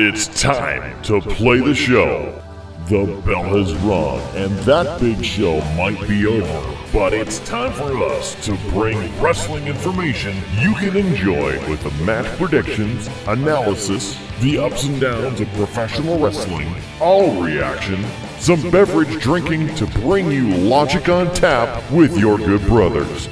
It's time to play the show. The bell has rung, and that big show might be over. But it's time for us to bring wrestling information you can enjoy with the match predictions, analysis, the ups and downs of professional wrestling, all reaction, some beverage drinking to bring you logic on tap with your good brothers.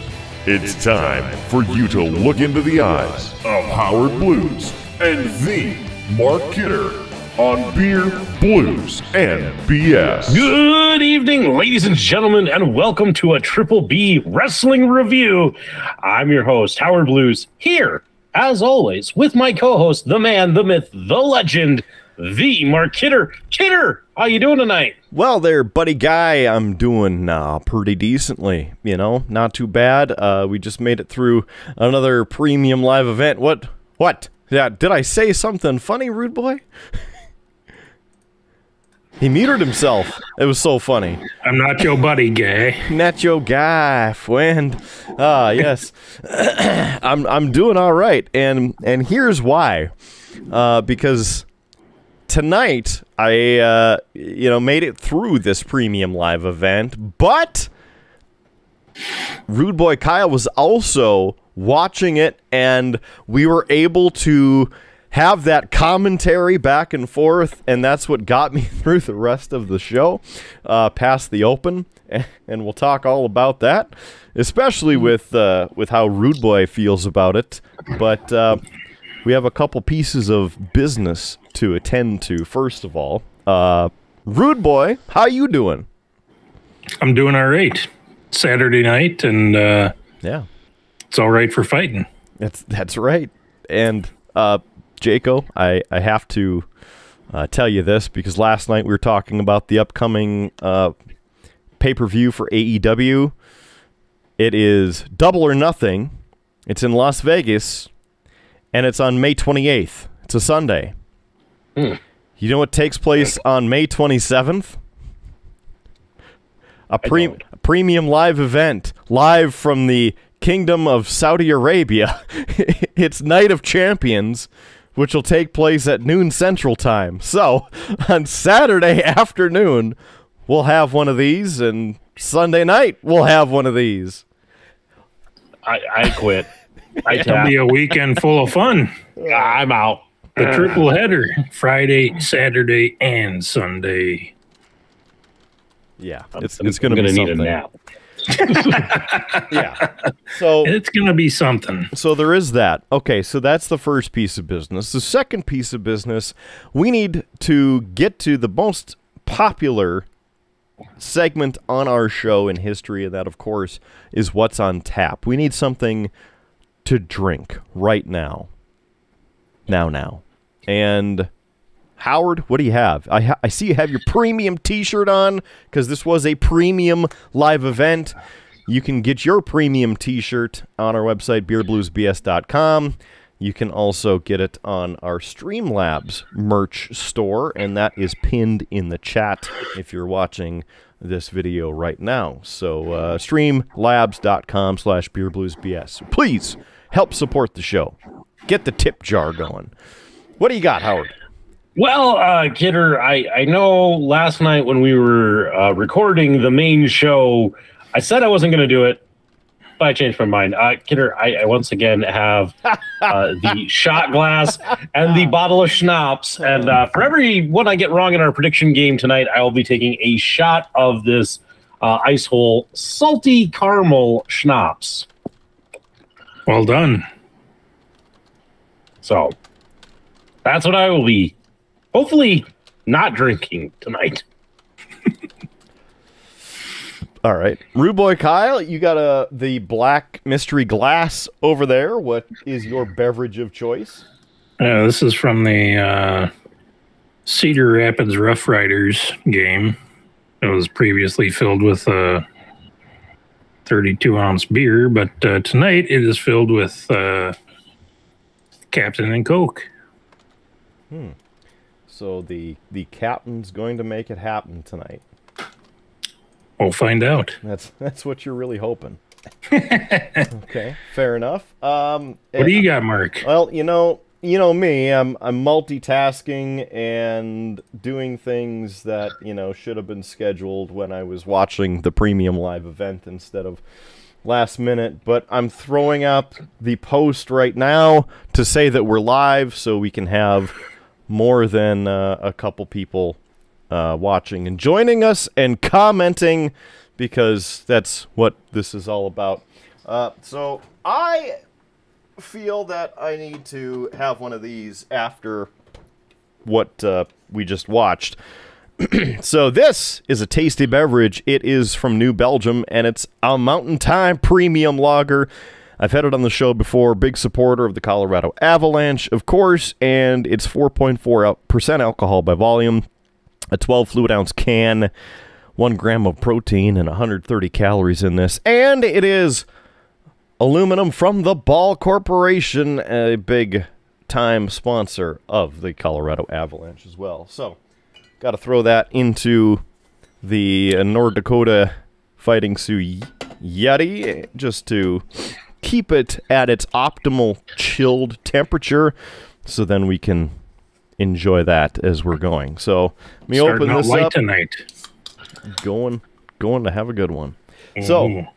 It's time for you to look into the eyes of Howard Blues and the Mark Kidder on Beer, Blues, and BS. Good evening, ladies and gentlemen, and welcome to a Triple B Wrestling Review. I'm your host, Howard Blues, here, as always, with my co-host, the man, the myth, the legend, the Mark Kidder. Kidder, how you doing tonight? Well, there, buddy guy, I'm doing uh, pretty decently. You know, not too bad. Uh, we just made it through another premium live event. What? What? Yeah, did I say something funny, rude boy? he muted himself. It was so funny. I'm not your buddy, gay. Not your guy, friend. Ah, yes. I'm I'm doing all right, and and here's why. Uh, because tonight I uh, you know made it through this premium live event, but Rude Boy Kyle was also watching it, and we were able to have that commentary back and forth, and that's what got me through the rest of the show, uh, past the open, and we'll talk all about that, especially with uh, with how Rude Boy feels about it. But uh, we have a couple pieces of business to attend to. First of all, uh, Rude Boy, how you doing? I'm doing all right. Saturday night, and uh, Yeah. It's all right for fighting. That's that's right. And uh, Jaco, I I have to uh, tell you this because last night we were talking about the upcoming uh, pay per view for AEW. It is Double or Nothing. It's in Las Vegas, and it's on May 28th. It's a Sunday. You know what takes place on May 27th? A, pre- a premium live event, live from the Kingdom of Saudi Arabia. it's Night of Champions, which will take place at noon Central Time. So, on Saturday afternoon, we'll have one of these, and Sunday night, we'll have one of these. I, I quit. I It'll be a weekend full of fun. I'm out. The triple header Friday, Saturday, and Sunday. Yeah, it's, I'm it's going to gonna be need something. a nap. Yeah. So, It's going to be something. So there is that. Okay, so that's the first piece of business. The second piece of business, we need to get to the most popular segment on our show in history, and that, of course, is what's on tap. We need something to drink right now. Now, now. And Howard, what do you have? I, ha- I see you have your premium t shirt on because this was a premium live event. You can get your premium t shirt on our website, beerbluesbs.com. You can also get it on our Streamlabs merch store, and that is pinned in the chat if you're watching this video right now. So, uh, streamlabs.com slash beerbluesbs. Please help support the show. Get the tip jar going. What do you got, Howard? Well, uh, Kidder, I, I know last night when we were uh, recording the main show, I said I wasn't going to do it, but I changed my mind. Uh, Kidder, I, I once again have uh, the shot glass and the bottle of schnapps. And uh, for every one I get wrong in our prediction game tonight, I will be taking a shot of this uh, ice hole salty caramel schnapps. Well done. So that's what I will be hopefully not drinking tonight. All right, Rude Boy Kyle, you got a the black mystery glass over there. What is your beverage of choice? Uh, this is from the uh, Cedar Rapids Rough Riders game. It was previously filled with a 32 ounce beer, but uh, tonight it is filled with uh, Captain and Coke. So the the captain's going to make it happen tonight. We'll find out. That's that's what you're really hoping. okay, fair enough. Um, What do you got, Mark? Well, you know, you know me, I'm I'm multitasking and doing things that you know should have been scheduled when I was watching the premium live event instead of last minute. But I'm throwing up the post right now to say that we're live, so we can have more than uh, a couple people uh, watching and joining us and commenting because that's what this is all about. Uh, so I feel that I need to have one of these after what uh, we just watched. so this is a tasty beverage. It is from New Belgium, and it's a Mountain Time Premium Lager. I've had it on the show before. Big supporter of the Colorado Avalanche, of course, and it's 4.4% alcohol by volume, a 12 fluid ounce can, one gram of protein, and 130 calories in this. And it is aluminum from the Ball Corporation, a big time sponsor of the Colorado Avalanche as well. So, got to throw that into the uh, North Dakota Fighting Sioux Yeti just to keep it at its optimal chilled temperature so then we can enjoy that as we're going. So, let me Starting open this light up. tonight. Going going to have a good one. So, Mhm.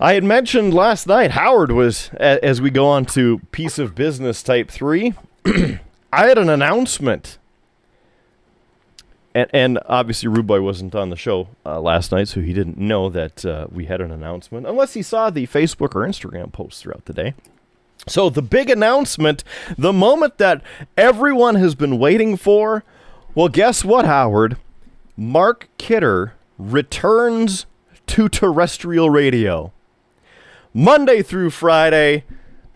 I had mentioned last night, Howard was, as we go on to piece of business type three, I had an announcement. And, and obviously, Rude wasn't on the show uh, last night, so he didn't know that uh, we had an announcement, unless he saw the Facebook or Instagram posts throughout the day. So, the big announcement, the moment that everyone has been waiting for, well, guess what, Howard? Mark Kidder returns to terrestrial radio. Monday through Friday,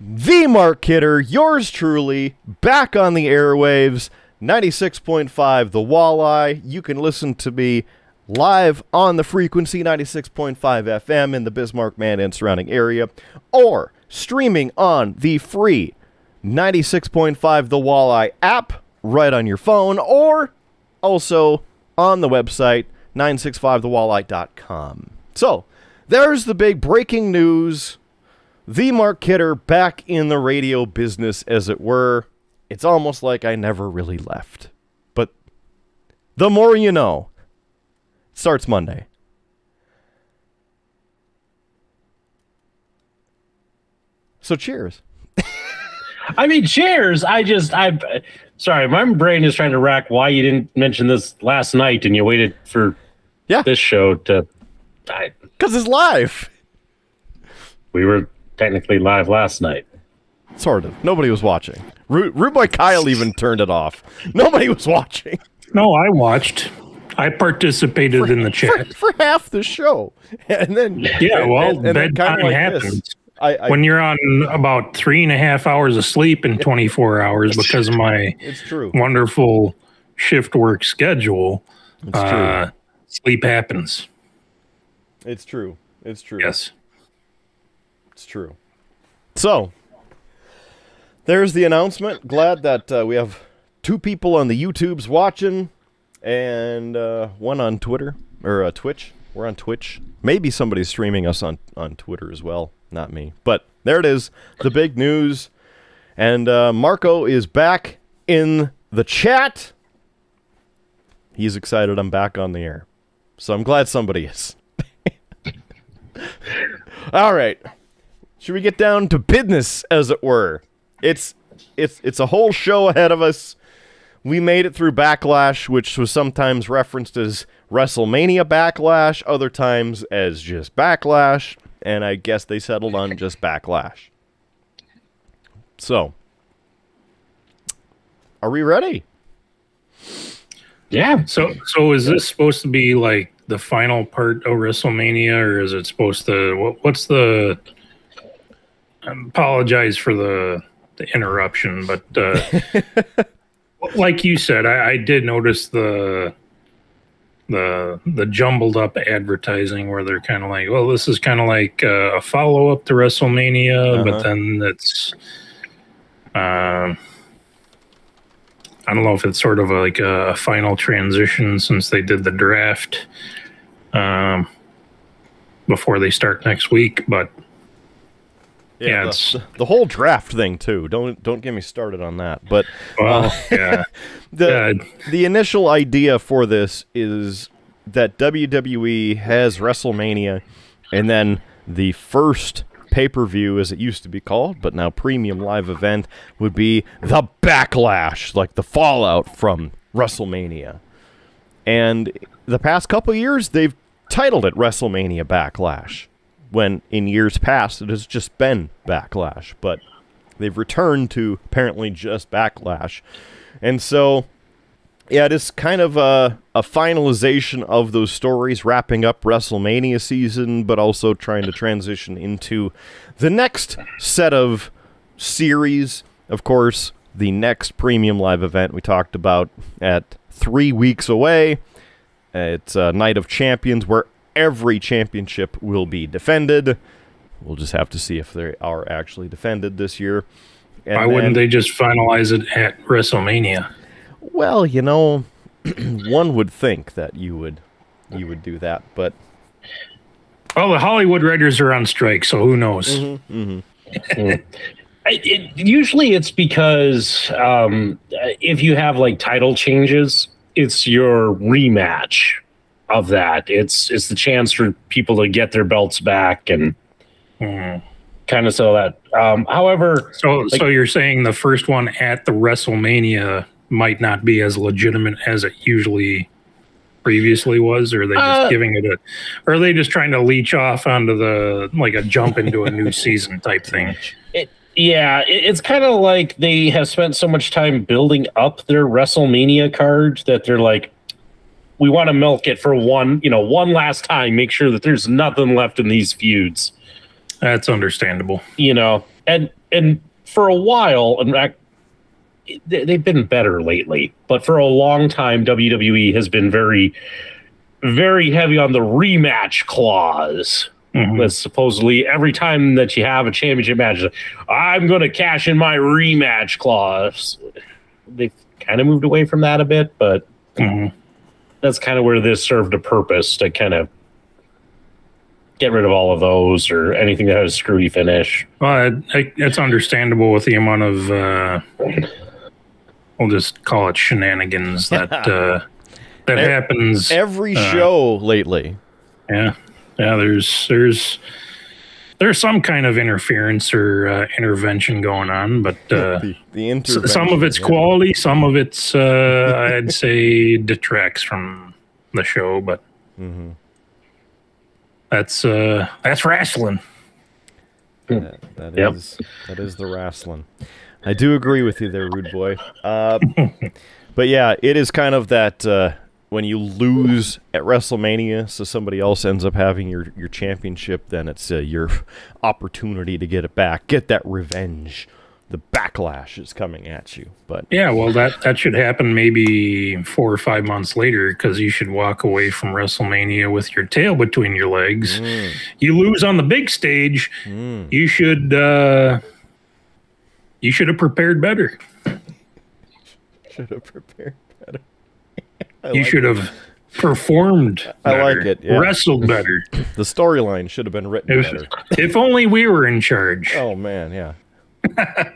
the Mark Kidder, yours truly, back on the airwaves, 96.5 The Walleye. You can listen to me live on the frequency 96.5 FM in the Bismarck, Man, and surrounding area, or streaming on the free 96.5 The Walleye app right on your phone, or also on the website 965thewalleye.com. So, there's the big breaking news. The Mark Kidder back in the radio business, as it were. It's almost like I never really left. But the more you know. Starts Monday. So cheers. I mean, cheers. I just, I'm sorry, my brain is trying to rack why you didn't mention this last night and you waited for Yeah. this show to. Because it's live. we were technically live last night. Sort of. Nobody was watching. Rude Boy Kyle even turned it off. Nobody was watching. No, I watched. I participated in the chat. for half the show, and then Yeah, well, and- and bedtime like happens. this. I, I when you're on about three and a half hours of sleep in 24 hours because of my it's true. wonderful shift work schedule, It's uh, sleep happens. It's true. It's true. Yes. It's true. So, there's the announcement. Glad that uh, we have two people on the YouTubes watching, and uh, one on Twitter or uh, Twitch. We're on Twitch. Maybe somebody's streaming us on on Twitter as well. Not me, but there it is. The big news, and uh, Marco is back in the chat. He's excited. I'm back on the air, so I'm glad somebody is. All right. Should we get down to business, as it were? It's it's it's a whole show ahead of us. We made it through Backlash, which was sometimes referenced as WrestleMania Backlash, other times as just Backlash, and I guess they settled on just Backlash. So, are we ready? Yeah. So, so is this supposed to be like the final part of WrestleMania, or is it supposed to? What, what's the? I apologize for the the interruption, but uh, like you said, I, I did notice the the the jumbled up advertising where they're kind of like, well, this is kind of like uh, a follow up to WrestleMania, Uh-huh. but then it's. Um, I don't know if it's sort of like a final transition since they did the draft um, before they start next week, but Yeah, the, it's the whole draft thing too. Don't don't get me started on that. But well, uh, yeah. the Yeah. the initial idea for this is that WWE has WrestleMania, and then the first pay per view, as it used to be called, but now premium live event, would be the Backlash, like the fallout from WrestleMania. And the past couple years, they've titled it WrestleMania Backlash, when in years past it has just been Backlash. But they've returned to apparently just Backlash. And so, yeah, it is kind of a, a finalization of those stories, wrapping up WrestleMania season, but also trying to transition into the next set of series. Of course, the next premium live event we talked about at three weeks away. It's a Night of Champions, where every championship will be defended. We'll just have to see if they are actually defended this year. And Why then- wouldn't they just finalize it at WrestleMania? well, you know, one would think that you would you would do that, but Well, the Hollywood writers are on strike, so who knows? I- it, usually it's because um, if you have like title changes, it's your rematch of that. It's it's the chance for people to get their belts back and Mhm. kind of so that. Um, however, So, so you're saying the first one at the WrestleMania might not be as legitimate as it usually previously was, or are they just Uh, giving it a, or are they just trying to leech off onto the like a jump into a new season type thing? Yeah, it, it's kind of like they have spent so much time building up their WrestleMania card that they're like, we want to milk it for one, you know, one last time, make sure that there's nothing left in these feuds, That's understandable. you know, and and for a while, in fact, they- they've been better lately, but for a long time, WWE has been very, very heavy on the rematch clause. Mhm. That's supposedly every time that you have a championship match, I'm going to cash in my rematch clause. They've kind of moved away from that a bit, but Mhm. That's kind of where this served a purpose to kind of get rid of all of those or anything that has a screwy finish. Well, it, it, it's understandable with the amount of, uh, we'll just call it shenanigans that uh, that Ev- happens. every Uh, show lately. Yeah, yeah. There's there's there's some kind of interference or uh, intervention going on, but uh, the, the intervention, some of it's yeah. quality, some of it's uh, I'd say detracts from the show. But Mhm. that's uh, that's wrestling. That is Yep. that is the wrestling. I do agree with you there, rude boy. Uh, but yeah, it is kind of that uh, when you lose at WrestleMania, so somebody else ends up having your your championship, then it's uh, your opportunity to get it back, get that revenge. The backlash is coming at you, but Yeah, well, that that should happen maybe four or five months later because you should walk away from WrestleMania with your tail between your legs. Mm. You lose on the big stage. Mm. You should uh, you should have prepared better. should have prepared better. I you like should it. have performed. I like it, yeah. Wrestled better. The storyline should have been written if, better. if only we were in charge. Oh man, yeah.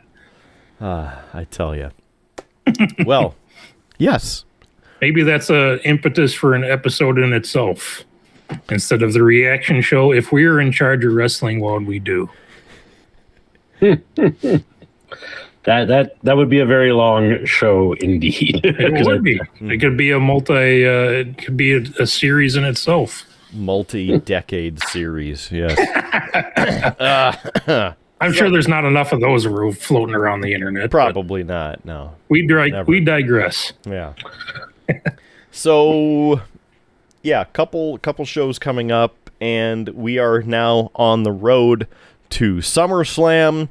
Ah, I tell you. well, yes. Maybe that's a impetus for an episode in itself. Instead of the reaction show, if we were in charge of wrestling, what would we do? That that that would be a very long show indeed. It 'Cause I- would be. It could be a multi. Uh, it could be a, a series in itself. Multi-decade series. Yes. I'm sure there's not enough of those floating around the internet. Probably not. No. We dri- Never. we digress. Yeah. so, yeah, couple couple shows coming up, and we are now on the road to SummerSlam,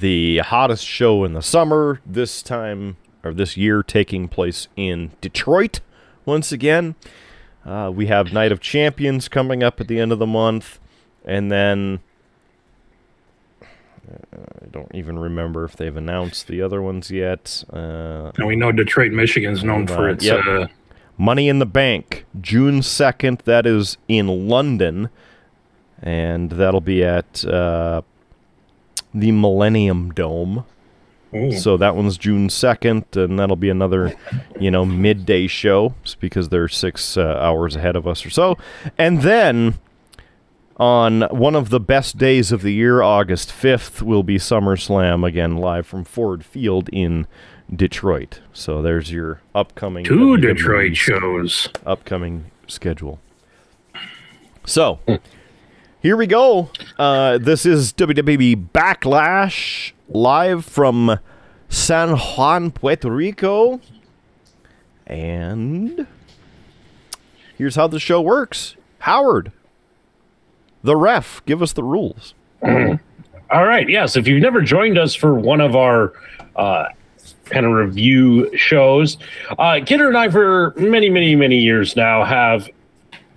the hottest show in the summer. This time or this year, taking place in Detroit once again. Uh, we have Night of Champions coming up at the end of the month, and then uh, I don't even remember if they've announced the other ones yet. Uh, And we know Detroit, Michigan's known for its. Yep. Uh, Money in the Bank, June 2nd. That is in London. And that'll be at uh, the Millennium Dome. Ooh. So that one's June 2nd, and that'll be another, you know, midday show because they're six uh, hours ahead of us or so. And then on one of the best days of the year, August 5th, will be SummerSlam again live from Ford Field in Detroit. So there's your upcoming Two WWE Detroit shows. upcoming schedule. So, here we go. Uh, this is WWE Backlash live from San Juan, Puerto Rico. And here's how the show works Howard, the ref, give us the rules. All right. Yes. If you've never joined us for one of our uh, kind of review shows, uh, Kidder and I, for many, many, many years now, have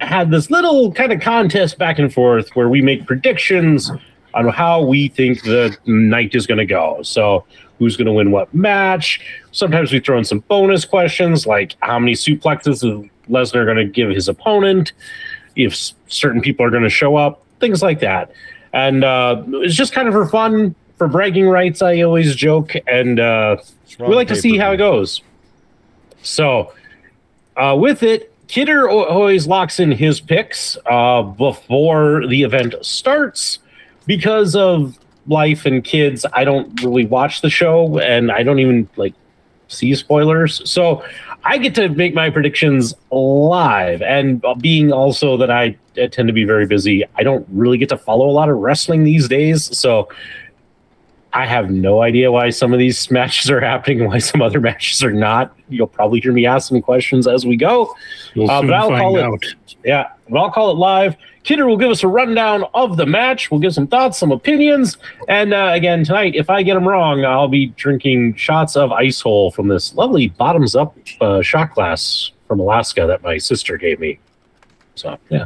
had this little kind of contest back and forth where we make predictions on how we think the night is going to go. So, who's going to win what match? Sometimes we throw in some bonus questions like how many suplexes is Lesnar going to give his opponent, if certain people are going to show up, things like that. And uh, it's just kind of for fun, for bragging rights. I always joke, and uh, we like to see how it goes. So, uh, with it, Kidder always locks in his picks uh, before the event starts because of life and kids. I don't really watch the show, and I don't even like see spoilers. So I get to make my predictions live. And being also that I tend to be very busy, I don't really get to follow a lot of wrestling these days. So I have no idea why some of these matches are happening and why some other matches are not. You'll probably hear me ask some questions as we go. You'll Uh, but I'll call it- out. Yeah, but I'll call it live. Kidder will give us a rundown of the match. We'll give some thoughts, some opinions, and uh, again tonight, if I get them wrong, I'll be drinking shots of Ice Hole from this lovely bottoms up uh, shot glass from Alaska that my sister gave me. So yeah,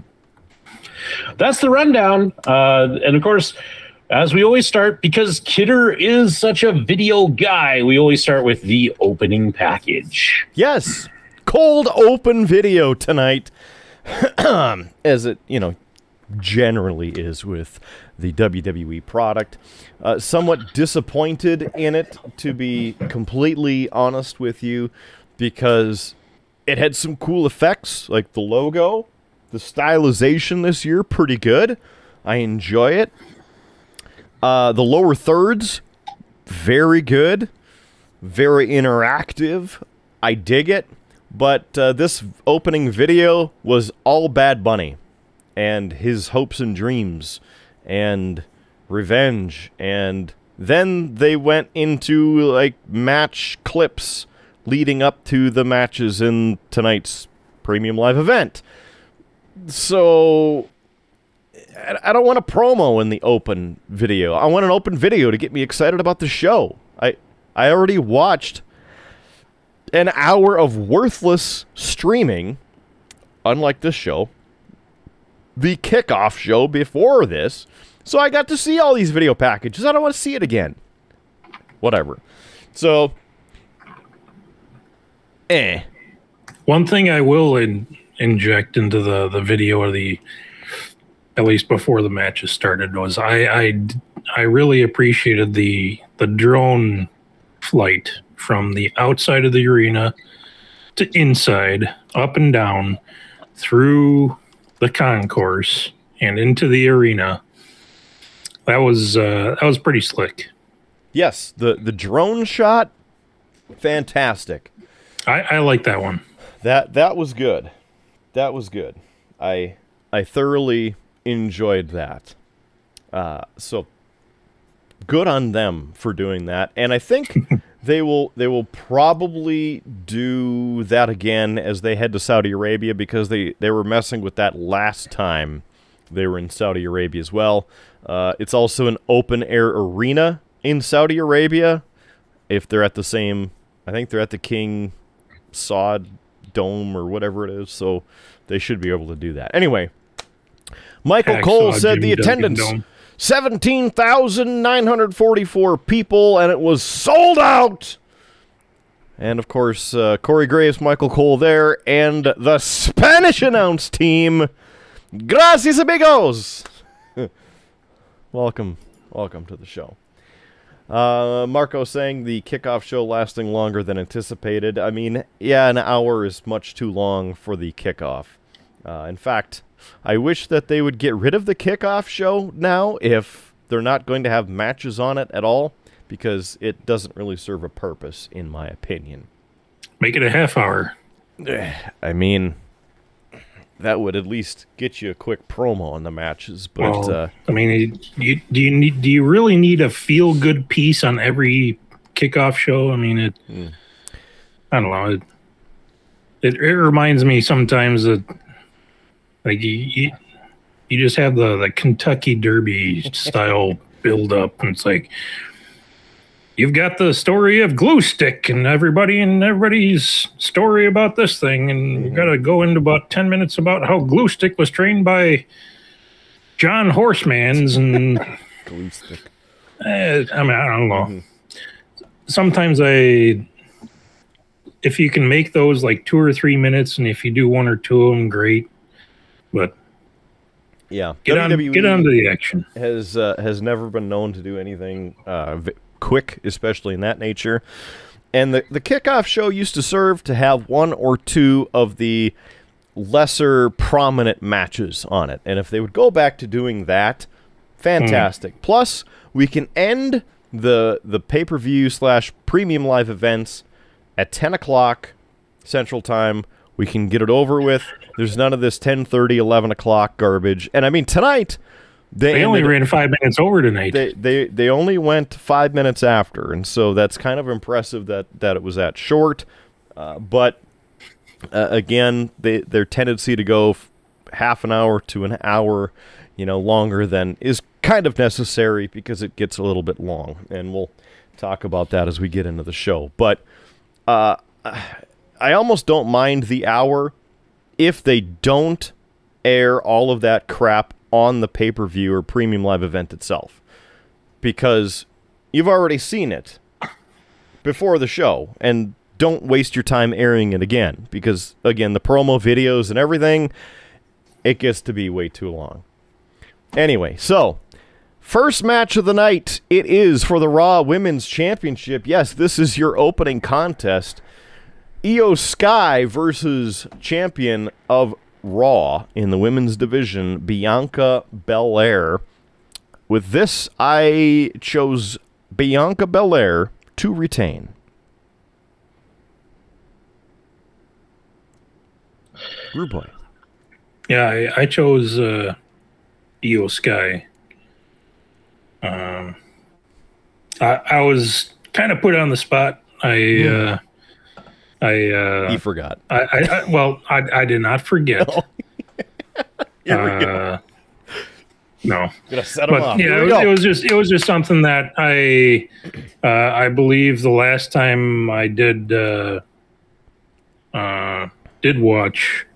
that's the rundown. Uh, and of course, as we always start, because Kidder is such a video guy, we always start with the opening package. Yes, cold open video tonight, as it you know generally is with the WWE product. Uh, somewhat disappointed in it, to be completely honest with you, because it had some cool effects, like the logo, the stylization this year, pretty good. I enjoy it. Uh, the lower thirds, very good, very interactive. I dig it. But uh, this opening video was all Bad Bunny and his hopes and dreams and revenge. And then they went into like match clips leading up to the matches in tonight's premium live event. So I don't want a promo in the open video. I want an open video to get me excited about the show. I I already watched an hour of worthless streaming, unlike this show, the kickoff show before this. So I got to see all these video packages. I don't want to see it again. Whatever. So, eh. One thing I will in, inject into the, the video or the at least before the matches started was I, I I really appreciated the the drone flight from the outside of the arena to inside, up and down, through the concourse and into the arena. That was uh, that was pretty slick. Yes, the the drone shot, fantastic. I, I like that one. That that was good. That was good. I I thoroughly enjoyed that. Uh, so good on them for doing that, and I think they will they will probably do that again as they head to Saudi Arabia because they they were messing with that last time they were in Saudi Arabia as well. Uh, it's also an open air arena in Saudi Arabia. If they're at the same, I think they're at the King Saud Dome or whatever it is, so they should be able to do that. Anyway, Michael Cole said the attendance Dome. 17,944 people, and it was sold out. And of course, uh, Corey Graves, Michael Cole there, and the Spanish announce team. Gracias, amigos. welcome, welcome to the show. Uh, Marco saying the kickoff show lasting longer than anticipated. I mean, yeah, an hour is much too long for the kickoff. Uh, in fact, I wish that they would get rid of the kickoff show now if they're not going to have matches on it at all, because it doesn't really serve a purpose, in my opinion. Make it a half hour. I mean, that would at least get you a quick promo on the matches, but Well, uh, I mean, you, do you need? Do you really need a feel good piece on every kickoff show? I mean, it. Hmm. I don't know. It, it it reminds me sometimes that like you you, you just have the the Kentucky Derby style build up, and it's like. You've got the story of glue stick and everybody and everybody's story about this thing, and you got to go into about ten minutes about how glue stick was trained by John Horsemans and glue stick. eh, I mean I don't know. Sometimes I, if you can make those like two or three minutes, and if you do one or two of them, great. But Yeah, get on, WWE get on to the action. has uh, has never been known to do anything uh, quick, especially in that nature. And the the kickoff show used to serve to have one or two of the lesser prominent matches on it. And if they would go back to doing that, fantastic. Plus, we can end the the pay per view slash premium live events at ten o'clock Central Time. We can get it over with. There's none of this 10:30, 11 o'clock garbage. And I mean tonight, they, They only ended- ran five minutes over tonight. they, they they only went five minutes after, and so that's kind of impressive that that it was that short. Uh, but uh, again, they, their tendency to go f- half an hour to an hour, you know, longer than is kind of necessary because it gets a little bit long, and we'll talk about that as we get into the show. But uh, I almost don't mind the hour if they don't air all of that crap on the pay per view or premium live event itself. Because you've already seen it before the show, and don't waste your time airing it again. Because, again, the promo videos and everything, it gets to be way too long. Anyway, so. First match of the night, it is for the Raw Women's Championship. Yes, this is your opening contest. Io Sky versus champion of Raw in the women's division, Bianca Belair. With this, I chose Bianca Belair to retain. Rude boy. Yeah, I, I chose uh, Io Sky. Um, I, I was kind of put on the spot. I, uh, I, uh, He forgot. I, I, I well, I, I did not forget. Here we go. Uh, no, Gonna set him but yeah, it was, it was just it was just something that I uh, I believe the last time I did uh, uh, did watch.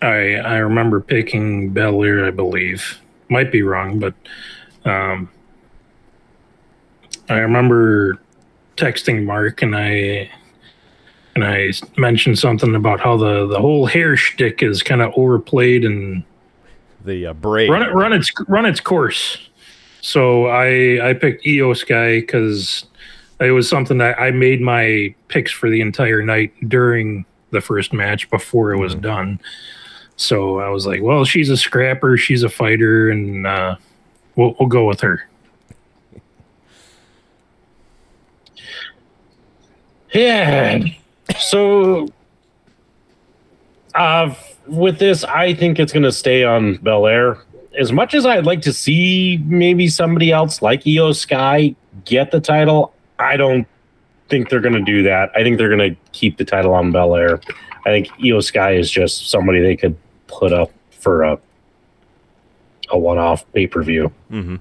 I I remember picking Belair. I believe might be wrong, but um, I remember texting Mark and I and I mentioned something about how the the whole hair shtick is kind of overplayed and the uh, braid. run it run its run its course. So I I picked Io Sky because it was something that I made my picks for the entire night during the first match before it was done. So I was like, well, she's a scrapper, she's a fighter, and uh, we'll we'll go with her. Yeah. So, uh, with this, I think it's going to stay on Belair. As much as I'd like to see maybe somebody else like Io Sky get the title, I don't think they're going to do that. I think they're going to keep the title on Belair. I think Io Sky is just somebody they could put up for a a one off pay per view. Mhm.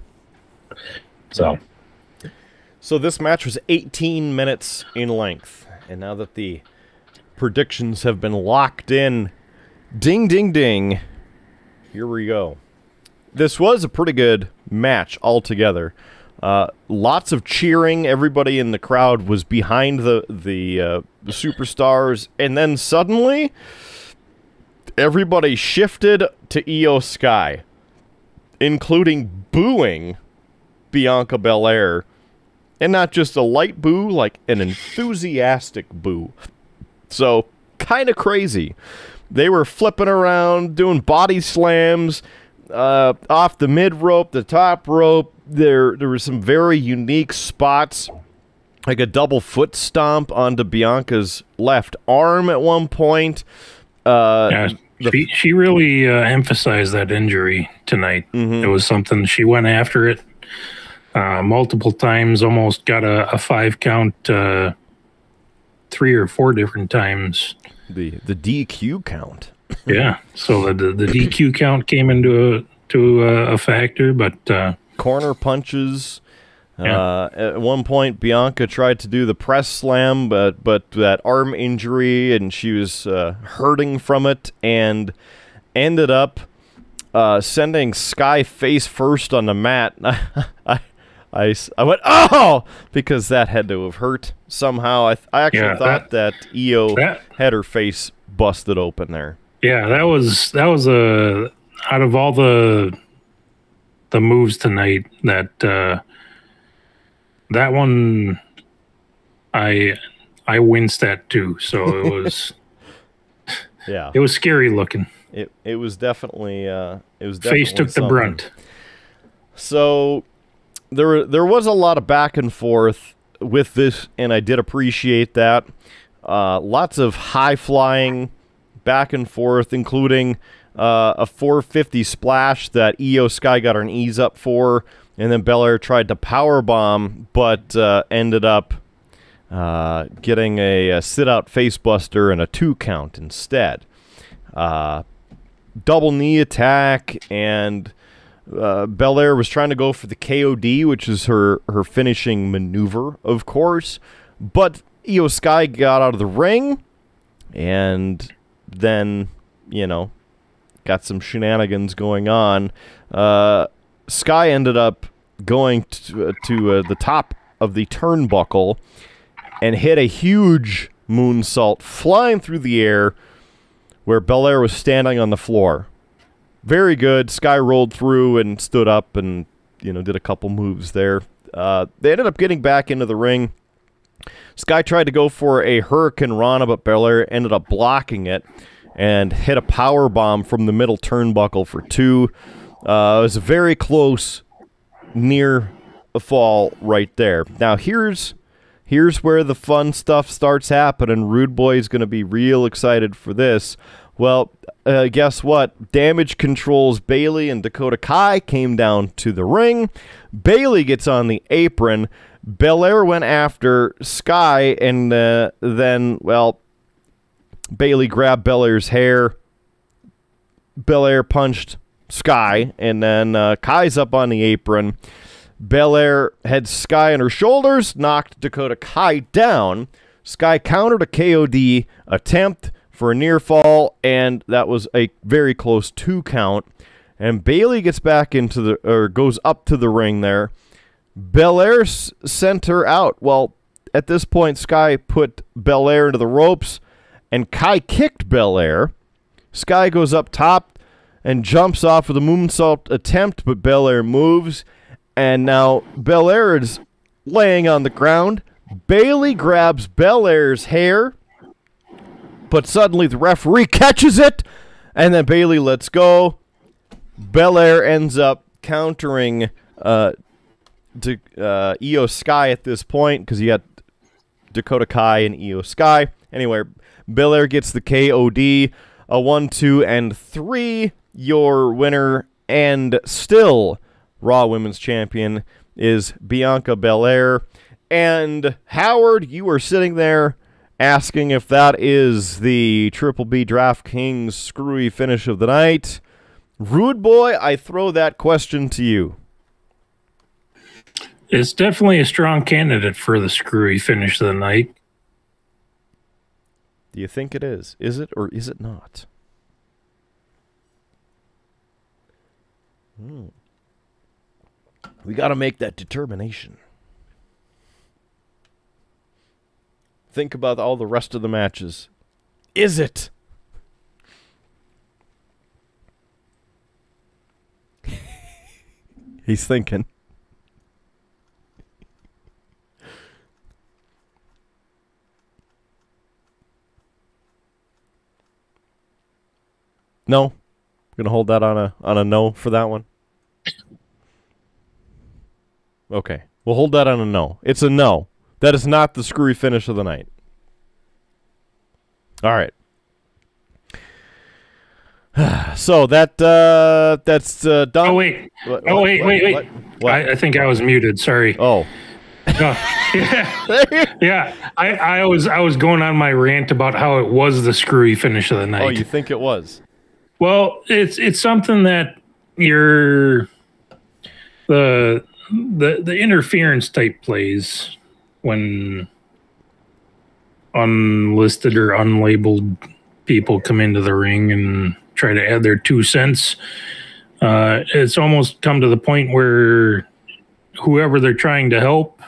So, So this match was 18 minutes in length, and now that the predictions have been locked in, ding, ding, ding. Here we go. This was a pretty good match altogether. Uh, lots of cheering. Everybody in the crowd was behind the the, uh, the superstars, and then suddenly, everybody shifted to Io Sky, including booing Bianca Belair and not just a light boo, like an enthusiastic boo. So, kind of crazy. They were flipping around, doing body slams uh, off the mid rope, the top rope. There, there were some very unique spots, like a double foot stomp onto Bianca's left arm at one point. Uh, Yeah, she, she really uh, emphasized that injury tonight. It was something she went after it uh, multiple times, almost got a, a five count uh, three or four different times. the the DQ count. Yeah, so the, the, DQ count came into a, to a, a factor, but uh, corner punches. Yeah. Uh, at one point, Bianca tried to do the press slam, but but that arm injury, and she was uh, hurting from it, and ended up uh, sending Sky face first on the mat. I, I, I went oh because that had to have hurt somehow. I, th- I actually Yeah, thought that, Io that- had her face busted open there. yeah, that was that was a out of all the the moves tonight that uh, that one I I winced at too. So it was Yeah, it was scary looking. it it was definitely uh, it was definitely Face took the brunt. So there there was a lot of back and forth with this, and I did appreciate that. Uh, lots of high flying back and forth, including uh, a 450 splash that Io Sky got an ease up for, and then Belair tried to power bomb, but uh, ended up uh, getting a, a sit out face buster and a two count instead. Uh, double knee attack and uh, Belair was trying to go for the KOD, which is her her finishing maneuver, of course. But Io Sky got out of the ring, and then you know got some shenanigans going on. Uh, Sky ended up going to, to uh, the top of the turnbuckle and hit a huge moonsault flying through the air where Belair was standing on the floor very good. Sky rolled through and stood up and you know did a couple moves there. Uh, they ended up getting back into the ring. Sky tried to go for a Hurricanrana, but Belair ended up blocking it and hit a power bomb from the middle turnbuckle for two. Uh, it was very close, near a fall right there. Now here's here's where the fun stuff starts happening. Rude Boy is going to be real excited for this. Well, uh, guess what? Damage CTRL's Bayley and Dakota Kai came down to the ring. Bayley gets on the apron. Belair went after Sky, and uh, then, well, Bayley grabbed Belair's hair. Belair punched Sky, and then uh, Kai's up on the apron. Belair had Sky on her shoulders, knocked Dakota Kai down. Sky countered a KOD attempt for a near fall, and that was a very close two count. And Bayley gets back into the or goes up to the ring there. Belair sent her out. Well, at this point, Sky put Belair into the ropes, and Kai kicked Belair. Sky goes up top and jumps off with a moonsault attempt, but Belair moves, and now Belair is laying on the ground. Bayley grabs Belair's hair, but suddenly the referee catches it, and then Bayley lets go. Belair ends up countering uh, to uh, Io Sky at this point because you got Dakota Kai and Io Sky. Anyway, Belair gets the KOD, a one, two, and three. Your winner and still Raw Women's Champion is Bianca Belair. And Howard, you are sitting there asking if that is the Triple B DraftKings screwy finish of the night. Rude boy, I throw that question to you. It's definitely a strong candidate for the screwy finish of the night. Do you think it is? Is it or is it not? Hmm. We got to make that determination. think about all the rest of the matches. Is it? He's thinking. No. I'm gonna hold that on a on a no for that one. Okay. We'll hold that on a no. It's a no. That is not the screwy finish of the night. All right. So that uh, that's uh, done. Oh wait, What- oh wait, what- wait, wait. what-? I, I think I was muted. Sorry. oh, Oh, yeah, yeah. I, I was I was going on my rant about how it was the screwy finish of the night. oh, you think it was? Well, it's it's something that you're the the the interference type plays when unlisted or unlabeled people come into the ring and try to add their two cents. Uh, it's almost come to the point where whoever they're trying to help,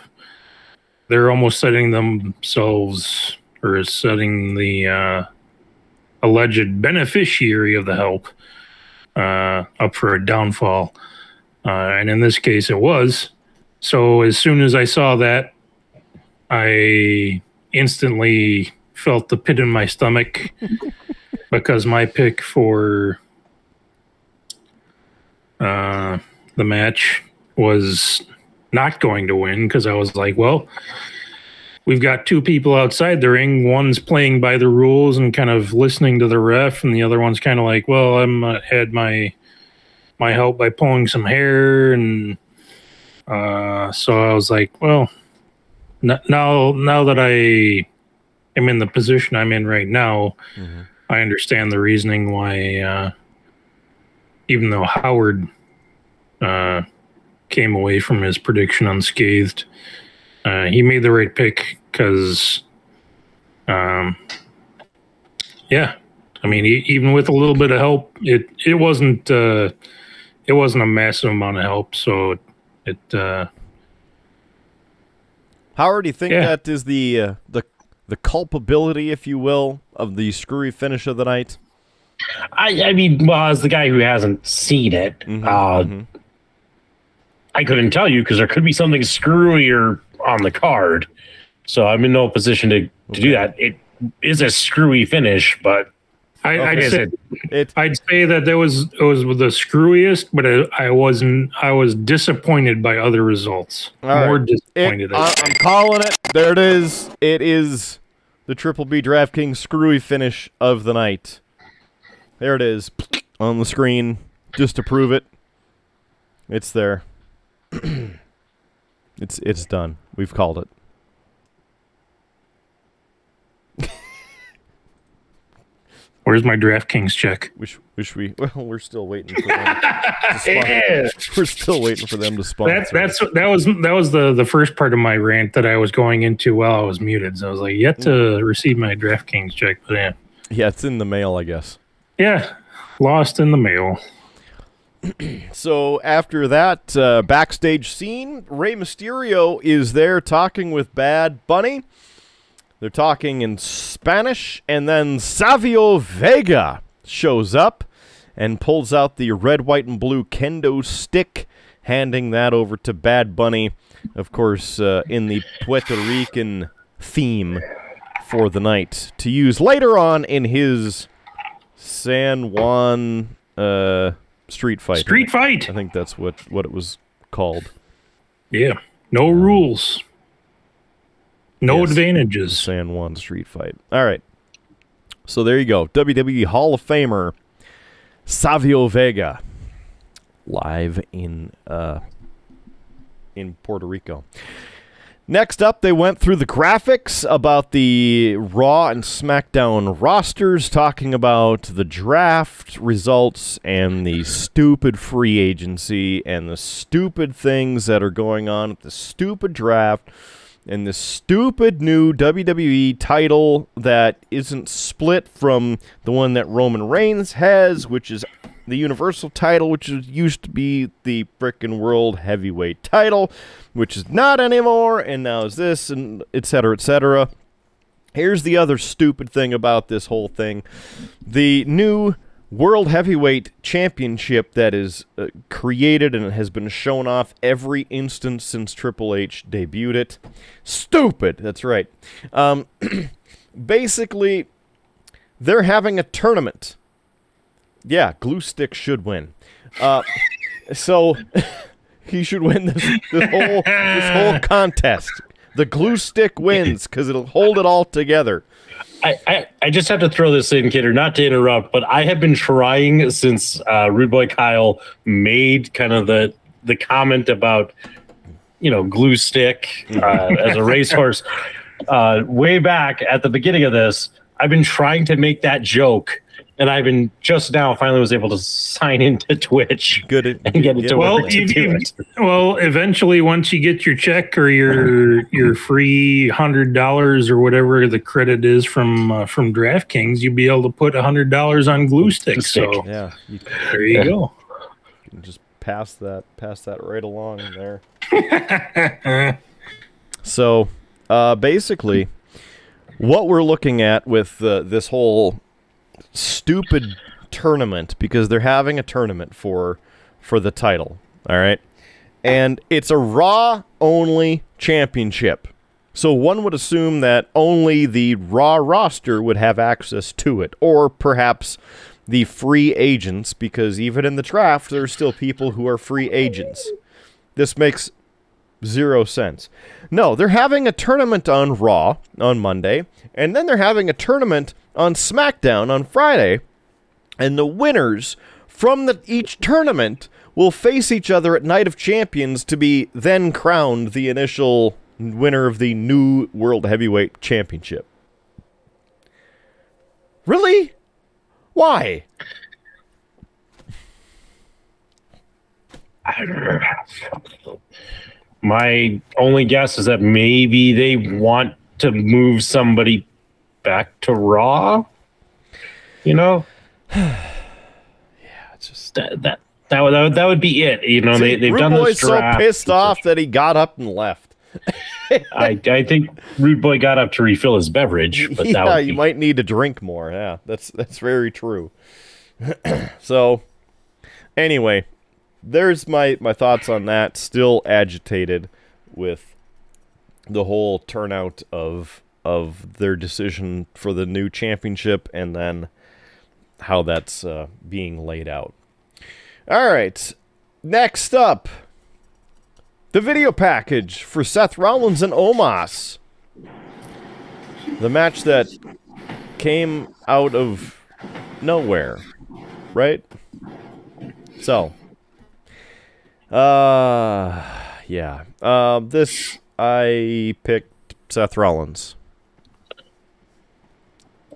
they're almost setting themselves or setting the uh, alleged beneficiary of the help uh, up for a downfall. Uh, and in this case, it was. So as soon as I saw that, I instantly felt the pit in my stomach because my pick for uh, the match was not going to win because I was like, well, we've got two people outside the ring. One's playing by the rules and kind of listening to the ref, and the other one's kind of like, "Well, I'm uh, had my my help by pulling some hair," and uh, so I was like, "Well, now now that I am in the position I'm in right now, I understand the reasoning why, uh, even though Howard." Uh, came away from his prediction unscathed uh, he made the right pick because, um, yeah, I mean, e- even with a little bit of help, it it wasn't uh, it wasn't a massive amount of help. So it uh, Howard, do you think Yeah. that is the uh, the the culpability, if you will, of the screwy finish of the night? I, I mean, well, as the guy who hasn't seen it, Mhm, uh, mhm. I couldn't tell you because there could be something screwier on the card. So I'm in no position to, to do that. It is a screwy finish, but I, I'd is say it? It I'd say that there was it was the screwiest, but I, I wasn't. I was disappointed by other results. More It, disappointed. I, uh, I'm calling it. There it is. It is the Triple B DraftKings screwy finish of the night. There it is on the screen, just to prove it. It's there. it's it's done. We've called it. Where's my DraftKings check? Wish wish we. Well, we're still waiting for them. Yeah. We're still waiting for them to sponsor. That, that's that was that was the the first part of my rant that I was going into while I was muted. So I was like, yet to receive my DraftKings check, but yeah, yeah, it's in the mail, I guess. yeah, lost in the mail. So after that uh, backstage scene, Rey Mysterio is there talking with Bad Bunny. They're talking in Spanish, and then Savio Vega shows up and pulls out the red, white, and blue kendo stick, handing that over to Bad Bunny, of course, uh, in the Puerto Rican theme for the night to use later on in his San Juan uh, street fight. Street fight. I think that's what, what it was called. Yeah, no rules, no Yes. advantages. San Juan Street Fight. All right. So there you go. WWE Hall of Famer Savio Vega live in uh in Puerto Rico. Next up, they went through the graphics about the Raw and SmackDown rosters, talking about the draft results and the stupid free agency and the stupid things that are going on at the stupid draft and this stupid new WWE title that isn't split from the one that Roman Reigns has, which is the Universal title, which is, used to be the frickin' World Heavyweight title, which is not anymore, and now is this, and et cetera, et cetera. Here's the other stupid thing about this whole thing the new World Heavyweight Championship that is uh, created and has been shown off every instance since Triple H debuted it. Stupid. That's right. Um, basically, they're having a tournament yeah, glue stick should win. Uh, so he should win this this whole this whole contest. The glue stick wins because it'll hold it all together. I, I, I just have to throw this in, Kidder, not to interrupt, but I have been trying since uh, Rude Boy Kyle made kind of the the comment about you know glue stick uh, as a racehorse uh, way back at the beginning of this. I've been trying to make that joke, and I've been just now finally was able to sign into Twitch Good at- and get it to Well, work to you, do it. well, eventually, once you get your check or your your free hundred dollars or whatever the credit is from uh, from DraftKings, you'll be able to put hundred dollars on glue sticks. stick. So Yeah, you there you go. can just pass that pass that right along there. So, uh, basically, what we're looking at with uh, this whole stupid tournament because they're having a tournament for for the title. All right, and it's a Raw only championship. So one would assume that only the Raw roster would have access to it, or perhaps the free agents, because even in the draft, there are still people who are free agents. This makes zero sense. No, they're having a tournament on Raw on Monday, and then they're having a tournament on SmackDown on Friday, and the winners from the, each tournament will face each other at Night of Champions to be then crowned the initial winner of the new World Heavyweight Championship. Really? Why? My only guess is that maybe they want to move somebody back to Raw. You know, yeah, It's just that that that would, that would, that would be it. You know, they they've Rude done Boy's this so pissed off that he got up and left. I I think Rude Boy got up to refill his beverage, but that yeah, you be, might need to drink more. Yeah, that's that's very true. so, anyway, there's my my thoughts on that. Still agitated with the whole turnout of of their decision for the new championship, and then how that's uh, being laid out. All right, next up, the video package for Seth Rollins and Omos. The match that came out of nowhere, right? So, uh, yeah. Uh, this I picked Seth Rollins.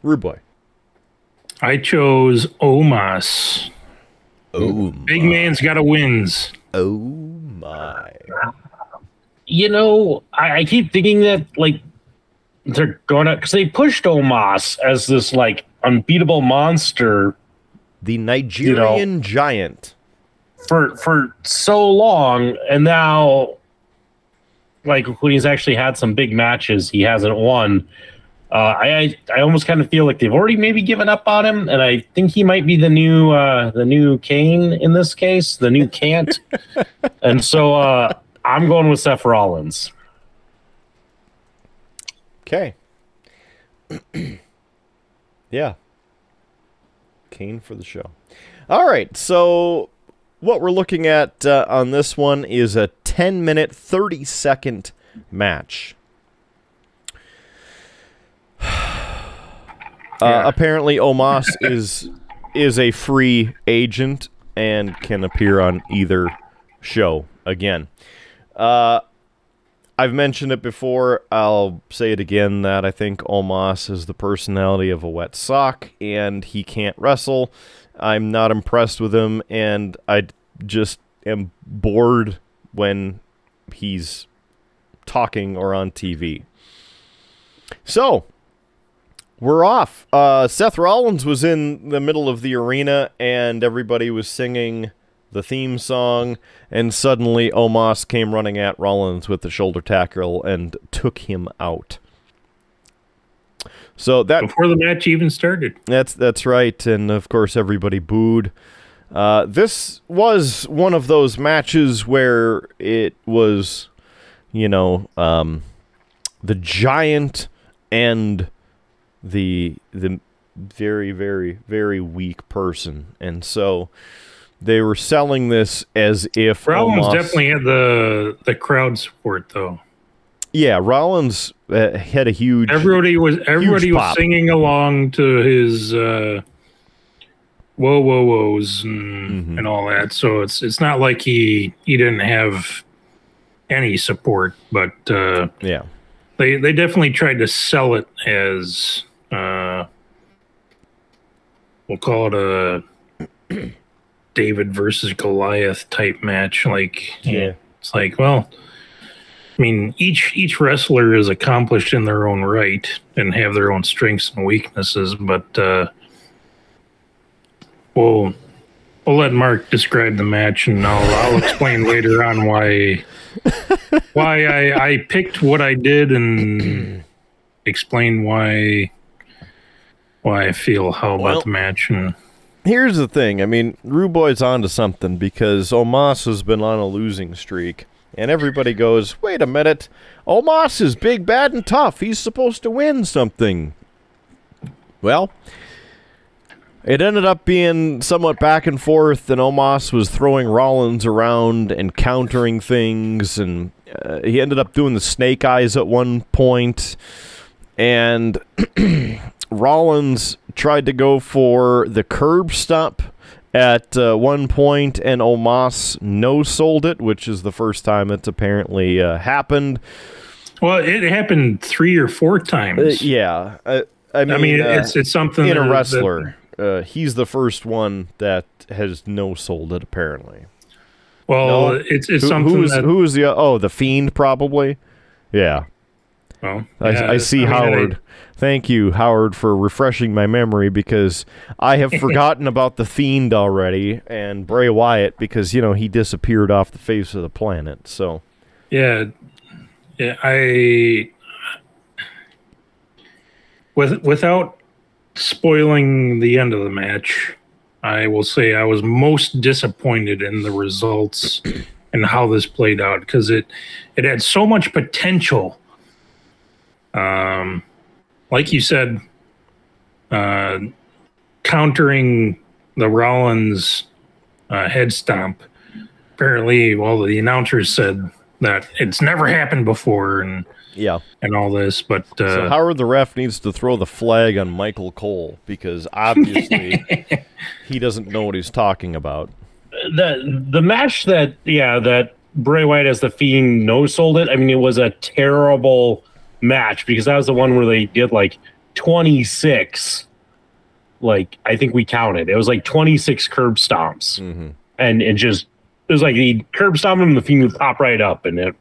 Rude boy. I chose Omos. Oh, Big man's got to wins. oh my! you know, I, I keep thinking that like they're gonna because they pushed Omos as this like unbeatable monster The Nigerian giant. for for so long, and now like when he's actually had some big matches, he hasn't won. Uh, I, I almost kind of feel like they've already maybe given up on him, and I think he might be the new uh, the new Kane in this case, the new Can't. and so uh, I'm going with Seth Rollins. Okay. yeah. Kane for the show. All right. So, what we're looking at uh, on this one is a 10 minute, 30 second match. Uh, apparently, Omos is is a free agent and can appear on either show again. Uh, I've mentioned it before. I'll say it again that I think Omos is the personality of a wet sock and he can't wrestle. I'm not impressed with him and I just am bored when he's talking or on TV. So, we're off. Uh, Seth Rollins was in the middle of the arena and everybody was singing the theme song, and suddenly Omos came running at Rollins with the shoulder tackle and took him out. So that Before the match even started. that's that's right, and of course everybody booed. Uh, this was one of those matches where it was, you know, um, the giant and the the very, very, very weak person, and so they were selling this as if Rollins definitely had the the crowd support though. yeah, Rollins uh, had a huge Everybody was everybody was pop. singing along to his uh, whoa whoa whoas and, Mhm. and all that. So it's it's not like he he didn't have any support, but uh, yeah. they they definitely tried to sell it as uh, we'll call it a David versus Goliath type match. Like Yeah. it's like well. I mean, each each wrestler is accomplished in their own right and have their own strengths and weaknesses, but uh, we'll we'll let Mark describe the match, and I'll I'll explain later on why why I I picked what I did and explain why why I feel how about the match and Here's the thing. I mean, Ruboy's onto something because Omos has been on a losing streak, and everybody goes, "Wait a minute, Omos is big, bad, and tough. He's supposed to win something." Well, it ended up being somewhat back and forth, and Omos was throwing Rollins around and countering things, and uh, he ended up doing the snake eyes at one point, and Rollins tried to go for the curb stomp at uh, one point, and Omos no sold it, which is the first time it's apparently uh, happened. well, it happened three or four times. Uh, yeah, uh, I mean, I mean, uh, it's it's something in that- a that- wrestler. uh, he's the first one that has no sold it. Apparently, well, No. it's it's Who- something who's that who is the oh the fiend probably? Yeah, well, I, yeah, I see mean, Howard. Thank you, Howard, for refreshing my memory because I have forgotten about the Fiend already and Bray Wyatt because you know he disappeared off the face of the planet. So Yeah, yeah. I with without spoiling the end of the match, I will say I was most disappointed in the results and how this played out because it it had so much potential. Um, like you said, uh, countering the Rollins uh, head stomp. Apparently, well, the announcers said that it's never happened before and yeah, and all this, but uh, so Howard the ref needs to throw the flag on Michael Cole because obviously he doesn't know what he's talking about. the the match that yeah that Bray Wyatt as the Fiend no sold it. I mean, it was a terrible match because that was the one where they did like twenty six. Like I think we counted. It was like twenty six curb stomps, hmm and it just it was like the curb stomp him, and the Fiend would pop right up, and it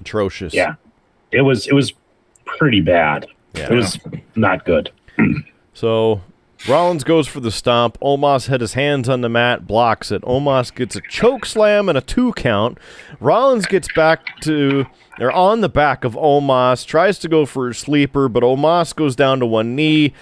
Atrocious. yeah, it was it was pretty bad. Yeah. It was not good. So Rollins goes for the stomp. Omos had his hands on the mat, blocks it. Omos gets a choke slam and a two count. Rollins gets back to they're on the back of Omos, tries to go for a sleeper, but Omos goes down to one knee,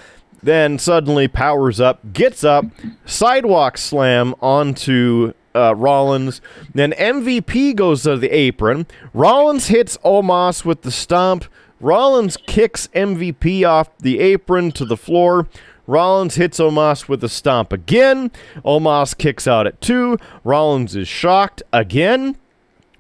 then suddenly powers up, gets up, sidewalk slam onto uh, Rollins. Then MVP goes to the apron. Rollins hits Omos with the stomp. Rollins kicks MVP off the apron to the floor. Rollins hits Omos with a stomp again. Omos kicks out at two. Rollins is shocked again.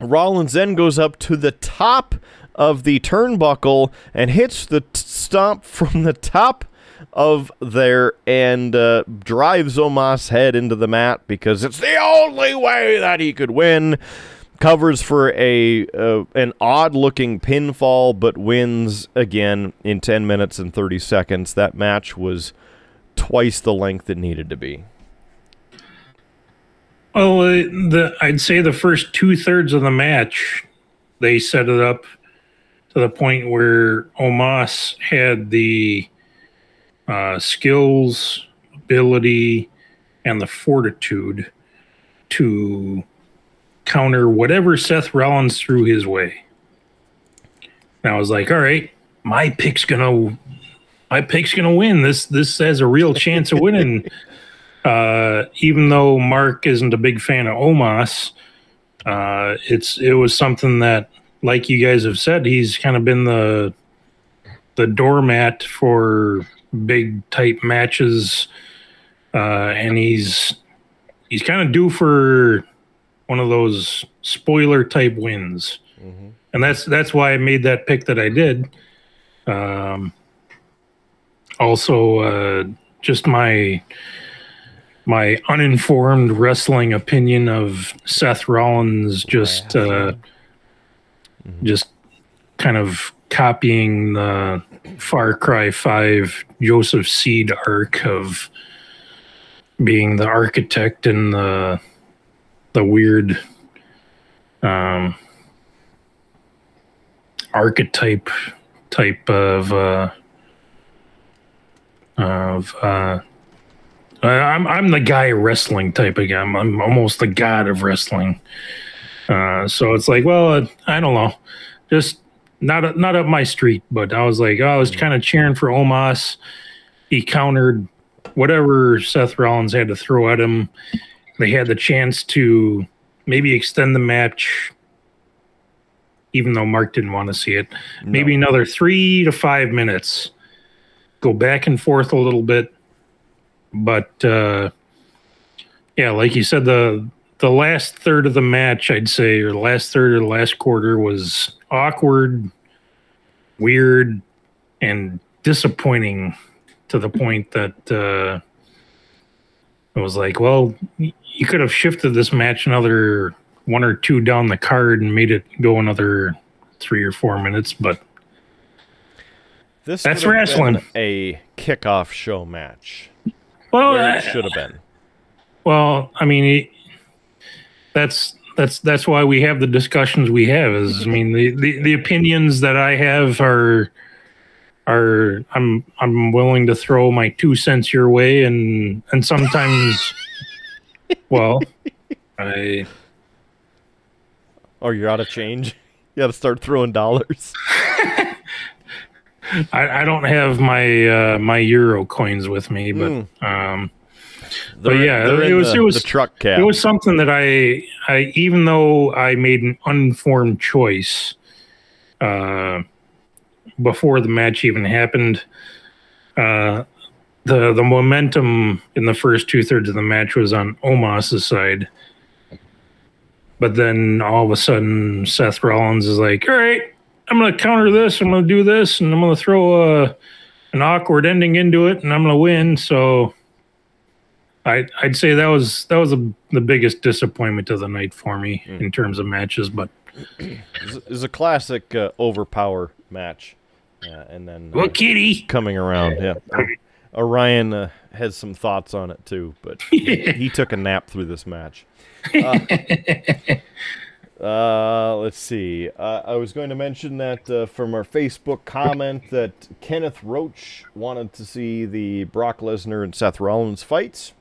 Rollins then goes up to the top of the turnbuckle and hits the stomp from the top of there and uh, drives Omos' head into the mat because it's the only way that he could win. Covers for a uh, an odd looking pinfall, but wins again in 10 minutes and 30 seconds. That match was twice the length it needed to be. well, uh, the I'd say the first two thirds of the match, they set it up to the point where Omos had the uh, skills, ability, and the fortitude to counter whatever Seth Rollins threw his way. And I was like, all right, my pick's gonna my pick's gonna win. This this has a real chance of winning. uh, even though Mark isn't a big fan of Omos, uh, it's it was something that, like you guys have said, he's kind of been the the doormat for big type matches, uh, and he's he's kind of due for one of those spoiler type wins, and that's that's why I made that pick that I did. Um, also, uh, just my my uninformed wrestling opinion of Seth Rollins just uh, just kind of copying the Far Cry 5 Joseph Seed arc of being the architect and the the weird um, archetype type of uh, of uh, I'm I'm the guy wrestling type guy. I'm, I'm almost the god of wrestling. Uh, so it's like, well, I don't know, just not not up my street. But I was like, oh, I was kind of cheering for Omos. He countered whatever Seth Rollins had to throw at him. They had the chance to maybe extend the match, even though Mark didn't want to see it. Maybe another three to five minutes. Go back and forth a little bit. But uh, yeah, like you said, the the last third of the match, I'd say, or the last third of the last quarter was awkward, weird, and disappointing to the point that uh, it was like, well, you could have shifted this match another one or two down the card and made it go another three or four minutes, but This That's wrestling. A kickoff show match. well, it should have been. Well, I mean, it, that's that's that's why we have the discussions we have. Is I mean, the, the, the opinions that I have are are I'm I'm willing to throw my two cents your way, and and sometimes, well, I Oh, you're out of change. You got to start throwing dollars. I, I don't have my uh, my euro coins with me, but Hmm. um. They're, yeah, it was- the, it was- the truck cab. It was something that I, I even though I made an uninformed choice uh, before the match even happened, uh, the the momentum in the first two thirds of the match was on Omos's side. But then all of a sudden, Seth Rollins is like, "All right, I'm going to counter this. I'm going to do this, and I'm going to throw a an awkward ending into it, and I'm going to win." So I, I'd say that was that was a, the biggest disappointment of the night for me in terms of matches. But It's it's a classic uh, overpower match. Uh, and then uh, well, Kitty, coming around, yeah. Orion uh, has some thoughts on it too, but he, he took a nap through this match. Uh, let's see. Uh, I was going to mention that uh, from our Facebook comment that Kenneth Roach wanted to see the Brock Lesnar and Seth Rollins fights,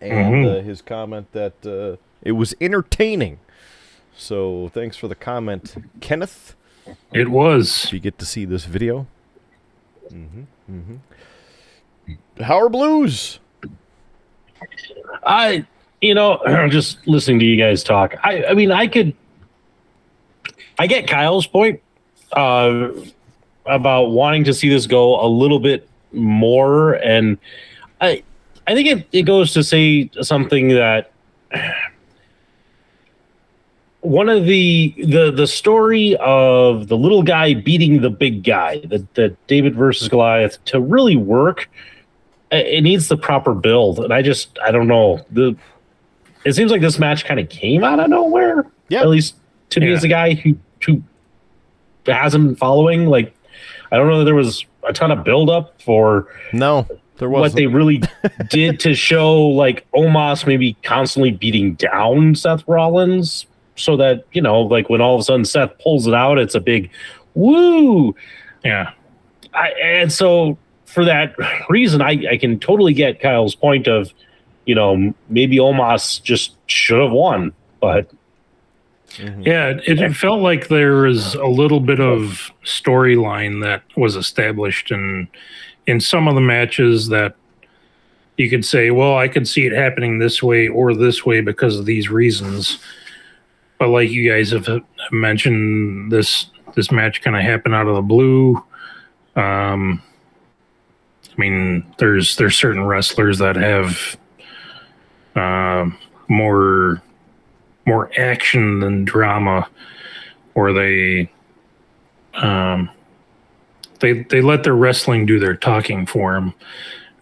and uh, his comment that uh, it was entertaining. So thanks for the comment, Kenneth. it was. If you get to see this video. hmm hmm Howard Blues? I, you know, just listening to you guys talk. I, I mean, I could, I get Kyle's point uh, about wanting to see this go a little bit more, and I, I think it, it goes to say something that one of the the the story of the little guy beating the big guy, the the David versus Goliath, to really work it needs the proper build. And i just i don't know. The it seems like this match kind of came out of nowhere Yeah. at least to me Yeah. as a guy who who hasn't been following like i don't know that there was a ton of build up for No, there what wasn't. they really did to show like omos maybe constantly beating down seth rollins so that you know like when all of a sudden seth pulls it out it's a big woo Yeah, I, and so for that reason, I, I can totally get Kyle's point of, you know, maybe Omos just should have won, but yeah. It, it felt like there was a little bit of storyline that was established in in some of the matches that you could say, well, I could see it happening this way or this way because of these reasons. But like you guys have have mentioned, this this match kind of happened out of the blue. Um, I mean, there's there's certain wrestlers that have uh, more more action than drama, or they um, they they let their wrestling do their talking for them.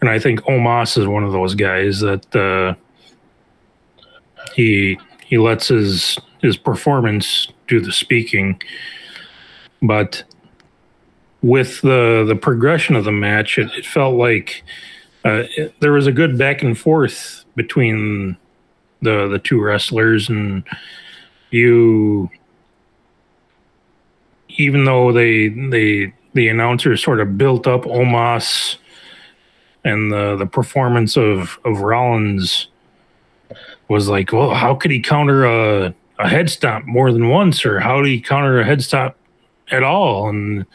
And I think Omos is one of those guys that uh, he he lets his his performance do the speaking. But with the the progression of the match, it, it felt like uh, it, there was a good back and forth between the the two wrestlers, and you, even though they they the announcers sort of built up Omos and the the performance of of Rollins was like, well, how could he counter a a head stomp more than once, or how did he counter a head stomp at all? And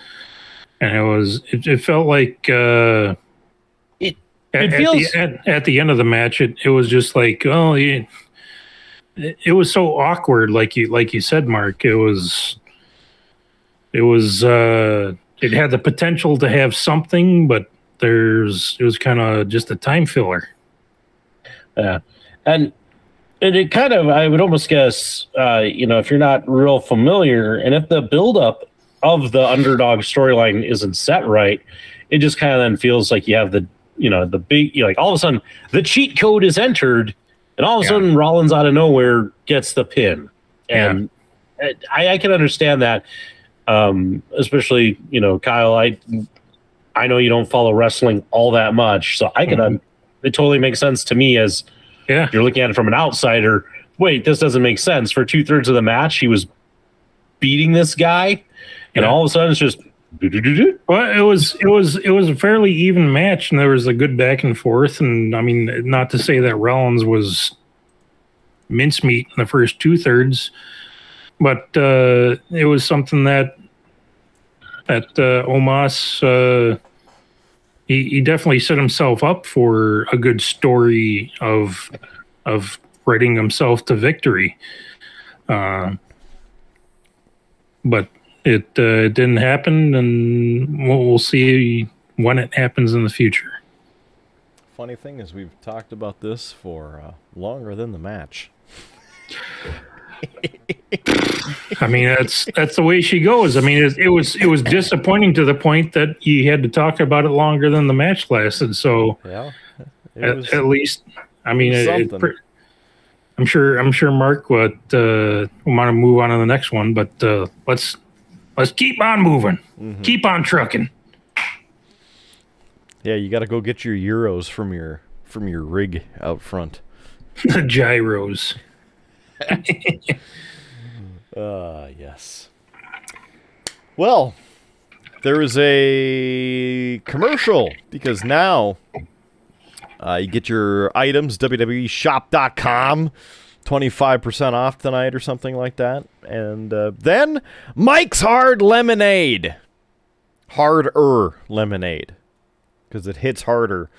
and it was it, it felt like uh, at, it at feels- the, at, at the end of the match, it, it was just like, oh, he, it, it was so awkward, like you like you said, Mark. It was it was uh, it had the potential to have something, but there's it was kind of just a time filler. Yeah, and it, it kind of I would almost guess, uh, you know, if you're not real familiar, and if the buildup of the underdog storyline isn't set right, it just kind of then feels like you have the, you know, the big, like all of a sudden the cheat code is entered, and all of a Yeah. sudden Rollins out of nowhere gets the pin, and I, I can understand that, um, especially you know, Kyle, I. I know you don't follow wrestling all that much, so I can. Mhm. un it totally makes sense to me as Yeah, you're looking at it from an outsider. Wait, this doesn't make sense. For two thirds of the match, he was beating this guy, and Yeah. all of a sudden it's just. Well, it was it was it was a fairly even match, and there was a good back and forth. And I mean, not to say that Rollins was mincemeat in the first two thirds, but uh, it was something that that uh, uh, he he definitely set himself up for a good story of of writing himself to victory. Uh, but it uh, it didn't happen, and we'll, we'll see when it happens in the future. Funny thing is, we've talked about this for uh, longer than the match. I mean, that's that's the way she goes. I mean, it, it was it was disappointing to the point that you had to talk about it longer than the match lasted. So Yeah, at, at least, I mean, it, it. I'm sure I'm sure Mark would uh, want to move on to the next one, but uh, let's let's keep on moving, Mm-hmm. keep on trucking. yeah. You got to go get your euros from your from your rig out front. the gyros. Uh, yes. Well, there is a commercial because now uh, you get your items, WWEshop.com, 25% off tonight or something like that. And uh, then Mike's Hard Lemonade. Harder lemonade because it hits harder.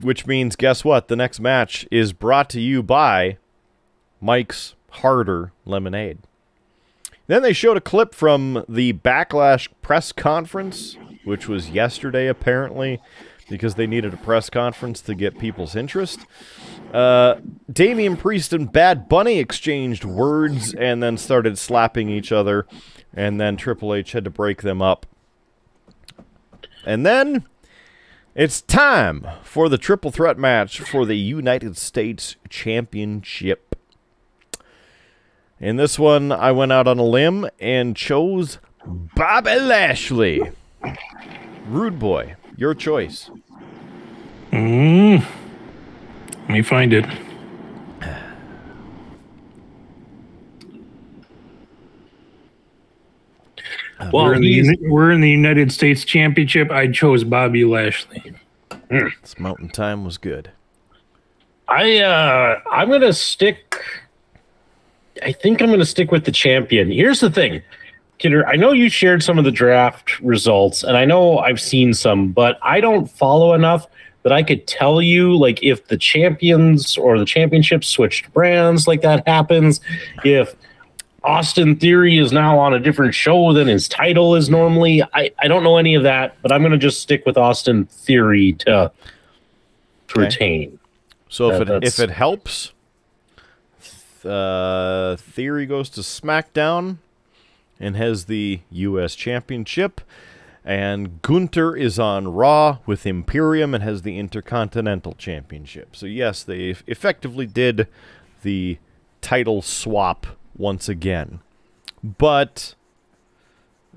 Which means, guess what? The next match is brought to you by Mike's Harder Lemonade. Then they showed a clip from the Backlash press conference, which was yesterday apparently, because they needed a press conference to get people's interest. Uh, Damian Priest and Bad Bunny exchanged words and then started slapping each other, and then Triple H had to break them up. And then it's time for the triple threat match for the United States Championship. In this one, I went out on a limb and chose Bobby Lashley. Rude Boy, your choice. Mm. Let me find it. Well, we're, in the, we're in the United States Championship. I chose Bobby Lashley. This mountain time was good. I uh I'm gonna stick. I think I'm gonna stick with the champion. Here's the thing, Kidder. I know you shared some of the draft results, and I know I've seen some, but I don't follow enough that I could tell you like if the champions or the championship switched brands, like that happens. If Austin Theory is now on a different show than his title is normally. I, I don't know any of that, but I'm going to just stick with Austin Theory to, to Okay. retain. So if That- it if it helps, uh, Theory goes to SmackDown and has the U.S. Championship, and Gunther is on Raw with Imperium and has the Intercontinental Championship. So yes, they effectively did the title swap once again, but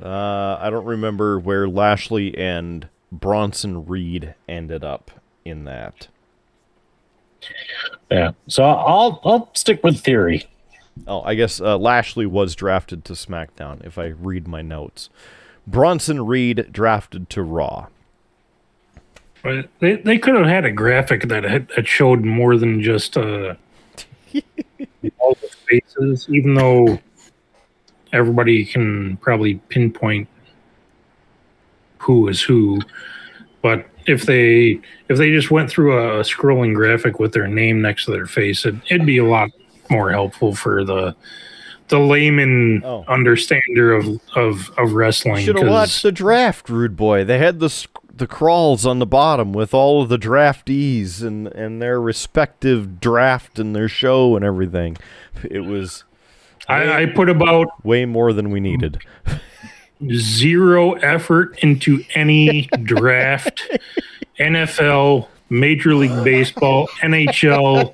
uh, I don't remember where Lashley and Bronson Reed ended up in that. Yeah. So I'll I'll stick with Theory. Oh, I guess uh, Lashley was drafted to SmackDown, if I read my notes. Bronson Reed drafted to Raw. But they, they could have had a graphic that had, that showed more than just uh, all the faces, even though everybody can probably pinpoint who is who. But if they if they just went through a, scrolling graphic with their name next to their face, it, it'd be a lot more helpful for the the layman Oh. understander of of of wrestling. Should have watched the draft, Rude Boy. They had the the crawls on the bottom with all of the draftees and, and their respective draft and their show and everything. It was I, I put about way more than we needed. zero effort into any draft, NFL, Major League Baseball, NHL,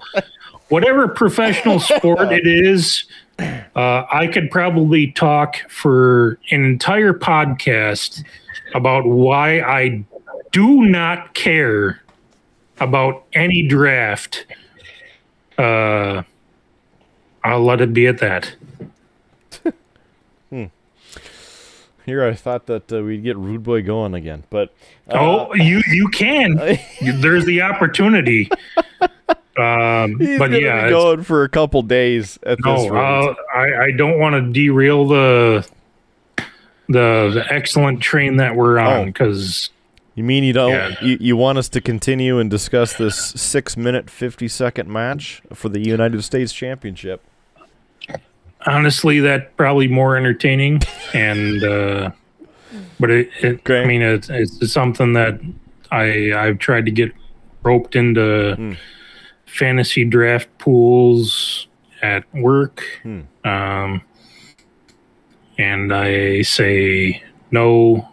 whatever professional sport it is. Uh, I could probably talk for an entire podcast about why I do not care about any draft. Uh, I'll let it be at that. Here, I thought that uh, we'd get Rude Boy going again, but uh, Oh, you you can. There's the opportunity. Um, he's but yeah, going for a couple days at this no, rate. uh, I I don't want to derail the the the excellent train that we're Oh. on because You mean you don't? Yeah. You, you want us to continue and discuss this six-minute, fifty-second match for the United States Championship? honestly, that probably more entertaining and. uh but it, it Okay. I mean, it's, it's something that I I've tried to get roped into Hmm. Fantasy draft pools at work. Hmm. Um, and I say no,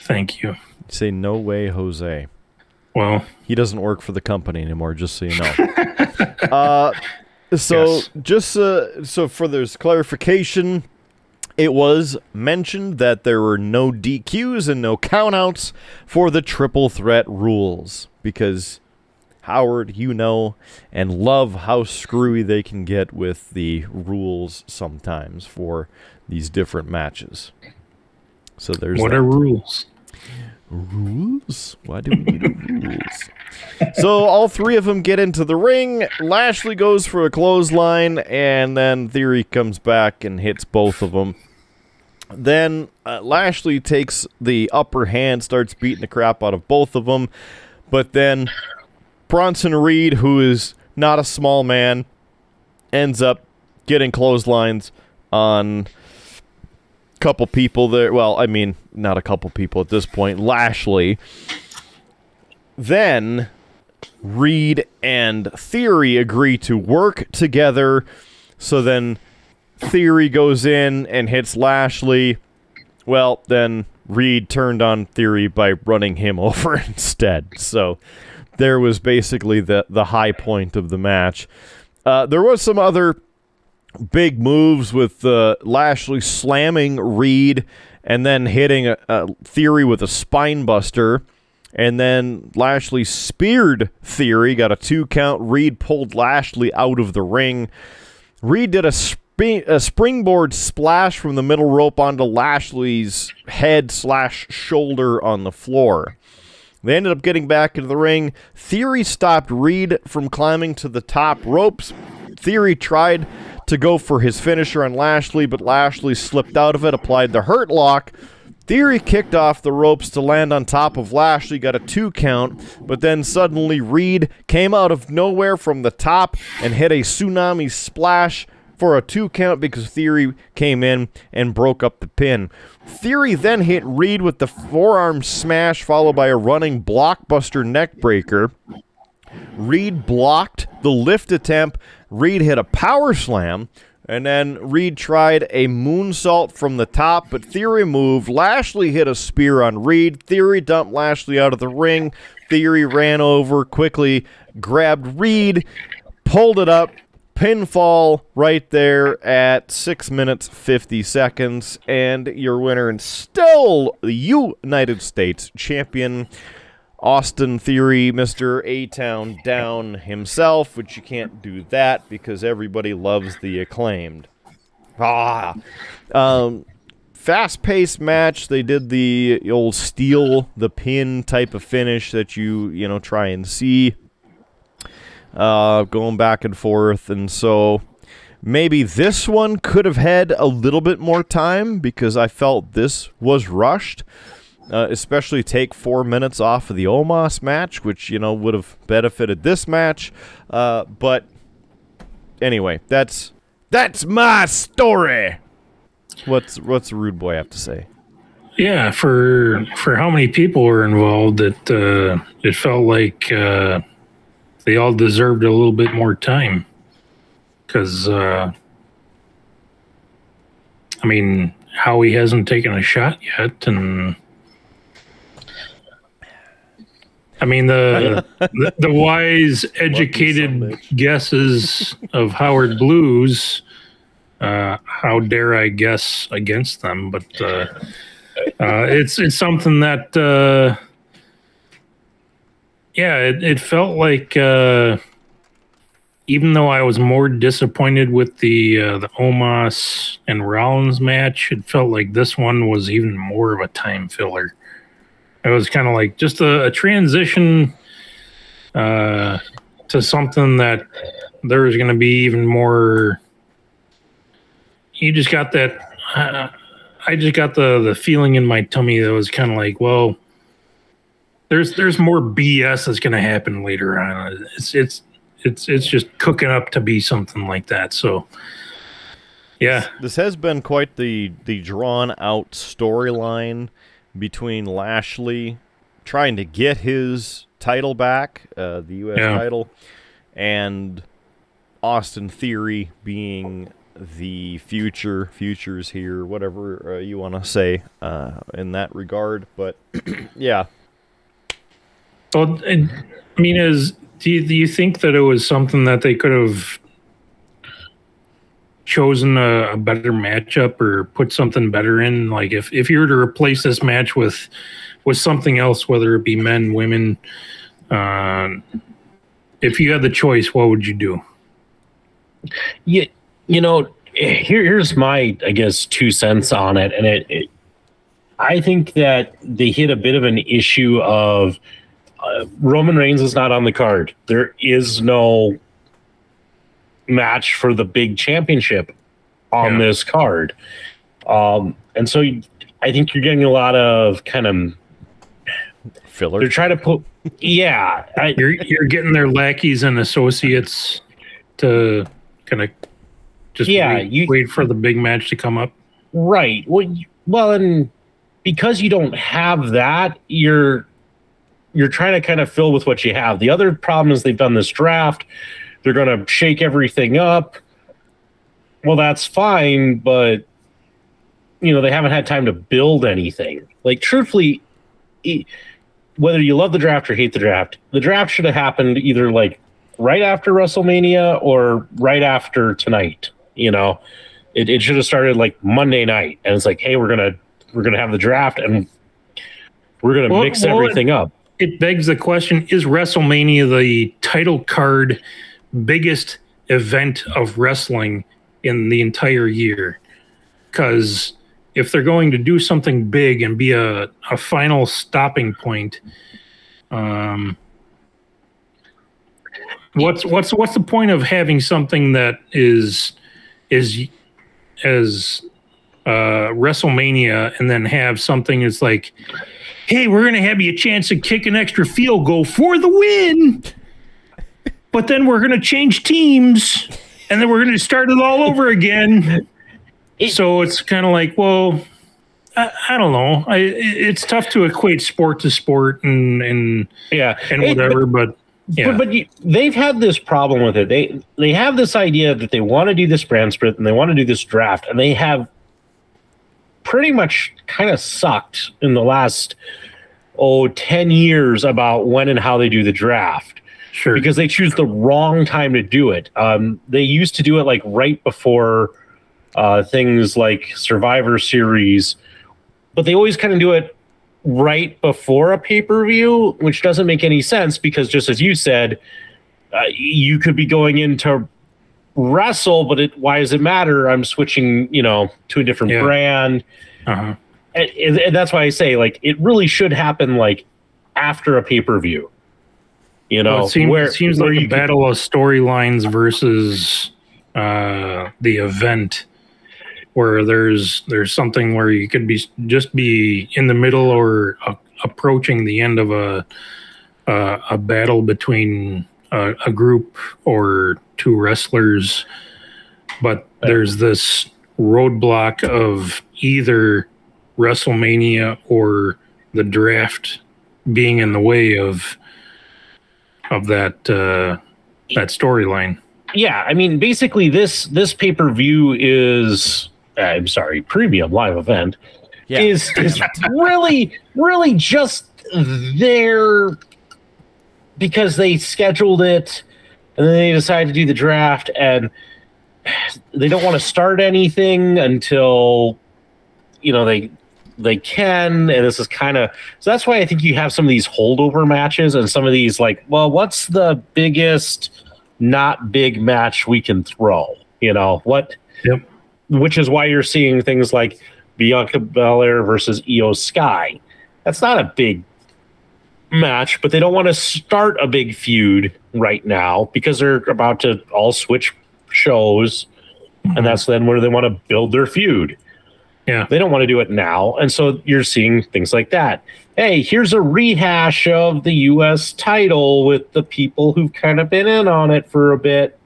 thank you. Say no way, Jose. Well, He doesn't work for the company anymore. Just so you know. uh, so Yes. just uh, so for this clarification, it was mentioned that there were no DQs and no countouts for the triple threat rules because Howard, you know, and love how screwy they can get with the rules sometimes for these different matches. So there's what that. are rules? Rules? Why do we need rules? So all three of them get into the ring. Lashley goes for a clothesline, and then Theory comes back and hits both of them. Then uh, Lashley takes the upper hand, starts beating the crap out of both of them. But then Bronson Reed, who is not a small man, ends up getting clotheslines on a couple people there. Well, I mean, not a couple people at this point. Lashley. Then Reed and Theory agree to work together. So then Theory goes in and hits Lashley. Well, then Reed turned on Theory by running him over instead. So there was basically the the high point of the match. Uh, there was some other big moves with uh, Lashley slamming Reed and then hitting a, a Theory with a spine buster. And then Lashley speared Theory, got a two count. Reed pulled Lashley out of the ring. Reed did a, a springboard splash from the middle rope onto Lashley's head slash shoulder on the floor. They ended up getting back into the ring. Theory stopped Reed from climbing to the top ropes. Theory tried to go for his finisher on Lashley, but Lashley slipped out of it, applied the hurt lock. Theory kicked off the ropes to land on top of Lashley, got a two count, but then suddenly Reed came out of nowhere from the top and hit a tsunami splash for a two count because Theory came in and broke up the pin. Theory then hit Reed with the forearm smash, followed by a running blockbuster neckbreaker. Reed blocked the lift attempt. Reed hit a power slam. And then Reed tried a moonsault from the top, but Theory moved. Lashley hit a spear on Reed. Theory dumped Lashley out of the ring. Theory ran over quickly, grabbed Reed, pulled it up, pinfall right there at 6 minutes 50 seconds and your winner and still the United States champion Austin Theory, Mr. A Town down himself, which you can't do that because everybody loves the acclaimed. Ah. Um, fast paced match. They did the old steal the pin type of finish that you, you know, try and see. Uh, going back and forth. And so maybe this one could have had a little bit more time because I felt this was rushed uh, especially take four minutes off of the Omos match, which you know would have benefited this match. Uh, but anyway, that's that's my story. What's what's the rude boy have to say? Yeah, for for how many people were involved, it uh, it felt like uh, they all deserved a little bit more time. Because uh, I mean, Howie hasn't taken a shot yet, and I mean the the, the wise, educated guesses of Howard Blues. Uh, how dare I guess against them? But uh, uh, it's it's something that uh, yeah, it, it felt like uh, even though I was more disappointed with the uh, the Omos and Rollins match, it felt like this one was even more of a time filler. It was kind of like just a, a transition uh, to something that there was going to be even more. You just got that. Uh, I just got the the feeling in my tummy that was kind of like, well, there's there's more BS that's going to happen later on. It's it's it's it's just cooking up to be something like that. So, yeah, this has been quite the the drawn out storyline between Lashley trying to get his title back, uh, the U.S. Yeah. title, and Austin Theory being the future, futures here, whatever uh, you want to say uh, in that regard. But yeah. Well, I mean, is do you, do you think that it was something that they could have chosen a, a, better matchup or put something better in? Like if, if you were to replace this match with with something else, whether it be men, women, uh, if you had the choice, what would you do? Yeah, you know, here here's my I guess two cents on it, and it, it I think that they hit a bit of an issue of uh, Roman Reigns is not on the card. There is no match for the big championship on yeah. this card. Um, and so I think you're getting a lot of kind of filler. They're trying to put, yeah, I, you're you're getting their lackeys and associates to kind of just yeah, wait, you, wait for the big match to come up. Right. Well, well, and because you don't have that, you're you're trying to kind of fill with what you have. The other problem is they've done this draft they're going to shake everything up. Well, that's fine, but you know, they haven't had time to build anything. Like truthfully, whether you love the draft or hate the draft, the draft should have happened either like right after WrestleMania or right after tonight, you know. It, it should have started like Monday night and it's like, "Hey, we're going to we're going to have the draft and we're going to well, mix well, everything up." It begs the question, is WrestleMania the title card biggest event of wrestling in the entire year. Because if they're going to do something big and be a, a final stopping point, um, what's what's what's the point of having something that is is as uh, WrestleMania and then have something that's like, hey, we're gonna have you a chance to kick an extra field goal for the win but then we're going to change teams and then we're going to start it all over again. It- so it's kind of like, well, I, I don't know. I it- it's tough to equate sport to sport and and yeah, and It- whatever, but yeah, But, but you, they've had this problem with it. They they have this idea that they want to do this brand split and they want to do this draft, and they have pretty much kind of sucked in the last oh 10 years about when and how they do the draft sure. because they choose the wrong time to do it. Um, they used to do it like right before uh, things like Survivor Series, but they always kind of do it right before a pay per view, which doesn't make any sense because just as you said, uh, you could be going into wrestle, but it, why does it matter? I'm switching, you know, to a different Yeah. brand uh-huh. and, and- and that's why I say like it really should happen like after a pay per view. You know, Well, it seems, where it seems where like a battle of storylines versus uh, the event, where there's there's something where you could be just be in the middle or uh, approaching the end of a uh, a battle between a, a group or two wrestlers, but there's this roadblock of either WrestleMania or the draft being in the way of of that uh, that storyline. yeah, I mean, basically this this pay per view is I'm sorry, premium live event Yeah. is is really really just there because they scheduled it and then they decide to do the draft and they don't want to start anything until you know they they can and this is kind of so that's why i think you have some of these holdover matches and some of these like well what's the biggest not big match we can throw you know what Yep. which is why you're seeing things like bianca belair versus io sky that's not a big match but they don't want to start a big feud right now because they're about to all switch shows and that's then where they want to build their feud Yeah. they don't want to do it now. And so you're seeing things like that. Hey, here's a rehash of the US title with the people who've kind of been in on it for a bit.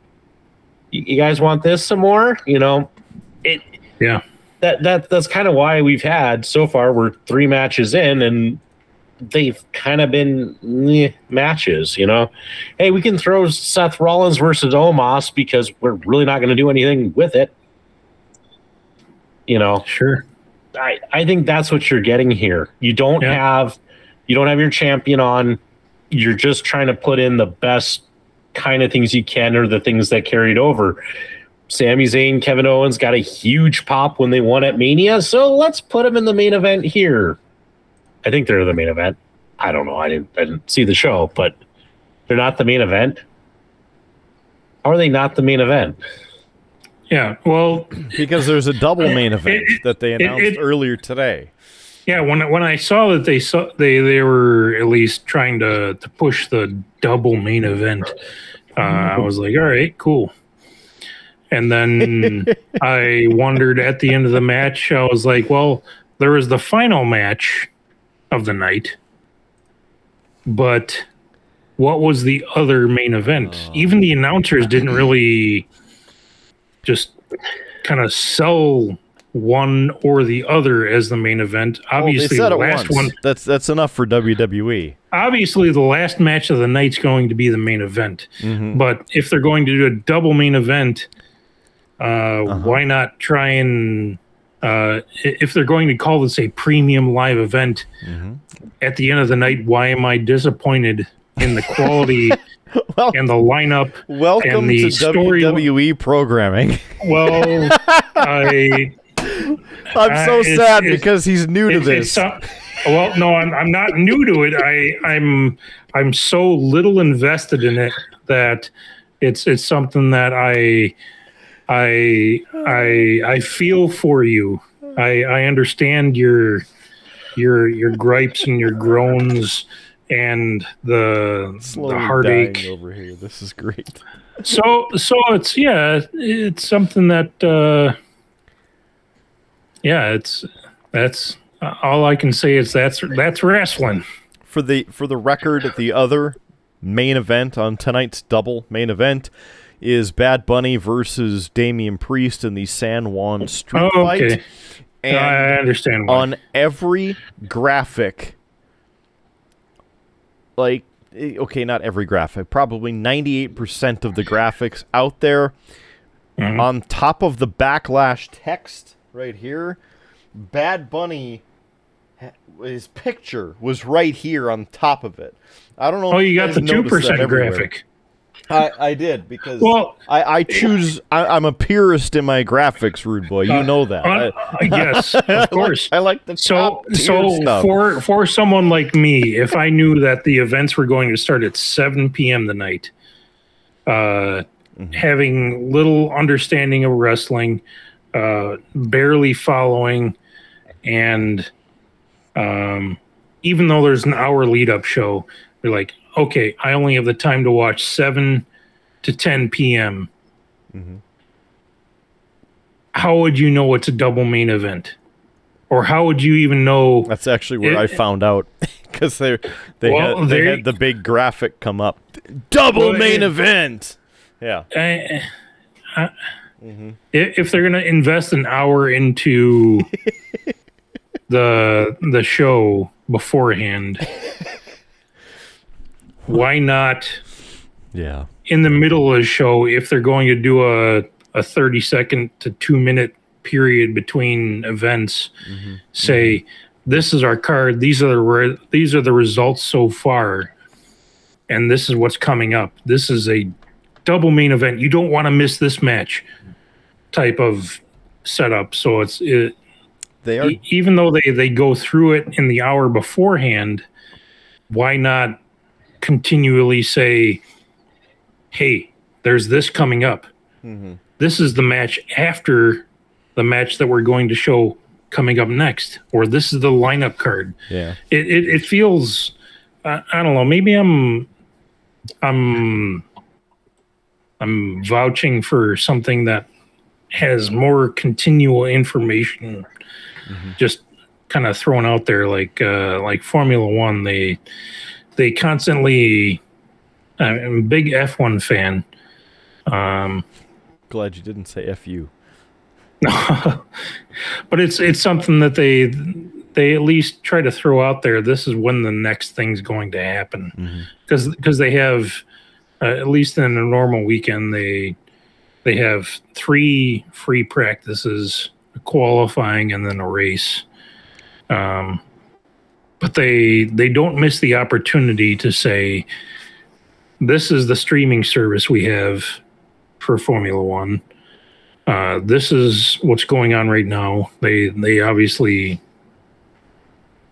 You, you guys want this some more? You know, it Yeah. that that that's kind of why we've had so far we're three matches in and they've kind of been meh matches, you know. Hey, we can throw Seth Rollins versus Omos because we're really not going to do anything with it. You know, Sure. I, I think that's what you're getting here. You don't Yeah. have you don't have your champion on. You're just trying to put in the best kind of things you can or the things that carried over. Sami Zayn, Kevin Owens got a huge pop when they won at Mania, so let's put them in the main event here. I think they're the main event. I don't know. I didn't I didn't see the show, but they're not the main event. How are they not the main event? Yeah. Well, because there's a double main event it- that they it- announced it- earlier today. yeah. When when I saw that they saw they they were at least trying to to push the double main event, uh, I was like, all right, cool. And then I wondered at the end of the match, I was like, well, there was the final match of the night, but what was the other main event? Even the announcers didn't really just kind of sell one or the other as the main event. Obviously, said the last once. one. That's that's enough for. WWE. Obviously, the last match of the night's going to be the main event. Mhm. But if they're going to do a double main event, uh, Uh-huh. why not try and uh, if they're going to call this a premium live event Mhm. at the end of the night, why am I disappointed in the quality Well, and the lineup? welcome and the to story- WWE programming. Well, I I'm Uh, so it's- sad it's- because he's new to this. uh, well, no, I'm I'm not new to it. I I'm I'm so little invested in it that it's it's something that I I I I feel for you. I I understand your your your gripes and your groans and the Slowly the heartache. over here. This is great. So so it's yeah, it's something that uh yeah, it's that's all I can say is that's that's wrestling. For the for the record, the other main event on tonight's double main event, is Bad Bunny versus Damian Priest in the San Juan Street Oh, Fight. okay. And I understand. Why. on every graphic, like, eh, okay, not every graphic, probably 98% of the graphics out there, Mhm. on top of the backlash text right here, Bad Bunny, his picture was right here on top of it. I don't know. oh, if you got the two noticed that percent everywhere. graphic. I, I did because Well, I, I choose. I, I'm a purist in my graphics, rude boy. You know that. uh, I- uh, yes, of course. I like the So, so stuff. for for someone like me, if I knew that the events were going to start at 7 p.m. the night, uh, Mm-hmm. having little understanding of wrestling, uh, barely following, and um, even though there's an hour lead up show, you're like, okay, I only have the time to watch 7 to 10 p.m. Mm-hmm. How would you know it's a double main event? Or how would you even know That's actually where It- I found out because they they, Well, had, they had the big graphic come up. Double Well, main it- event. Yeah. I, I, if if they're gonna invest an hour into the the show beforehand, why not Yeah. in the middle of the show if they're going to do a a thirty second to two minute period between events? Mm-hmm. Say this is our card. These are the re- these are the results so far, and this is what's coming up. This is a double main event. You don't want to miss this match type of setup. So it's it, They are e- even though they they go through it in the hour beforehand, why not continually say, "Hey, there's this coming up. This is the match after the match that we're going to show coming up next, or this is the lineup card." yeah. It it, it feels, I, I don't know. Maybe I'm I'm I'm vouching for something that has more continual information just kind of thrown out there like uh like Formula 1 they they constantly I'm a big F1 fan. Um Glad you didn't say fu. but it's it's something that they they at least try to throw out there this is when the next thing's going to happen. Because because they have uh, at least in a normal weekend they they have three free practices a qualifying and then a race. Um but they they don't miss the opportunity to say this is the streaming service we have for formula one uh, this is what's going on right now. They they obviously,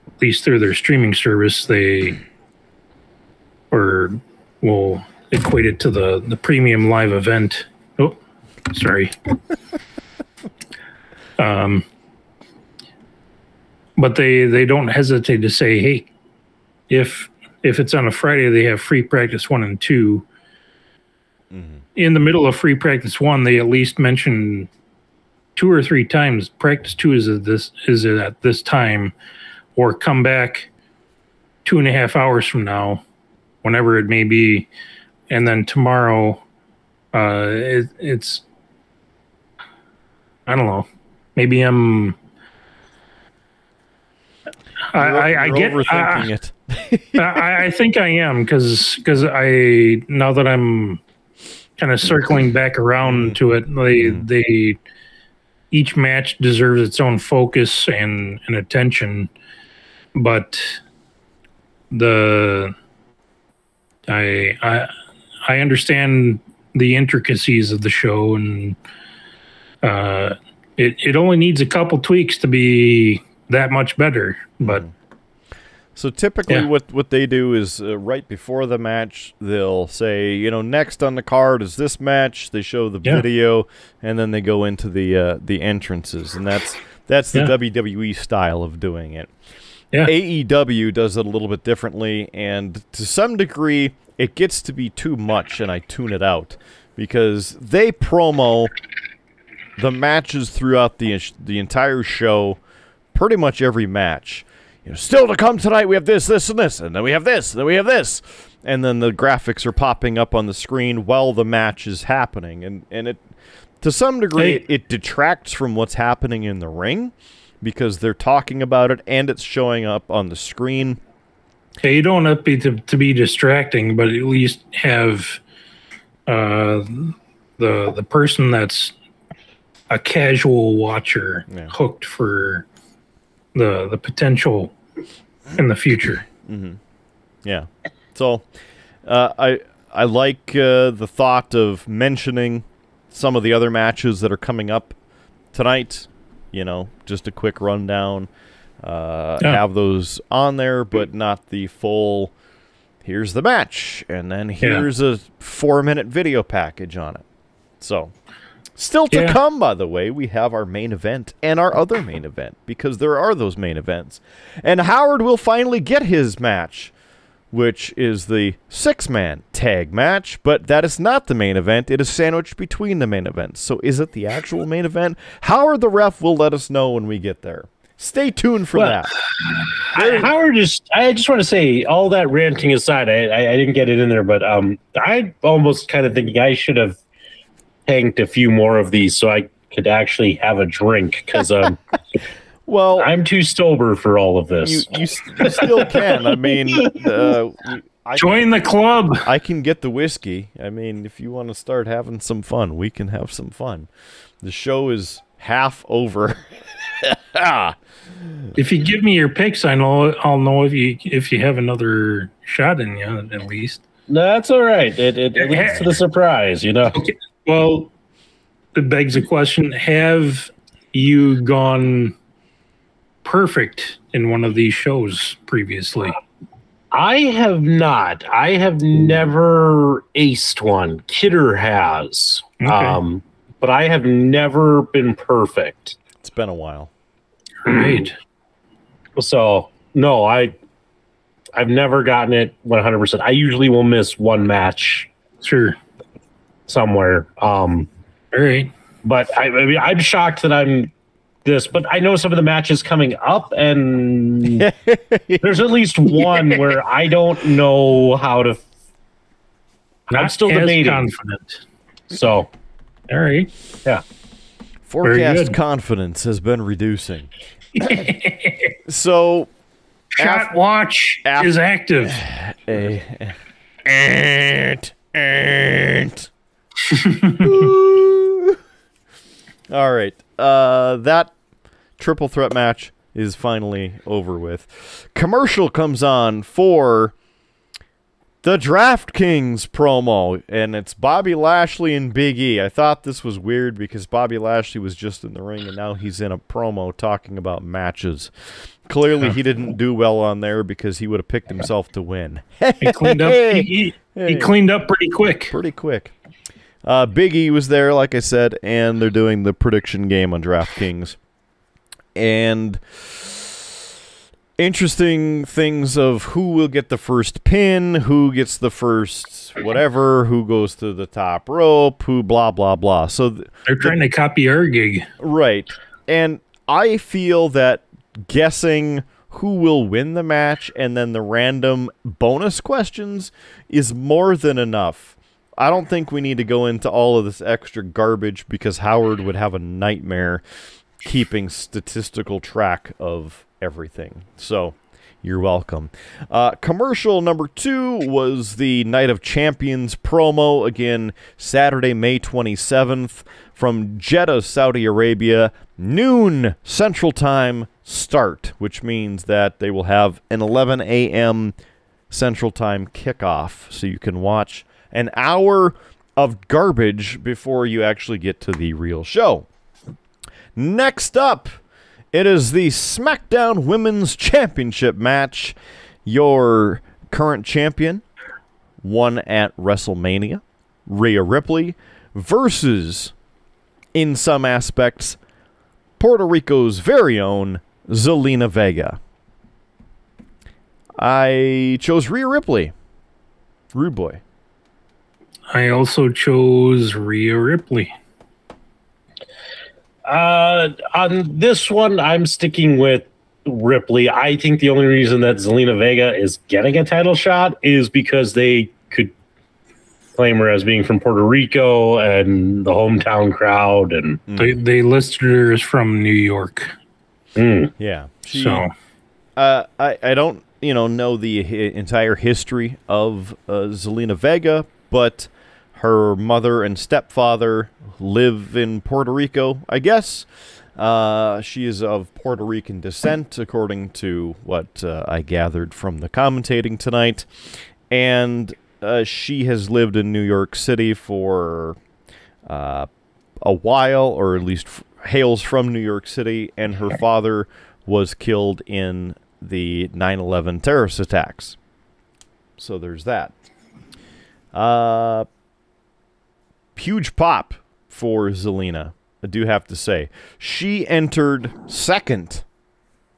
at least through their streaming service, they or will equate it to the the premium live event. Oh, sorry. um, but they they don't hesitate to say, hey, if if it's on a Friday, they have free practice one and 2 mm-hmm. in the middle of free practice one, they at least mention two or three times practice two is at this is at this time, or come back two and a half hours from now, whenever it may be, and then tomorrow, uh, it, it's I don't know, maybe I'm. I, I, I You're get overthinking uh, I- it. I, I think I am because because I now that I'm kind of circling back around mm-hmm. to it, they mm-hmm. they each match deserves its own focus and, and attention, but the I I I understand the intricacies of the show and uh, it it only needs a couple tweaks to be that much better, but. So typically, Yeah. what what they do is uh, right before the match, they'll say, you know, next on the card is this match. They show the Yeah. video, and then they go into the uh, the entrances, and that's that's the Yeah. WWE style of doing it. AEW does it a little bit differently, and to some degree, it gets to be too much, and I tune it out because they promo the matches throughout the the entire show, pretty much every match. you know, still to come tonight, we have this, this, and this, and then we have this, and then we have this, and then the graphics are popping up on the screen while the match is happening, and and it to some degree Hey. it detracts from what's happening in the ring because they're talking about it and it's showing up on the screen. Hey, you don't want to be, to, to be distracting, but at least have uh, the the person that's a casual watcher Yeah. hooked for the the potential in the future. Yeah. So uh, I I like uh, the thought of mentioning some of the other matches that are coming up tonight. You know, just a quick rundown. Uh, Yeah. Have those on there, but not the full. Here's the match, and then here's a four-minute video package on it. So, still to Yeah. come, by the way, we have our main event and our other main event because there are those main events, and Howard will finally get his match which is the six man tag match, but that is not the main event. It is sandwiched between the main events. So is it the actual main event? Howard the ref will let us know when we get there. Stay tuned for Well, that. I, Howard just I just want to say all that ranting aside, I, I I didn't get it in there, but um I almost kind of think I should have tanked a few more of these so I could actually have a drink because um Well, I'm too sober for all of this. you, s- you still can. I mean, uh, I, Join the club. I can get the whiskey. I mean, if you want to start having some fun, we can have some fun. The show is half over. If you give me your picks, I know I'll know if you if you have another shot in you at least. That's all right. It, it, it leads to the surprise, you know. Well, it begs a question: Have you gone perfect in one of these shows previously? I have not. I have never aced one. Kidder has. Okay. Um, but I have never been perfect. It's been a while. Great. So no, I I've never gotten it 100%. I usually will miss one match Sure. Somewhere. Um, All right. but I, I mean, I'm shocked that I'm this, but I know some of the matches coming up, and there's at least one where I don't know how to. I'm still as debating. confident. So All right. Yeah. Forecast confidence has been reducing. so, Shot watch af- is active. a and and all right uh that triple threat match is finally over with commercial comes on for the DraftKings promo, and it's Bobby Lashley and Big E. I thought this was weird because Bobby Lashley was just in the ring, and now he's in a promo talking about matches. Clearly, he didn't do well on there because he would have picked himself to win. He cleaned up. He, he, he cleaned up pretty quick. Pretty quick. Uh, Big E was there, like I said, and they're doing the prediction game on DraftKings. And interesting things of who will get the first pin, who gets the first whatever, who goes to the top rope, who blah blah blah. So th- They're trying to copy our gig. right. And I feel that guessing who will win the match and then the random bonus questions is more than enough. I don't think we need to go into all of this extra garbage because Howard would have a nightmare keeping statistical track of everything. So, you're welcome. Uh, commercial number two was the Night of Champions promo. Again, Saturday, May 27th from Jeddah, Saudi Arabia. Noon Central Time start, which means that they will have an 11 a.m. Central Time kickoff. So you can watch an hour of garbage before you actually get to the real show. Next up, it is the SmackDown Women's Championship match. Your current champion won at WrestleMania, Rhea Ripley, versus, in some aspects, Puerto Rico's very own Zelina Vega. I chose Rhea Ripley. Rude boy. I also chose Rhea Ripley. Uh, on this one, I'm sticking with Ripley. I think the only reason that Zelina Vega is getting a title shot is because they could claim her as being from Puerto Rico and the hometown crowd and They they listed her as from New York. Mm. Yeah. She, So Uh, I, I don't you know know the hi- entire history of uh, Zelina Vega, but her mother and stepfather live in Puerto Rico, I guess. Uh, she is of Puerto Rican descent, according to what uh, I gathered from the commentating tonight, and uh, she has lived in New York City for uh, a while, or at least f- hails from New York City, and her father was killed in the 9 11 terrorist attacks. So there's that. Uh, huge pop for Zelina, I do have to say. She entered second,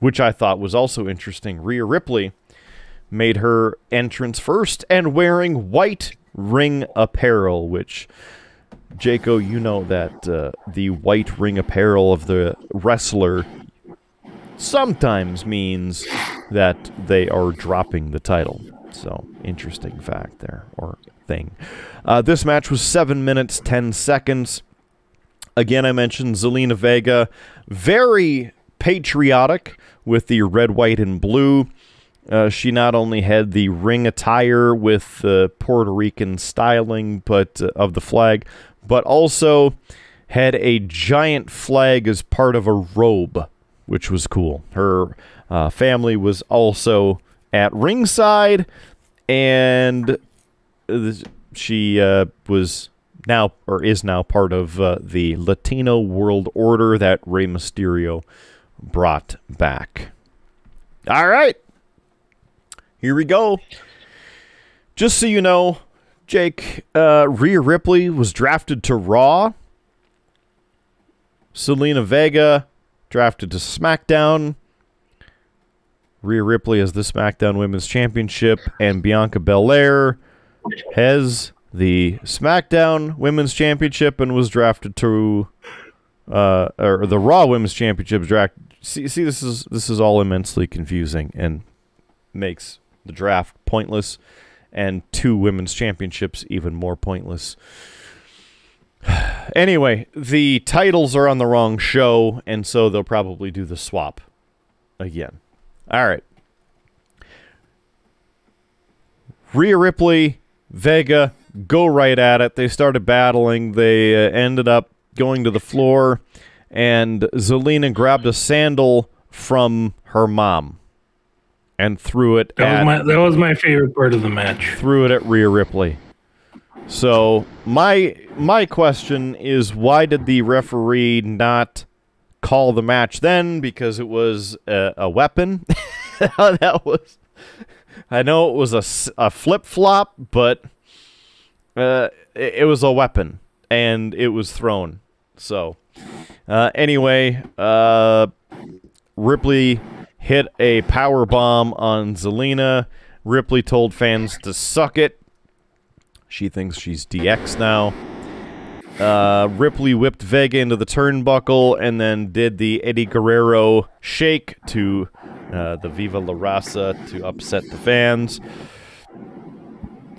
which I thought was also interesting. Rhea Ripley made her entrance first and wearing white ring apparel, which Jaco, you know that uh, the white ring apparel of the wrestler sometimes means that they are dropping the title. So, interesting fact there, or thing. Uh, this match was 7 minutes, 10 seconds. Again, I mentioned Zelina Vega, very patriotic with the red, white, and blue. Uh, she not only had the ring attire with the Puerto Rican styling, but uh, of the flag, but also had a giant flag as part of a robe, which was cool. Her uh, family was also at ringside, and uh, she uh, was now or is now part of uh, the Latino World Order that Rey Mysterio brought back. All right. Here we go. Just so you know, Jake, uh, Rhea Ripley was drafted to Raw. Zelina Vega drafted to SmackDown. Rhea Ripley has the SmackDown Women's Championship, and Bianca Belair has the SmackDown Women's Championship and was drafted to, uh, or the Raw Women's Championship draft. See, see, this is this is all immensely confusing and makes the draft pointless, and two women's championships even more pointless. anyway, the titles are on the wrong show, and so they'll probably do the swap again. All right. Rhea Ripley, Vega, go right at it. They started battling. They uh, ended up going to the floor, and Zelina grabbed a sandal from her mom and threw it that at was my that was my favorite part of the match. threw it at Rhea Ripley. So my my question is, why did the referee not call the match then? Because it was a, a weapon. that was. I know it was a, a flip flop, but uh, it, it was a weapon and it was thrown. So uh, anyway, uh, Ripley hit a power bomb on Zelina. Ripley told fans to suck it. She thinks she's DX now. Uh, Ripley whipped Vega into the turnbuckle and then did the Eddie Guerrero shake to uh, the Viva La Raza to upset the fans.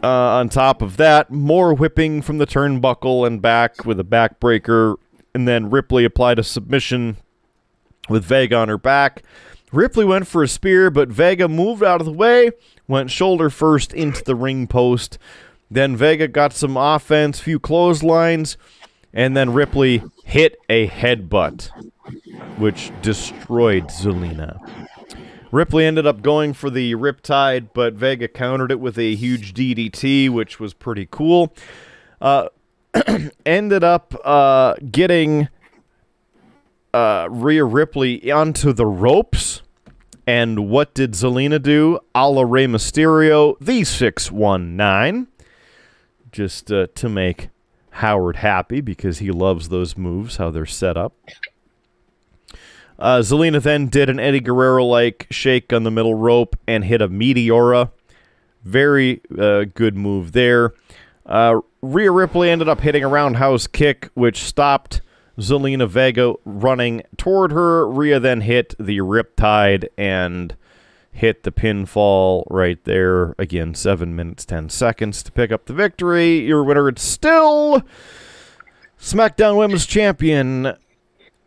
Uh, on top of that, more whipping from the turnbuckle and back with a backbreaker. And then Ripley applied a submission with Vega on her back. Ripley went for a spear, but Vega moved out of the way, went shoulder first into the ring post. Then Vega got some offense, few clotheslines, and then Ripley hit a headbutt, which destroyed Zelina. Ripley ended up going for the Riptide, but Vega countered it with a huge DDT, which was pretty cool. Uh, ended up uh, getting uh, Rhea Ripley onto the ropes. And what did Zelina do? A la Rey Mysterio, the 619. Just uh, to make Howard happy because he loves those moves, how they're set up. Uh, Zelina then did an Eddie Guerrero like shake on the middle rope and hit a Meteora. Very uh, good move there. Uh, Rhea Ripley ended up hitting a roundhouse kick, which stopped Zelina Vega running toward her. Rhea then hit the Riptide and hit the pinfall right there. Again, 7 minutes 10 seconds to pick up the victory. Your winner, it's still SmackDown Women's Champion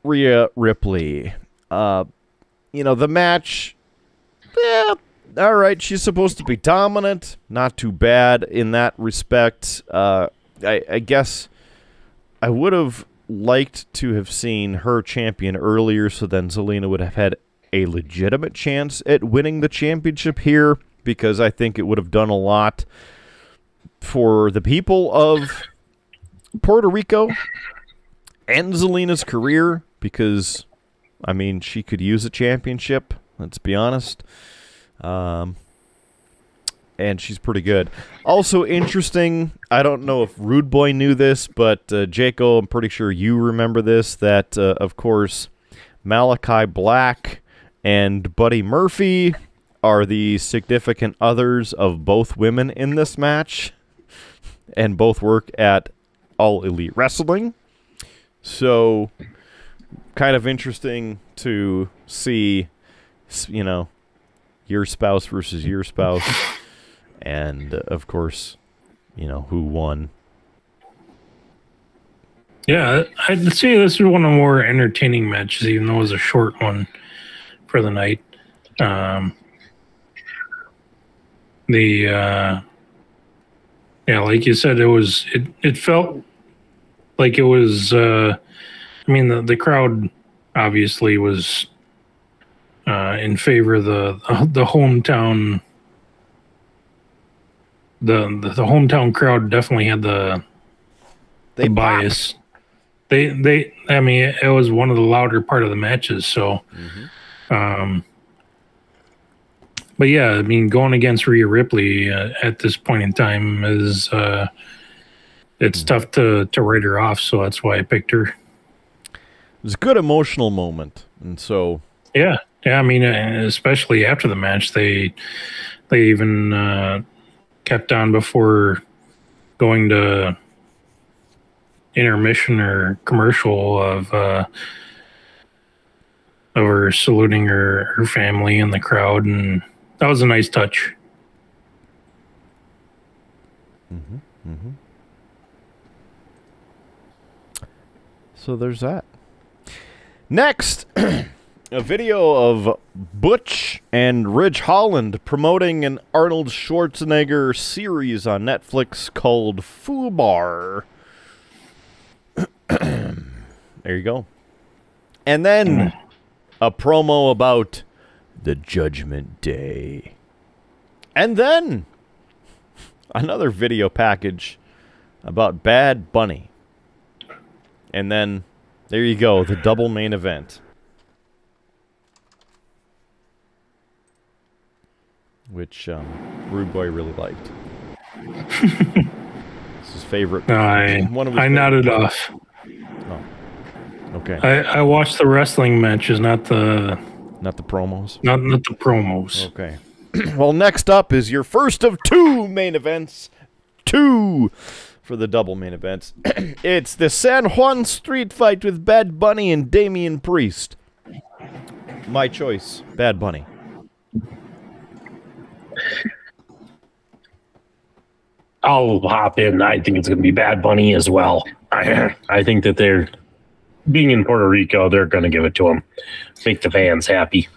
Rhea Ripley. Uh, you know, the match, yeah, all right, she's supposed to be dominant. Not too bad in that respect. Uh, I, I guess I would have liked to have seen her champion earlier so then Zelina would have had a legitimate chance at winning the championship here because I think it would have done a lot for the people of Puerto Rico and Zelina's career because, I mean, she could use a championship, let's be honest. Um, and she's pretty good. Also interesting, I don't know if Rude Boy knew this, but uh, Jaco, I'm pretty sure you remember this, that, uh, of course, Malakai Black and Buddy Murphy are the significant others of both women in this match, and both work at All Elite Wrestling. So, kind of interesting to see, you know, your spouse versus your spouse, and uh, of course, you know who won. Yeah, I'd say this is one of the more entertaining matches, even though it was a short one for the night. Um, the uh, yeah, like you said, it was it it felt like it was. Uh, I mean, the the crowd obviously was uh, in favor of the the hometown. The, the the hometown crowd definitely had the They the bias. They they I mean it was one of the louder part of the matches, so um but yeah, I mean going against Rhea Ripley uh, at this point in time is uh it's tough to to write her off, so that's why I picked her. It was a good emotional moment, and so Yeah. Yeah, I mean uh, especially after the match they they even uh kept on before going to intermission or commercial of uh of her saluting her her family and the crowd. And that was a nice touch. So there's that. Next, a video of Butch and Ridge Holland promoting an Arnold Schwarzenegger series on Netflix called Fubar. there you go. And then mm. a promo about the Judgment Day. And then another video package about Bad Bunny. And then there you go, the double main event. Which um, Rude Boy really liked. it's his favorite. i One of his i nodded off Okay, i i watched the wrestling matches not the not the promos. not not the promos Okay. well, next up is your first of two main events. Two for the double main events. it's the San Juan Street Fight with Bad Bunny and Damian Priest. My choice, Bad Bunny. I'll hop in. I think it's going to be Bad Bunny as well. I, I think that they're being in Puerto Rico. They're going to give it to him, make the fans happy.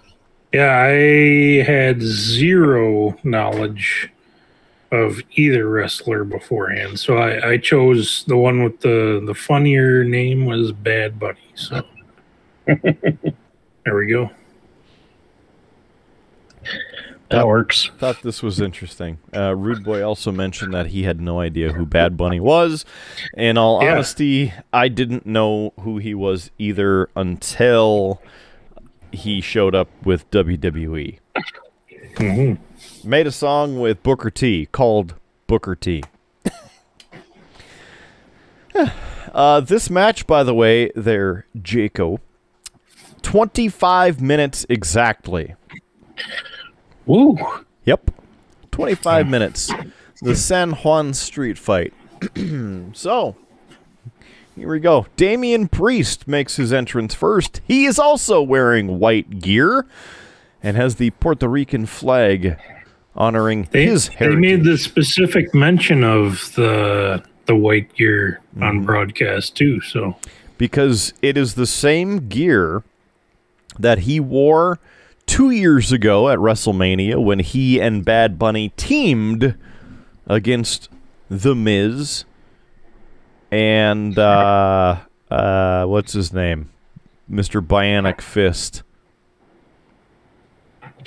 Yeah, I had zero knowledge of either wrestler beforehand, so I, I chose the one with the the funnier name was Bad Bunny. So there we go. That works. Thought this was interesting. Uh, Rude Boy also mentioned that he had no idea who Bad Bunny was. In all Yeah. honesty, I didn't know who he was either until he showed up with WWE. hmm Made a song with Booker T called Booker T. uh, this match, by the way, there, Jaco, 25 minutes exactly. Woo! Yep. 25 minutes. The San Juan street fight. so, here we go. Damian Priest makes his entrance first. He is also wearing white gear and has the Puerto Rican flag honoring They, his they made the specific mention of the the white gear Mm-hmm. on broadcast too. So because it is the same gear that he wore two years ago at WrestleMania when he and Bad Bunny teamed against The Miz and uh, uh, what's his name, Mister Bionic Fist.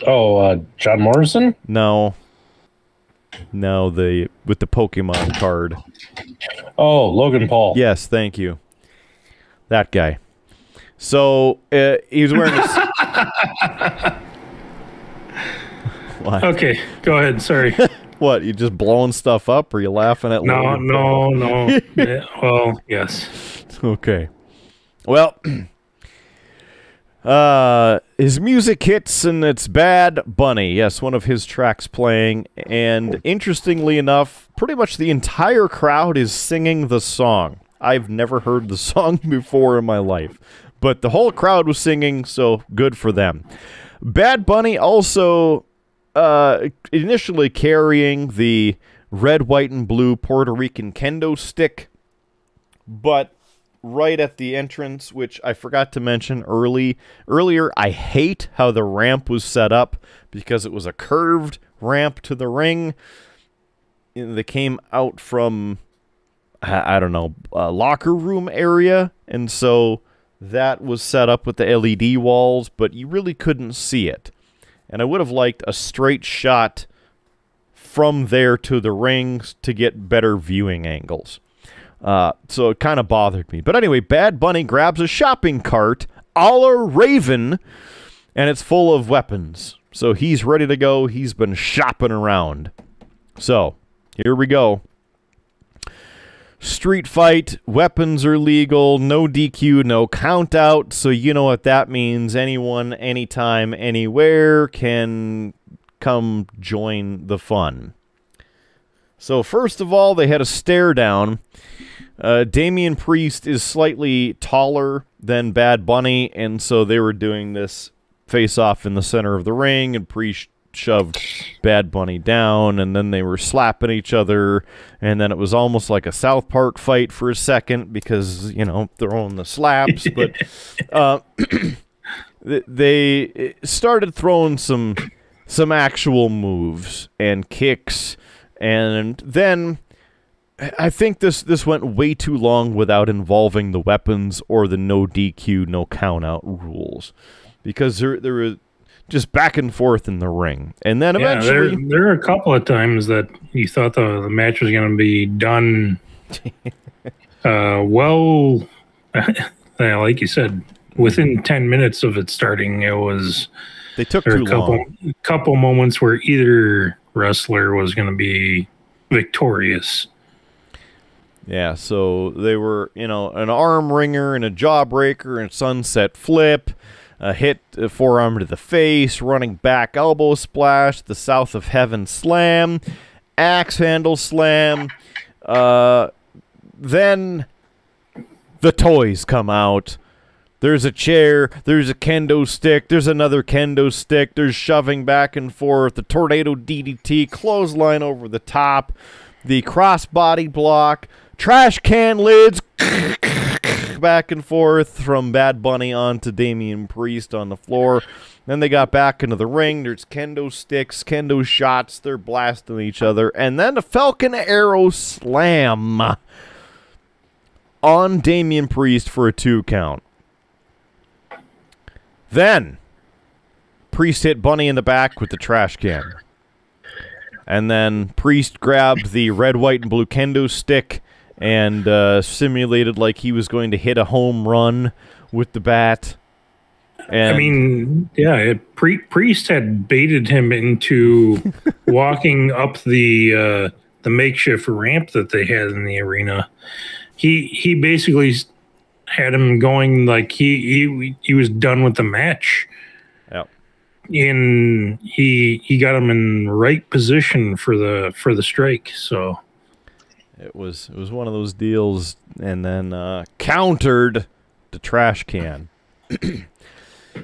Oh, uh, John Morrison? No, no, the with the Pokemon card. Oh, Logan Paul. Yes, thank you. That guy. So uh, he was wearing this. okay, go ahead. Sorry. What? You just blowing stuff up, or you laughing at? No, Logan no, no. Yeah, well, yes. Okay. Well, uh, his music hits, and it's Bad Bunny. Yes, one of his tracks playing, and interestingly enough, pretty much the entire crowd is singing the song. I've never heard the song before in my life, but the whole crowd was singing, so good for them. Bad Bunny also uh, initially carrying the red, white, and blue Puerto Rican kendo stick, but right at the entrance, which I forgot to mention early earlier, I hate how the ramp was set up because it was a curved ramp to the ring. They came out from I don't know locker room area, and so that was set up with the LED walls, but you really couldn't see it. And I would have liked a straight shot from there to the rings to get better viewing angles. Uh, so it kind of bothered me. But anyway, Bad Bunny grabs a shopping cart a la Raven, and it's full of weapons. So he's ready to go. He's been shopping around. So here we go. Street fight, weapons are legal, no DQ, no count out. So you know what that means. Anyone, anytime, anywhere can come join the fun. So, first of all, they had a stare down. Uh, Damian Priest is slightly taller than Bad Bunny, and so they were doing this face off in the center of the ring, and Priest shoved Bad Bunny down, and then they were slapping each other, and then it was almost like a South Park fight for a second because, you know, throwing the slaps, but uh, they started throwing some some actual moves and kicks, and then I think this this went way too long without involving the weapons or the no DQ, no count out rules, because there there was just back and forth in the ring, and then Yeah, there, eventually, there are a couple of times that you thought the, the match was going to be done uh, well. like you said, within 10 minutes of it starting, it was they took too a couple, long. couple moments where either wrestler was going to be victorious. Yeah, so they were, you know, an arm wringer and a jawbreaker and sunset flip, a hit a forearm to the face, running back elbow splash, the south of heaven slam, axe handle slam. Uh, then the toys come out. There's a chair, there's a kendo stick, there's another kendo stick, there's shoving back and forth, the tornado DDT, clothesline over the top, the crossbody block, trash can lids back and forth from Bad Bunny onto Damian Priest on the floor. Then they got back into the ring. There's kendo sticks, kendo shots. They're blasting each other. And then a Falcon Arrow slam on Damian Priest for a two count. Then Priest hit Bunny in the back with the trash can. And then Priest grabbed the red, white, and blue kendo stick and uh, simulated like he was going to hit a home run with the bat. And I mean, yeah, it, Pri- Priest had baited him into walking up the uh, the makeshift ramp that they had in the arena. He he basically had him going like he he he was done with the match, Yep. and he he got him in right position for the for the strike. So It was it was one of those deals, and then uh, countered the trash can.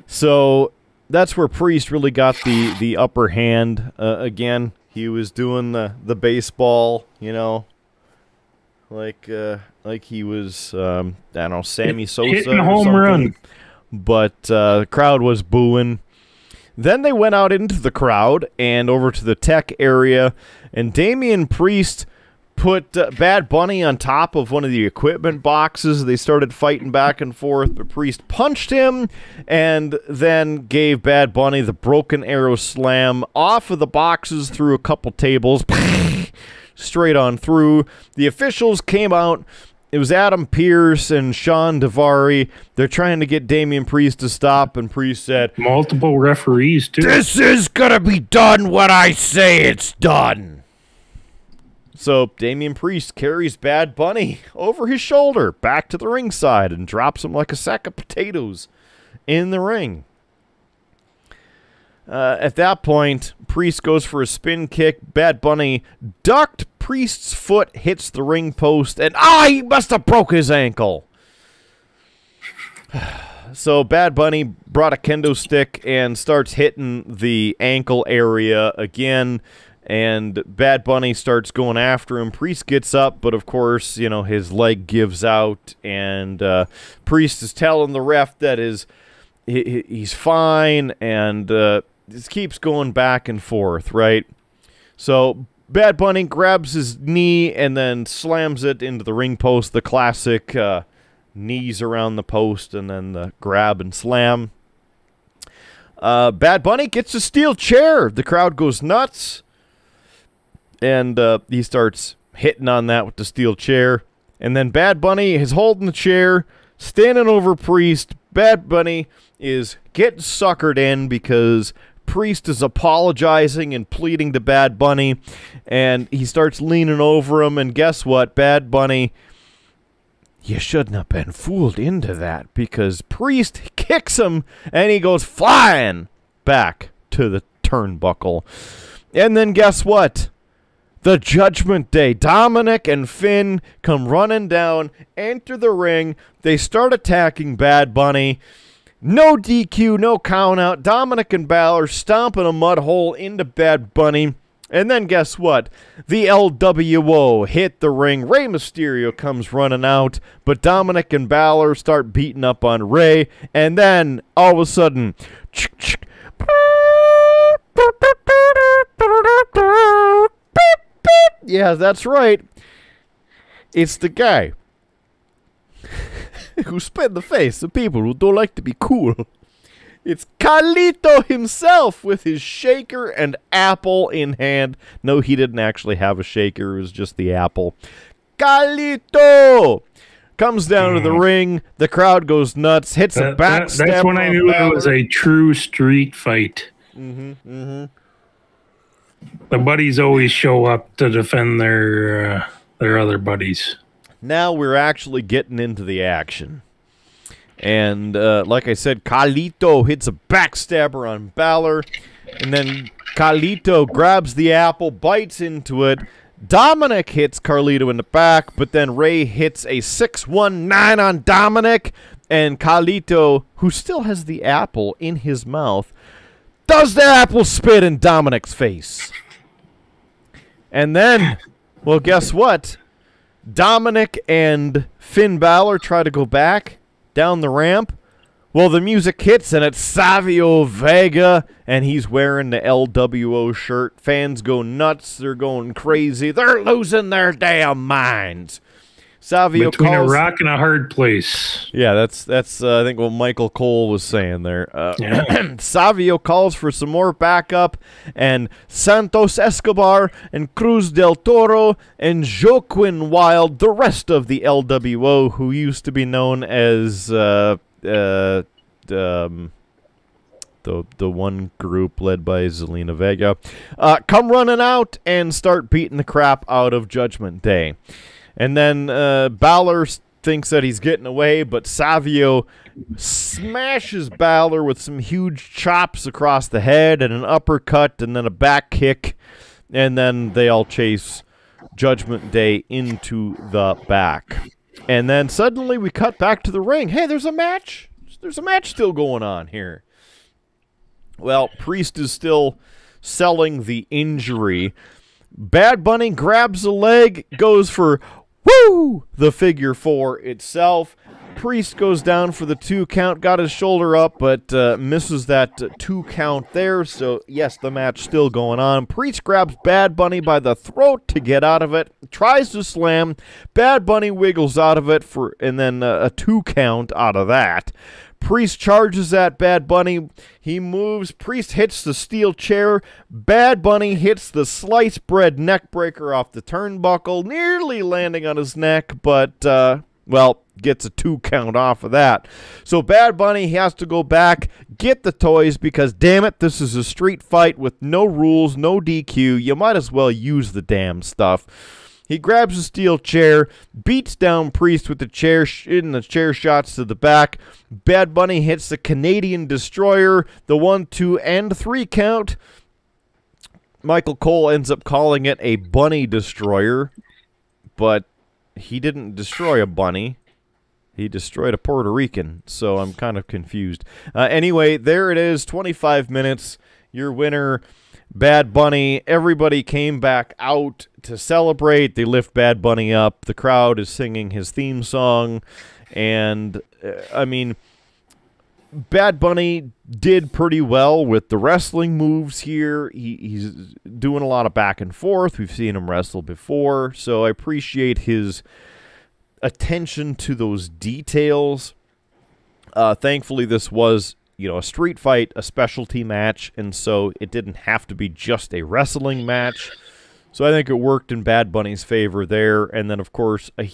so that's where Priest really got the the upper hand. Uh, again, he was doing the the baseball, you know, like uh, like he was um, I don't know Sammy Sosa hitting home something. run. But uh, the crowd was booing. Then they went out into the crowd and over to the tech area, and Damian Priest put uh, Bad Bunny on top of one of the equipment boxes. They started fighting back and forth, but Priest punched him and then gave Bad Bunny the broken arrow slam off of the boxes through a couple tables, straight on through. The officials came out. It was Adam Pearce and Shawn Daivari. They're trying to get Damian Priest to stop, and Priest said, Multiple referees too. this is gonna be done when I say it's done. So Damian Priest carries Bad Bunny over his shoulder back to the ringside and drops him like a sack of potatoes in the ring. Uh, at that point, Priest goes for a spin kick. Bad Bunny ducked Priest's foot, hits the ring post, and ah, he must have broke his ankle. So Bad Bunny brought a kendo stick and starts hitting the ankle area again. And Bad Bunny starts going after him. Priest gets up, but of course, you know, his leg gives out. And uh, Priest is telling the ref that his, he, he- he's fine. And uh, this keeps going back and forth, right? So Bad Bunny grabs his knee and then slams it into the ring post, the classic uh, knees around the post and then the grab and slam. Uh, Bad Bunny gets a steel chair. The crowd goes nuts. And uh, he starts hitting on that with the steel chair. And then Bad Bunny is holding the chair, standing over Priest. Bad Bunny is getting suckered in because Priest is apologizing and pleading to Bad Bunny. And he starts leaning over him. And guess what? Bad Bunny you shouldn't have been fooled into that because Priest kicks him and he goes flying back to the turnbuckle. And then guess what? The Judgment Day. Dominic and Finn come running down, enter the ring. They start attacking Bad Bunny. No DQ, no count out. Dominic and Balor stomping a mud hole into Bad Bunny. And then guess what? The LWO hit the ring. Rey Mysterio comes running out, but Dominic and Balor start beating up on Rey. And then all of a sudden, yeah, that's right. It's the guy who spit the face of people who don't like to be cool. It's Carlito himself with his shaker and apple in hand. No, he didn't actually have a shaker, it was just the apple. Carlito comes down to the ring. The crowd goes nuts, hits a That- back that- that's when I knew it was a true street fight. Mm-hmm, mm-hmm. The buddies always show up to defend their uh, their other buddies. Now we're actually getting into the action. And uh, like I said, Carlito hits a backstabber on Balor. And then Carlito grabs the apple, bites into it. Dominic hits Carlito in the back, but then Rey hits a 619 on Dominic. And Carlito, who still has the apple in his mouth, does the apple spit in Dominic's face. And then, well, guess what? Dominic and Finn Balor try to go back down the ramp. Well, the music hits and it's Savio Vega, and he's wearing the LWO shirt. Fans go nuts. They're going crazy. They're losing their damn minds. Savio Between a calls. rock and a hard place. Yeah, that's that's uh, I think what Michael Cole was saying there. Uh, Yeah. Savio calls for some more backup, and Santos Escobar and Cruz del Toro and Joaquin Wilde, the rest of the LWO, who used to be known as uh, uh, um, the the one group led by Zelina Vega, uh, come running out and start beating the crap out of Judgment Day. And then uh, Balor thinks that he's getting away, but Savio smashes Balor with some huge chops across the head and an uppercut and then a back kick. And then they all chase Judgment Day into the back. And then suddenly we cut back to the ring. Hey, there's a match. There's a match still going on here. Well, Priest is still selling the injury. Bad Bunny grabs a leg, goes for woo the figure four itself. Priest goes down for the two count, got his shoulder up, but uh, misses that uh, two count there. So, yes, the match still going on. Priest grabs Bad Bunny by the throat to get out of it, tries to slam. Bad Bunny wiggles out of it for, and then uh, a two count out of that. Priest charges at Bad Bunny. He moves. Priest hits the steel chair. Bad Bunny hits the sliced bread neck breaker off the turnbuckle, nearly landing on his neck, but, uh, well, gets a two count off of that. So Bad Bunny has to go back, get the toys because damn it, this is a street fight with no rules, no DQ. You might as well use the damn stuff. He grabs a steel chair, beats down Priest with the chair in the chair shots to the back. Bad Bunny hits the Canadian Destroyer, the one, two, and three count. Michael Cole ends up calling it a bunny destroyer, but he didn't destroy a bunny. He destroyed a Puerto Rican, so I'm kind of confused. Uh, anyway, there it is 25 minutes. Your winner, Bad Bunny. Everybody came back out to celebrate. They lift Bad Bunny up. The crowd is singing his theme song. And, uh, I mean, Bad Bunny did pretty well with the wrestling moves here. He, he's doing a lot of back and forth. We've seen him wrestle before, so I appreciate his attention to those details. Uh, thankfully, this was you know a street fight, a specialty match, and so it didn't have to be just a wrestling match. So I think it worked in Bad Bunny's favor there. And then, of course, a,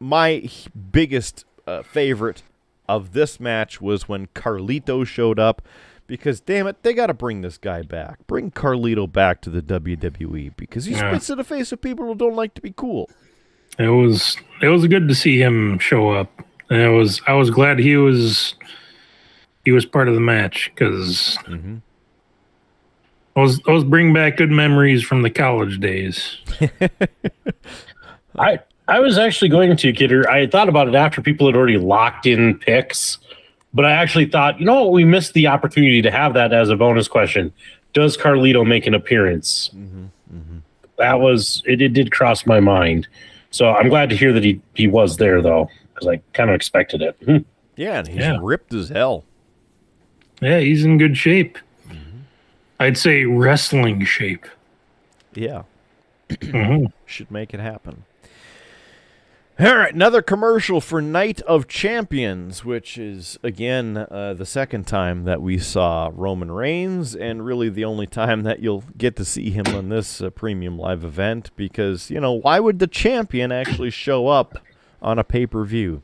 my biggest uh, favorite of this match was when Carlito showed up. Because damn it, they got to bring this guy back. Bring Carlito back to the WWE because he Yeah. spits in the face of people who don't like to be cool. It was it was good to see him show up. And it was I was glad he was he was part of the match because Mhm. those those bring back good memories from the college days. I I was actually going to Kidder. I thought about it after people had already locked in picks, but I actually thought, you know what, we missed the opportunity to have that as a bonus question. Does Carlito make an appearance? That was it, it. did cross my mind, so I'm glad to hear that he he was there though, because I kind of expected it. Yeah, and he's Yeah. ripped as hell. Yeah, he's in good shape. I'd say wrestling shape. Yeah. Mhm. Should make it happen. All right, another commercial for Night of Champions, which is again uh, the second time that we saw Roman Reigns, and really the only time that you'll get to see him on this uh, premium live event. Because you know, why would the champion actually show up on a pay per view?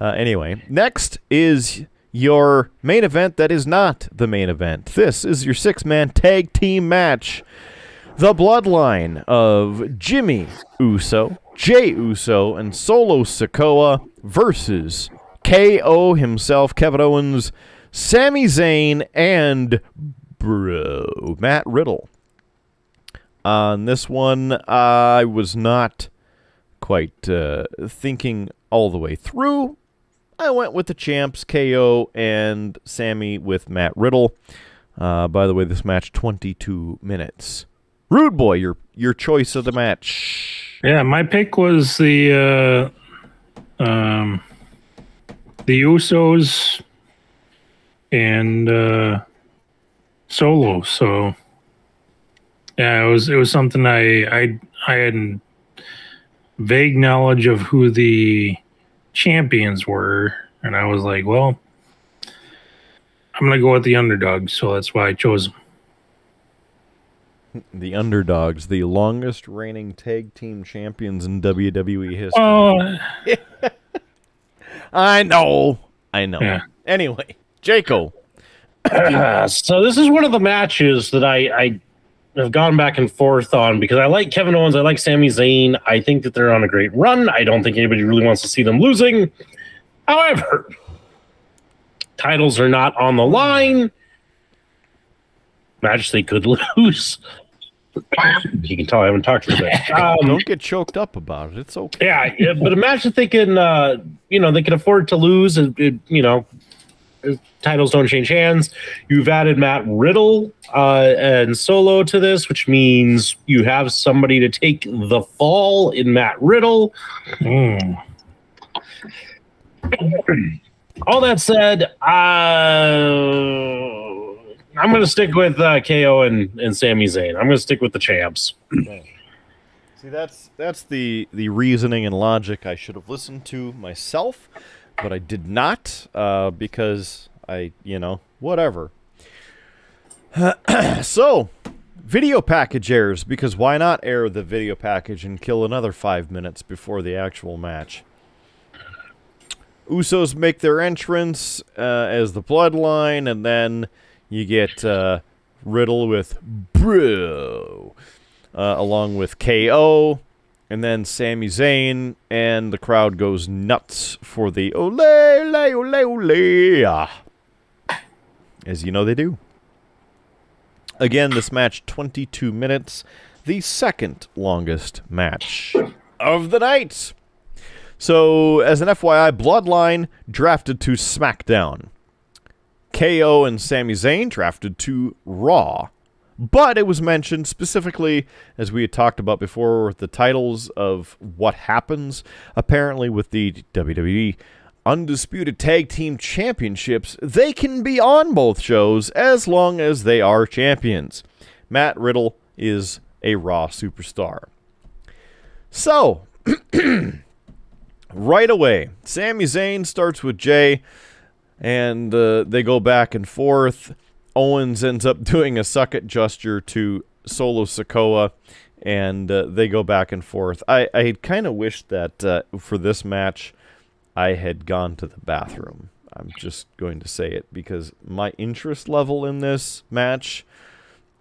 Uh, anyway, next is your main event that is not the main event. This is your six man tag team match. The bloodline of Jimmy Uso, Jey Uso, and Solo Sikoa versus KO himself, Kevin Owens, Sami Zayn, and bro Matt Riddle. On this one, I was not quite uh, thinking all the way through. I went with the champs, KO and Sami with Matt Riddle. Uh, by the way, this match 22 minutes. Rude boy, your your choice of the match. Yeah, my pick was the uh, um, the Usos and uh, Solo. So yeah, it was it was something I I I had vague knowledge of who the champions were, and I was like, well, I'm gonna go with the underdog, so that's why I chose them. The underdogs, the longest reigning tag team champions in WWE history. Oh, I know, I know. Yeah. Anyway, Jaco. Uh, so this is one of the matches that I, I have gone back and forth on because I like Kevin Owens, I like Sami Zayn. I think that they're on a great run. I don't think anybody really wants to see them losing. However, titles are not on the line. Match they could lose. You can tell I haven't talked to bit. Um, Don't get choked up about it. It's okay. yeah, yeah, but imagine they can, uh, you know, they can afford to lose. It, it, you know, titles don't change hands. You've added Matt Riddle uh, and Solo to this, which means you have somebody to take the fall in Matt Riddle. Hmm. All that said, uh, I'm going to stick with uh, KO and, and Sami Zayn. I'm going to stick with the champs. See, that's that's the the reasoning and logic I should have listened to myself, but I did not uh, because I, you know, whatever. so, video package airs because why not air the video package and kill another five minutes before the actual match? Usos make their entrance uh, as the Bloodline, and then you get uh, Riddle with Bro, uh, along with KO, and then Sami Zayn, and the crowd goes nuts for the ole, ole, ole, ole. As you know they do. Again, this match 22 minutes, the second longest match of the night. So, as an FYI, Bloodline drafted to SmackDown. KO and Sami Zayn drafted to Raw. But it was mentioned specifically, as we had talked about before, the titles of what happens. Apparently, with the WWE Undisputed Tag Team Championships, they can be on both shows as long as they are champions. Matt Riddle is a Raw superstar. So, right away, Sami Zayn starts with Jey, and uh, they go back and forth. Owens ends up doing a suck it gesture to Solo Sikoa, and uh, they go back and forth. I, I kind of wish that uh, for this match, I had gone to the bathroom. I'm just going to say it because my interest level in this match,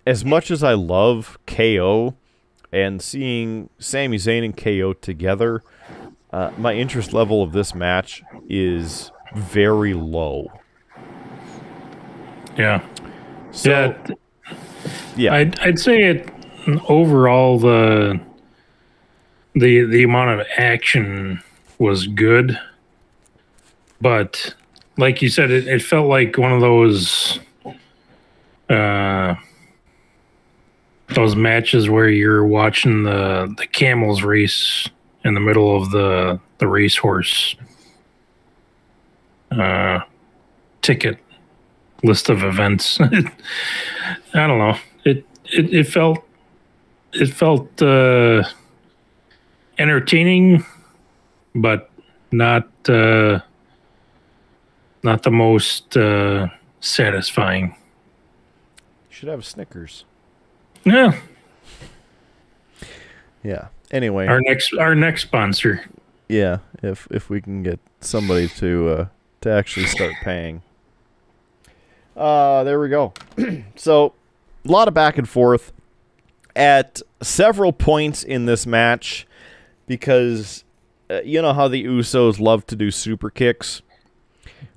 as much as I love KO and seeing Sami Zayn and KO together, uh, my interest level of this match is very low. Yeah. So, yeah. yeah. I'd, I'd say it overall the the the amount of action was good, but like you said, it, it felt like one of those uh those matches where you're watching the the camels race in the middle of the the racehorse uh ticket list of events. I don't know. It it, it felt it felt uh, entertaining, but not uh, not the most uh, satisfying. should have Snickers. Yeah, Yeah. Anyway, our next our next sponsor. yeah, if if we can get somebody to uh, to actually start paying. Uh, there we go. so, a lot of back and forth at several points in this match because uh, you know how the Usos love to do super kicks.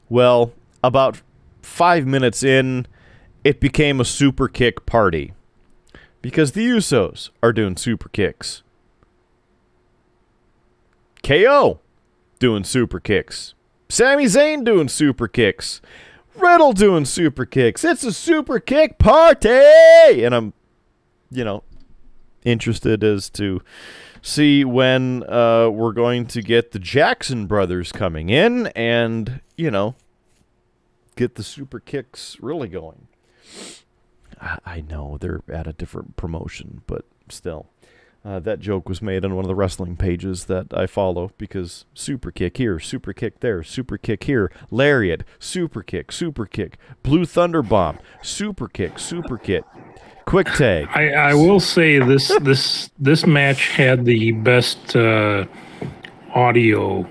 Well, about five minutes in, it became a super kick party because the Usos are doing super kicks. KO doing super kicks. Sami Zayn doing super kicks. Riddle doing super kicks. It's a super kick party! And I'm, you know, interested as to see when uh, we're going to get the Jackson brothers coming in and, you know, get the super kicks really going. I, I know they're at a different promotion, but still. Uh, that joke was made on one of the wrestling pages that I follow because super kick here, super kick there, super kick here, lariat, super kick, super kick, blue thunder bomb, super kick, super kick, quick tag. I, I will say this this this match had the best uh, audio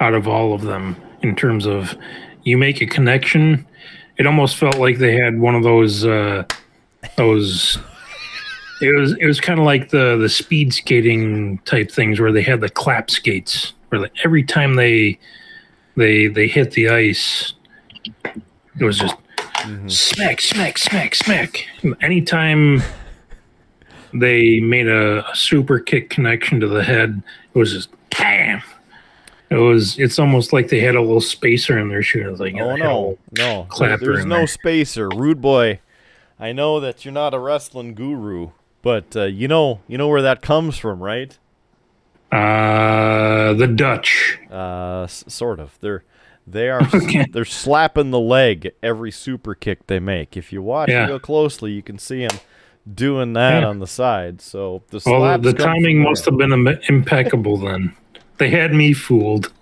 out of all of them in terms of you make a connection. It almost felt like they had one of those uh, those. It was it was kind of like the the speed skating type things where they had the clap skates where like every time they they they hit the ice, it was just mm-hmm. smack smack smack smack. Anytime they made a, a super kick connection to the head. It was just bam. It was. It's almost like they had a little spacer in their shoe. Like, Oh no, no. There's no there. spacer, rude boy. I know that you're not a wrestling guru, but uh, you know, you know where that comes from, right? Uh, the Dutch. Uh, s- sort of. They're they are Okay. they're slapping the leg every super kick they make. If you watch Yeah. real closely, you can see them doing that Yeah. on the side. So the Well, the timing must have been Im- impeccable then. They had me fooled.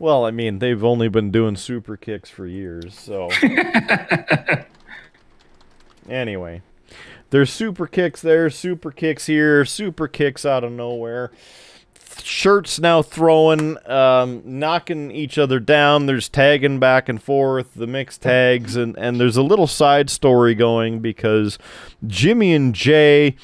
Well, I mean, they've only been doing super kicks for years, so. anyway, there's super kicks there, super kicks here, super kicks out of nowhere. Shirts now throwing, um, knocking each other down. There's tagging back and forth, the mixed tags, and, and there's a little side story going because Jimmy and Jey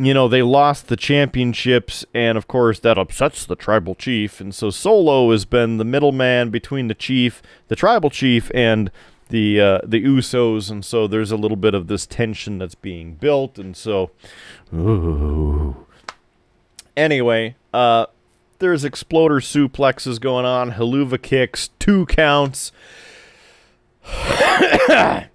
you know, they lost the championships, and of course, that upsets the tribal chief. And so Solo has been the middleman between the chief, the tribal chief, and the uh, the Usos. And so there's a little bit of this tension that's being built. And so, ooh. Anyway, uh, there's exploder suplexes going on, Helluva kicks, two counts.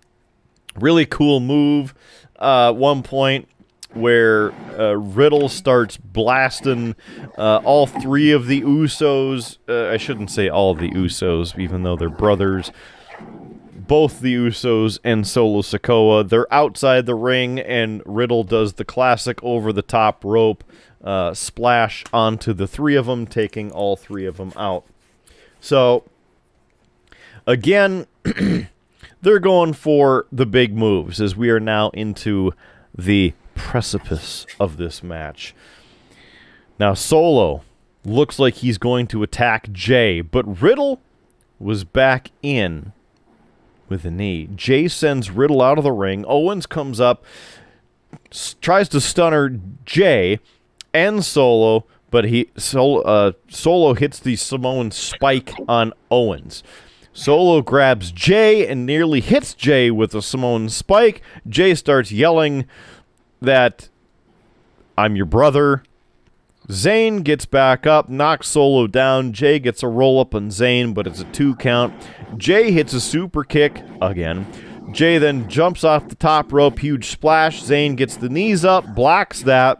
really cool move. Uh, one point where uh, Riddle starts blasting uh, all three of the Usos. Uh, I shouldn't say all the Usos, even though they're brothers. Both the Usos and Solo Sikoa, they're outside the ring, and Riddle does the classic over the top rope uh, splash onto the three of them, taking all three of them out. So, again, they're going for the big moves as we are now into the precipice of this match. Now, Solo looks like he's going to attack Jey, but Riddle was back in with a knee. Jey sends Riddle out of the ring. Owens comes up, s- tries to stunner Jey and Solo, but he Solo, uh, Solo hits the Samoan spike on Owens. Solo grabs Jey and nearly hits Jey with a Samoan spike. Jey starts yelling that I'm your brother. Zayn gets back up, knocks Solo down. Jey gets a roll up on Zayn, but it's a two count. Jey hits a super kick again. Jey then jumps off the top rope, huge splash. Zayn gets the knees up, blocks that.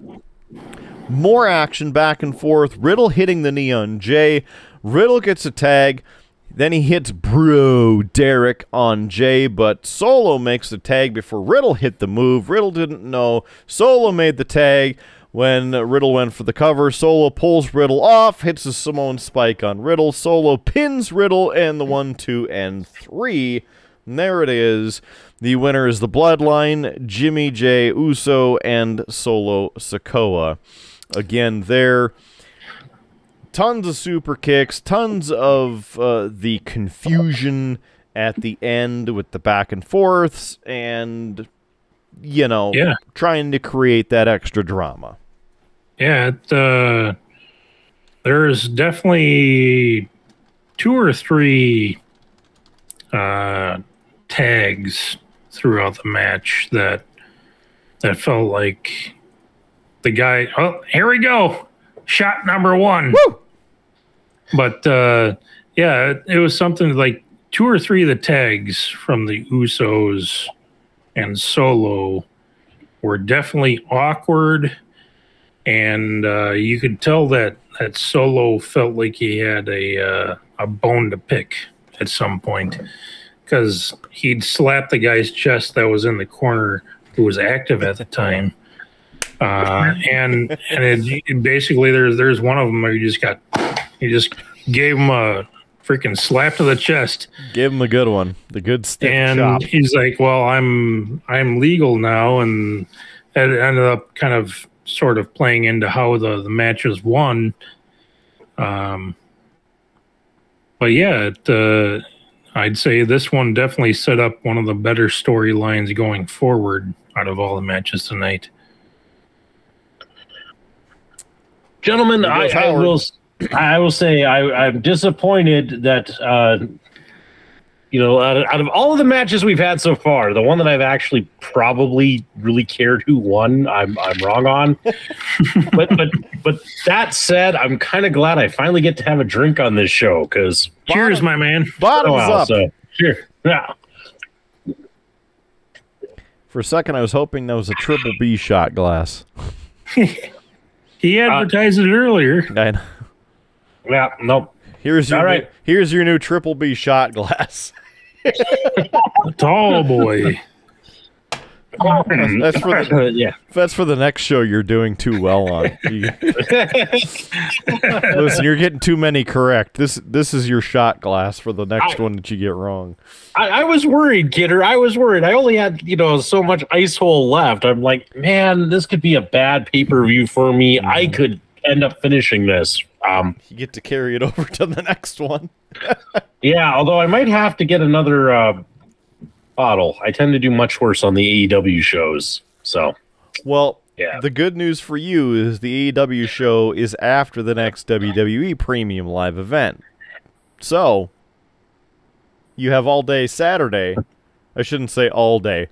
More action back and forth. Riddle hitting the knee on Jey. Riddle gets a tag. Then he hits Bro Derek on Jey, but Solo makes the tag before Riddle hit the move. Riddle didn't know. Solo made the tag when Riddle went for the cover. Solo pulls Riddle off, hits a Samoan spike on Riddle. Solo pins Riddle and the one, two, and three. And there it is. The winner is the Bloodline, Jimmy J. Uso, and Solo Sikoa. Again, there tons of super kicks, tons of uh, the confusion at the end with the back and forths, and you know, Yeah. trying to create that extra drama. Yeah, it, uh, there's definitely two or three uh, tags throughout the match that that felt like the guy. Oh, here we go, shot number one. But uh, yeah, it, it was something like two or three of the tags from the Usos and Solo were definitely awkward and uh, you could tell that that Solo felt like he had a uh, a bone to pick at some point. Because he'd slap the guy's chest that was in the corner who was active at the time, uh, and and it, it basically there's there's one of them where you just got you just gave him a freaking slap to the chest. Give him a good one, the good stiff and chop. he's like, "Well, I'm I'm legal now," and it ended up kind of sort of playing into how the the match was won. Um, but yeah, it, uh, I'd say this one definitely set up one of the better storylines going forward out of all the matches tonight. Gentlemen, I, I will. I will say I, I'm disappointed that uh, you know, out of, out of all of the matches we've had so far, the one that I've actually probably really cared who won, I'm I'm wrong on. but but but that said, I'm kind of glad I finally get to have a drink on this show because Cheers, my man. Bottoms wow, up. so sure, yeah. For a second, I was hoping that was a triple B shot glass. He advertised it earlier. I know. Yeah, nope. Here's your All new, here's your new triple B shot glass. Tall boy. Hmm. That's for the, yeah. that's for the next show you're doing too well on. Listen, you're getting too many correct. This this is your shot glass for the next I- one that you get wrong. I, I was worried, kidder. I was worried. I only had, you know, so much ice hole left. I'm like, man, this could be a bad pay per view for me. I mm-hmm. could end up finishing this. Um, You get to carry it over to the next one. yeah, although I might have to get another uh, bottle. I tend to do much worse on the AEW shows. So, Well, Yeah. the good news for you is the AEW show is after the next WWE Premium Live event. So, you have all day Saturday. I shouldn't say all day.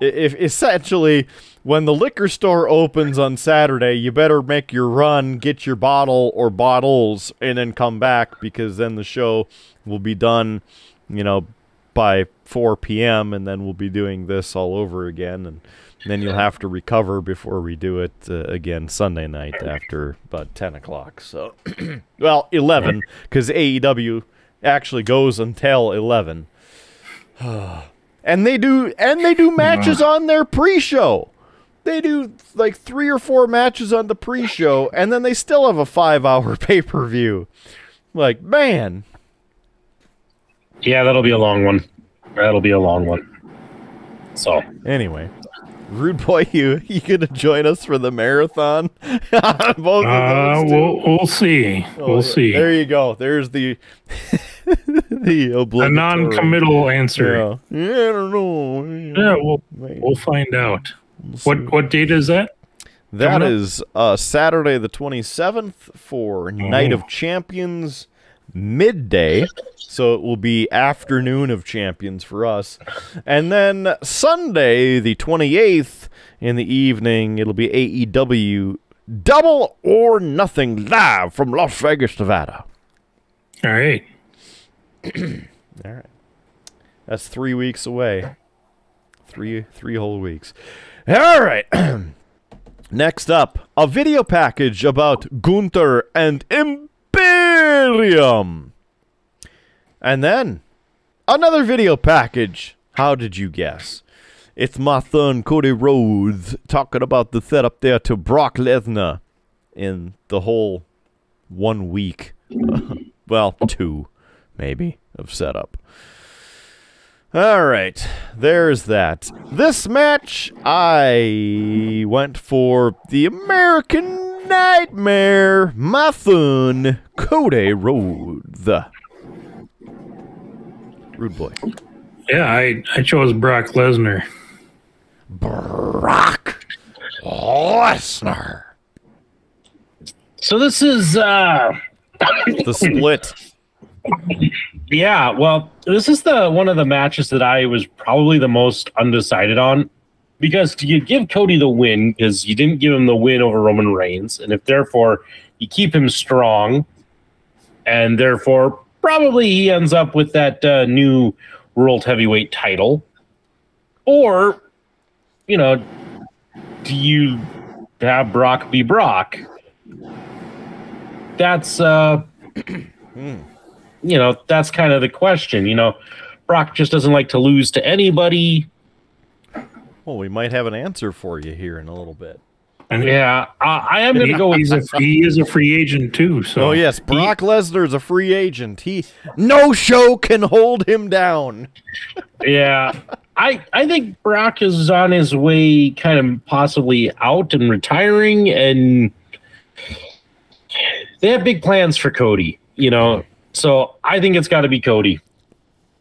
I- If essentially when the liquor store opens on Saturday, you better make your run, get your bottle or bottles, and then come back because then the show will be done, you know, by 4 p.m. and then we'll be doing this all over again and then you'll have to recover before we do it uh, again Sunday night after about 10 o'clock. So, well, 11 because AEW actually goes until 11. and they do and they do matches on their pre-show. They do like three or four matches on the pre-show, and then they still have a five-hour pay-per-view. Like, man, yeah, that'll be a long one. That'll be a long one. So, Anyway, rude boy, you you gonna join us for the marathon? Both of Uh, we'll, we'll see. Oh, We'll see. There you go. There's the the A obligatory. non-committal answer. Yeah. yeah, I don't know. Yeah, we'll we'll find out. What what date is that? That coming up? is uh, Saturday the 27th for Night Oh. of Champions midday. So it will be afternoon of champions for us. And then Sunday the 28th in the evening, it'll be AEW Double or Nothing live from Las Vegas, Nevada. All right. All right. That's three weeks away. Three three whole weeks. All right. Next up, a video package about Gunther and Imperium. And then another video package. How did you guess? It's my son Cody Rhodes talking about the setup there to Brock Lesnar in the whole one week. well, two maybe, of setup. All right, there's that. This match, I went for the American Nightmare, son, Cody Rhodes. Rude boy. Yeah, I I chose Brock Lesnar. Brock Lesnar. so this is uh The split. Yeah, well, this is the one of the matches that I was probably the most undecided on because you give Cody the win because you didn't give him the win over Roman Reigns, and if therefore you keep him strong, and therefore probably he ends up with that uh, new world heavyweight title, or you know, do you have Brock be Brock? That's uh you know, that's kind of the question. You know, Brock just doesn't like to lose to anybody. Well, we might have an answer for you here in a little bit. And Yeah, I, I am going he, to go with he's a, he is a free agent too. So Oh yes, Brock Lesnar is a free agent. He no show can hold him down. yeah. I I think Brock is on his way, kind of possibly out and retiring, and they have big plans for Cody. You know, so I think it's got to be Cody.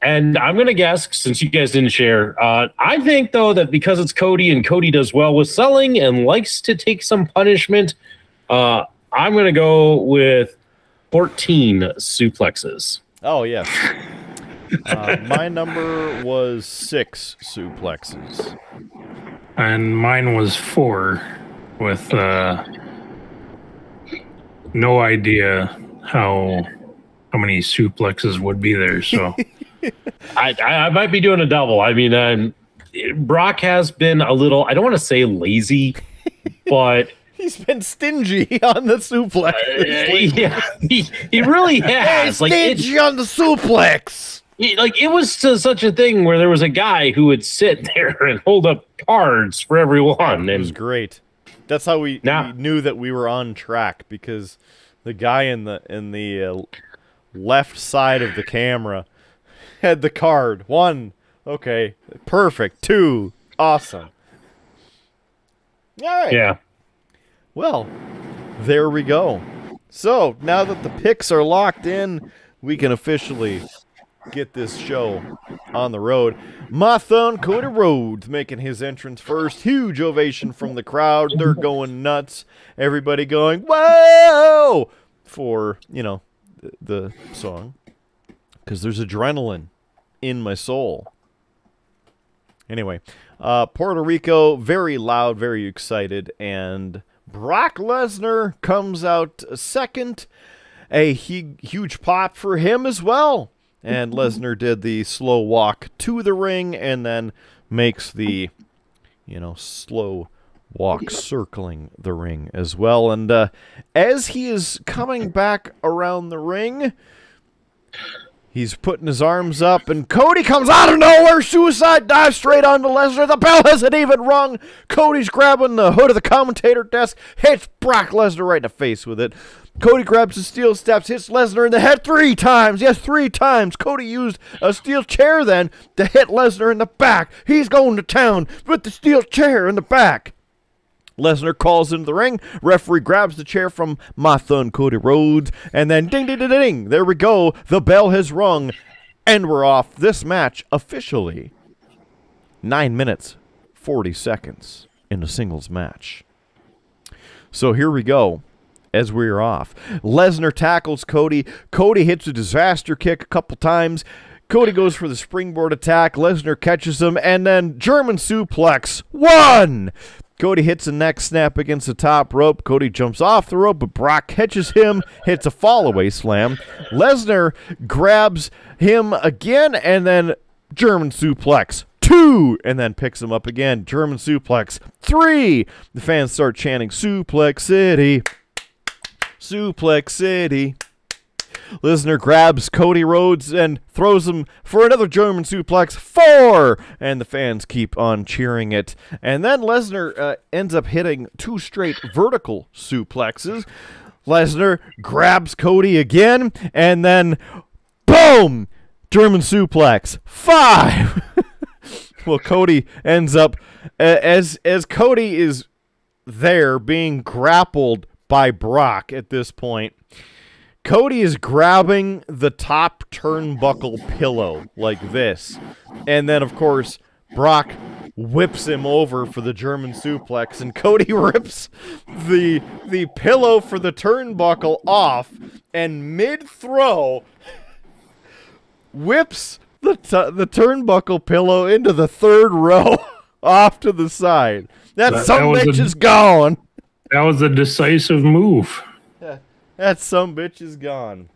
And I'm going to guess, since you guys didn't share, uh, I think though that because it's Cody and Cody does well with selling and likes to take some punishment, uh, I'm going to go with 14 suplexes. Oh yes. Uh, my number was six suplexes. and mine was four, with uh, no idea how how many suplexes would be there. So I, I, I might be doing a double. I mean, um, Brock has been a little, I don't want to say lazy, but He's been stingy on the suplex. uh, yeah, he, he really has. like, it, stingy on the suplex. he- like it was to such a thing where there was a guy who would sit there and hold up cards for everyone. It was great. That's how we, Now- we knew that we were on track because the guy in the in the uh, left side of the camera had the card. One, okay, perfect. Two, awesome. All right. yeah, Well, there we go. So now that the picks are locked in, we can officially get this show on the road. My thon Cody Rhodes making his entrance first. Huge ovation from the crowd. They're going nuts. Everybody going, whoa! For, you know, the, song. Because there's adrenaline in my soul. Anyway, uh, Puerto Rico, very loud, very excited, and Brock Lesnar comes out second. A hu- huge pop for him as well. And Lesnar did the slow walk to the ring and then makes the, you know, slow walk circling the ring as well. And uh, as he is coming back around the ring, He's putting his arms up, and Cody comes out of nowhere. Suicide dive straight onto Lesnar. The bell hasn't even rung. Cody's grabbing the hood of the commentator desk, hits Brock Lesnar right in the face with it. Cody grabs the steel steps, hits Lesnar in the head three times. Yes, three times. Cody used a steel chair then to hit Lesnar in the back. He's going to town with the steel chair in the back. Lesnar calls into the ring. Referee grabs the chair from my thun Cody Rhodes, and then ding ding ding ding. There we go. The bell has rung, and we're off this match officially. Nine minutes, forty seconds in a singles match. So here we go. As we're off, Lesnar tackles Cody. Cody hits a disaster kick a couple times. Cody goes for the springboard attack. Lesnar catches him, and then German suplex. One. Cody hits a neck snap against the top rope. Cody jumps off the rope, but Brock catches him, hits a fallaway slam. Lesnar grabs him again, and then German suplex. Two, and then picks him up again. German suplex. Three. The fans start chanting Suplex City. Suplex City. Lesnar grabs Cody Rhodes and throws him for another German suplex. Four! And the fans keep on cheering it. And then Lesnar uh, ends up hitting two straight vertical suplexes. Lesnar grabs Cody again, and then boom! German suplex. Five! well, Cody ends up as as Cody is there being grappled by Brock at this point. Cody is grabbing the top turnbuckle pillow like this. And then, of course, Brock whips him over for the German suplex, and Cody rips the the pillow for the turnbuckle off, and mid throw whips the the turnbuckle pillow into the third row off to the side. That, That- some that was a- bitch is gone. that was a decisive move. That some bitch is gone.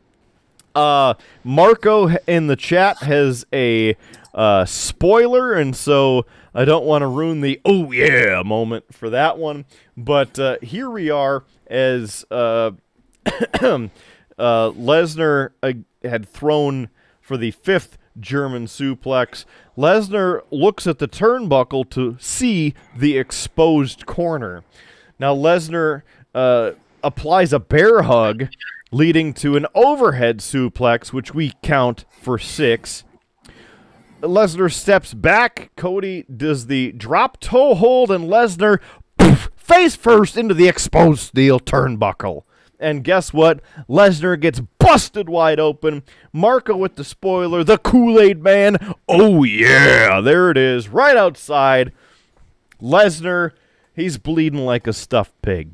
Uh, Marco in the chat has a uh, spoiler, and so I don't want to ruin the oh yeah moment for that one. But uh, here we are as uh, uh, Lesnar had thrown for the fifth German suplex. Lesnar looks at the turnbuckle to see the exposed corner. Now Lesnar uh, applies a bear hug, leading to an overhead suplex, which we count for six. Lesnar steps back. Cody does the drop toe hold, and Lesnar poof, face first into the exposed steel turnbuckle. And guess what? Lesnar gets busted wide open. Marco with the spoiler, the Kool Aid Man. Oh, yeah, there it is, right outside. Lesnar, he's bleeding like a stuffed pig.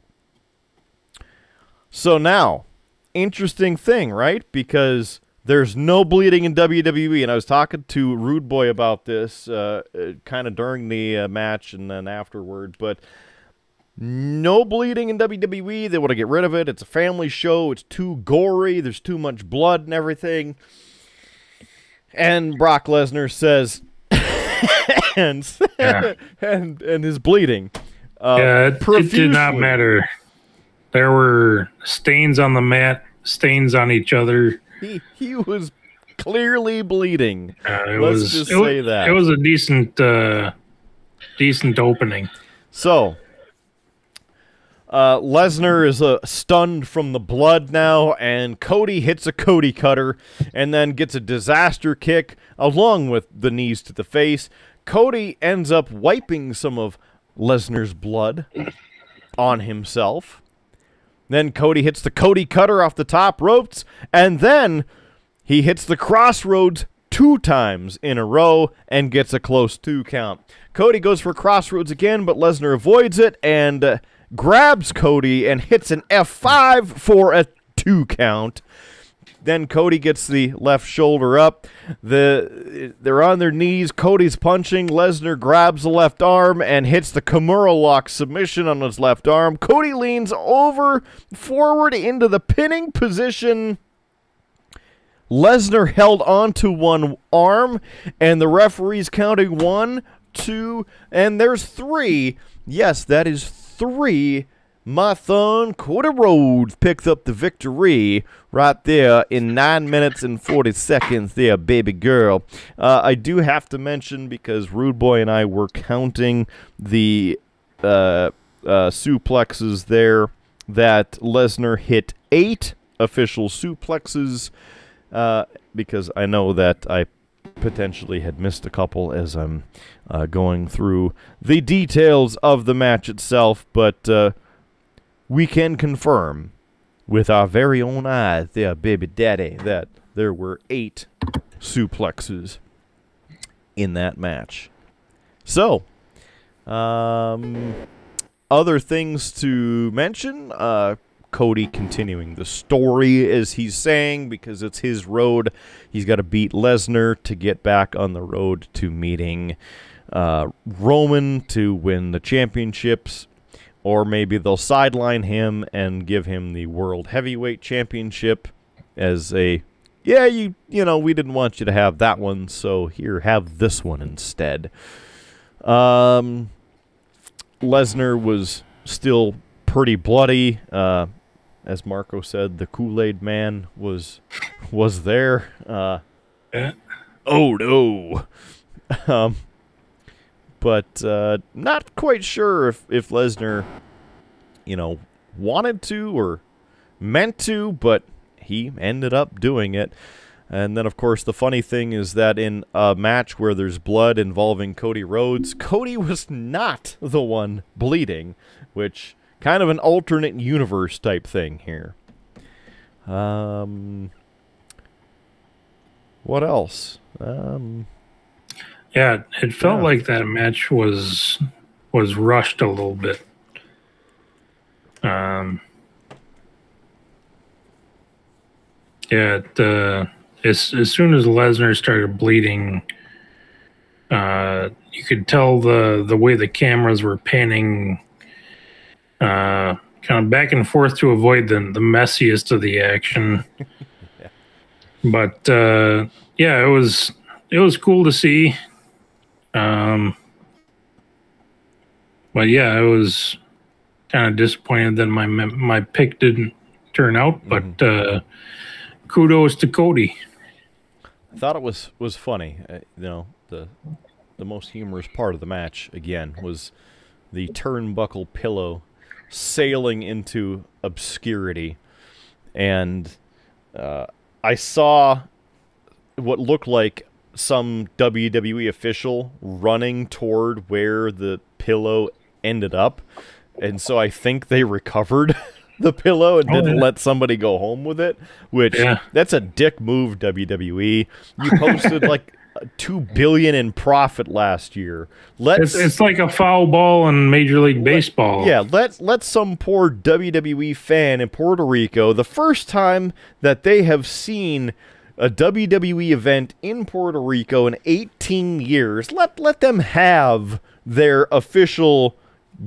So now, interesting thing, right? Because There's no bleeding in WWE, and I was talking to Rude Boy about this, uh, uh, kind of during the uh, match and then afterward. But no bleeding in WWE. They want to get rid of it. It's a family show. It's too gory. There's too much blood and everything. And Brock Lesnar says, and Yeah. and and his bleeding. Uh, yeah, it, it did not matter. There were stains on the mat, stains on each other. He he was clearly bleeding. Uh, it Let's was just say that. it was a decent uh, decent opening. So, uh, Lesnar is uh, stunned from the blood now, and Cody hits a Cody cutter and then gets a disaster kick along with the knees to the face. Cody ends up wiping some of Lesnar's blood on himself. Then Cody hits the Cody cutter off the top ropes, and then he hits the Cross Rhodes two times in a row and gets a close two count. Cody goes for Cross Rhodes again, but Lesnar avoids it and uh, grabs Cody and hits an F5 for a two count. Then Cody gets the left shoulder up. The they're on their knees. Cody's punching. Lesnar grabs the left arm and hits the Kimura lock submission on his left arm. Cody leans over forward into the pinning position. Lesnar held onto one arm, and the referee's counting one, two, and there's three. Yes, that is three. My son, Cody Rhodes, picks up the victory right there in 9 minutes and 40 seconds there, baby girl. Uh, I do have to mention, because Rude Boy and I were counting the uh, uh, suplexes there, that Lesnar hit eight official suplexes uh, because I know that I potentially had missed a couple as I'm uh, going through the details of the match itself, but uh, we can confirm with our very own eyes there, baby daddy, that there were eight suplexes in that match. So, um, other things to mention. Uh, Cody continuing the story as he's saying because it's his road. He's got to beat Lesnar to get back on the road to meeting uh, Roman to win the championships. Or maybe they'll sideline him and give him the World Heavyweight Championship as a, yeah, you you know we didn't want you to have that one, so here have this one instead. Um, Lesnar was still pretty bloody. Uh, as Marco said, the Kool Aid Man was was there. Uh, Oh no! um, but uh, not quite sure if if Lesnar, you know, wanted to or meant to, but he ended up doing it. And then, of course, the funny thing is that in a match where there's blood involving Cody Rhodes, Cody was not the one bleeding, which kind of an alternate universe type thing here. Um, what else? Um, Yeah, it felt Yeah. like that match was was rushed a little bit. Um, yeah, it, uh, as as soon as Lesnar started bleeding, uh, you could tell the the way the cameras were panning, uh, kind of back and forth to avoid the the messiest of the action. But uh, yeah, it was it was cool to see. Um, but yeah, I was kind of disappointed that my my pick didn't turn out. But uh, kudos to Cody. I thought it was was funny. Uh, you know, the the most humorous part of the match again was the turnbuckle pillow sailing into obscurity, and uh, I saw what looked like some WWE official running toward where the pillow ended up, and so I think they recovered. The pillow and Oh, didn't yeah. let somebody go home with it, which Yeah. that's a dick move, WWE. You posted like two billion in profit last year. Let's It's it's like a foul ball in Major League Baseball. yeah, let let some poor WWE fan in Puerto Rico, the first time that they have seen a WWE event in Puerto Rico in 18 years. Let let them have their official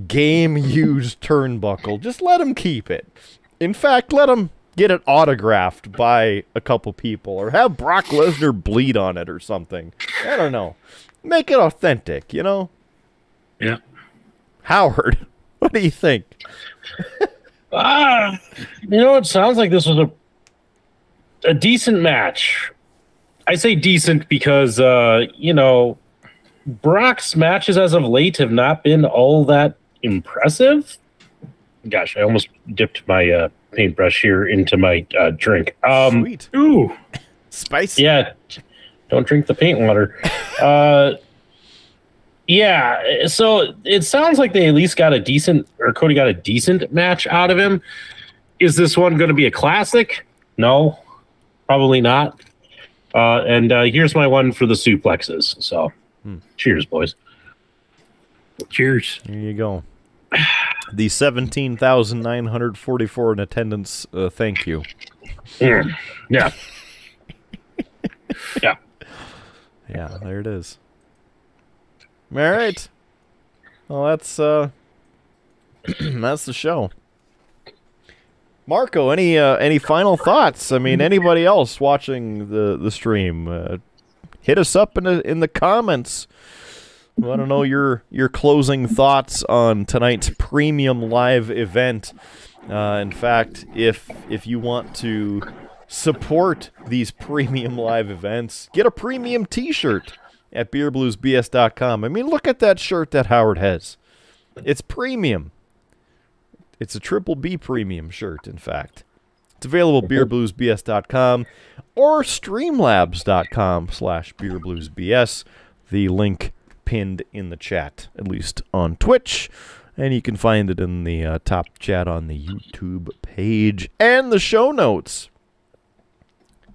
game used turnbuckle. Just let them keep it. In fact, let them get it autographed by a couple people or have Brock Lesnar bleed on it or something. I don't know. Make it authentic, you know? Yeah. Howard, what do you think? Ah, you know, it sounds like this was a a decent match. I say decent because uh, you know, Brock's matches as of late have not been all that impressive. Gosh, I almost dipped my uh, paintbrush here into my uh, drink. Um, Sweet. Ooh. Spicy. yeah, don't drink the paint water. uh, yeah, so it sounds like they at least got a decent, or Cody got a decent match out of him. Is this one going to be a classic? No, probably not. Uh, and uh, here's my one for the suplexes. So, cheers, boys. Cheers. There you go. The 17,944 in attendance, uh, thank you. Mm. Yeah. yeah. Yeah, there it is. All right. Well, that's uh that's the show. Marco, any uh, any final thoughts? I mean, anybody else watching the the stream, uh, hit us up in the in the comments. I to know your your closing thoughts on tonight's premium live event. Uh, in fact, if if you want to support these premium live events, get a premium T-shirt at beerbluesbs.com. I mean, look at that shirt that Howard has. It's premium. It's a triple B premium shirt, in fact. It's available at beerbluesbs.com or streamlabs.com slash beerbluesbs. The link pinned in the chat, at least on Twitch. And you can find it in the uh, top chat on the YouTube page and the show notes.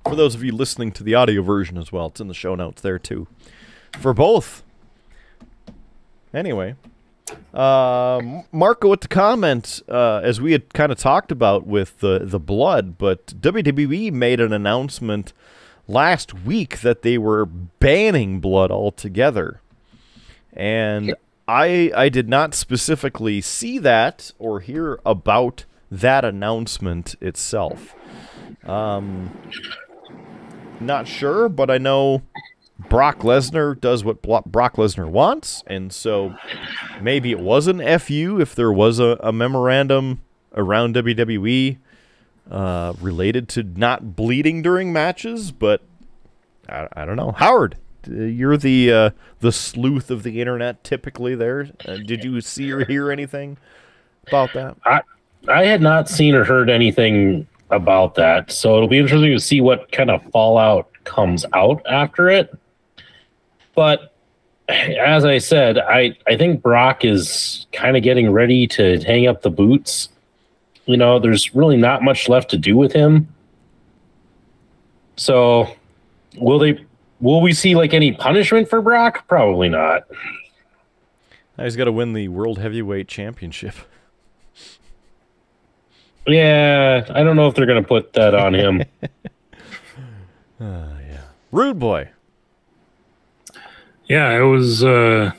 For those of you listening to the audio version as well, it's in the show notes there too. For both. Anyway, um, Marco with the comment, uh, as we had kind of talked about with the the blood, but WWE made an announcement last week that they were banning blood altogether, and I I did not specifically see that or hear about that announcement itself. Um, not sure, but I know Brock Lesnar does what Brock Lesnar wants, and so maybe it was an FU if there was a, a memorandum around WWE uh, related to not bleeding during matches, but I, I don't know. Howard, uh, you're the uh, the sleuth of the internet typically there. Uh, did you see or hear anything about that? I, I had not seen or heard anything about that, so it'll be interesting to see what kind of fallout comes out after it. But as I said, I, I think Brock is kind of getting ready to hang up the boots. You know, there's really not much left to do with him. So, will they? Will we see like any punishment for Brock? Probably not. Now he's got to win the World Heavyweight Championship. Yeah, I don't know if they're going to put that on him. oh, yeah. Rude boy. Yeah, it was uh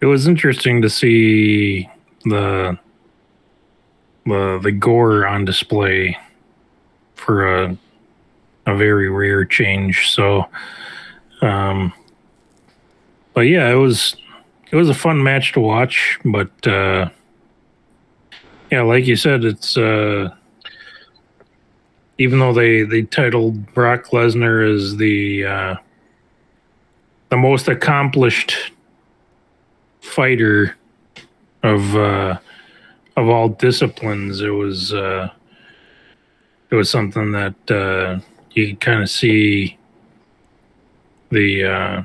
it was interesting to see the the the gore on display for a a very rare change. So um but yeah, it was it was a fun match to watch, but uh yeah, like you said, it's uh even though they they titled Brock Lesnar as the uh the most accomplished fighter of uh, of all disciplines. It was uh, it was something that uh, you kind of see the uh,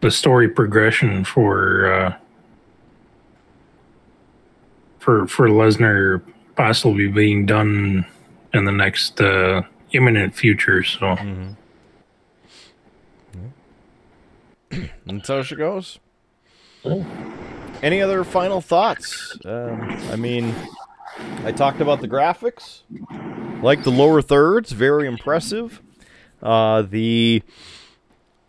the story progression for uh, for for Lesnar possibly being done in the next uh, imminent future. So. And so she goes. Any other final thoughts? Um, I mean, I talked about the graphics. like the lower thirds, very impressive. Uh, the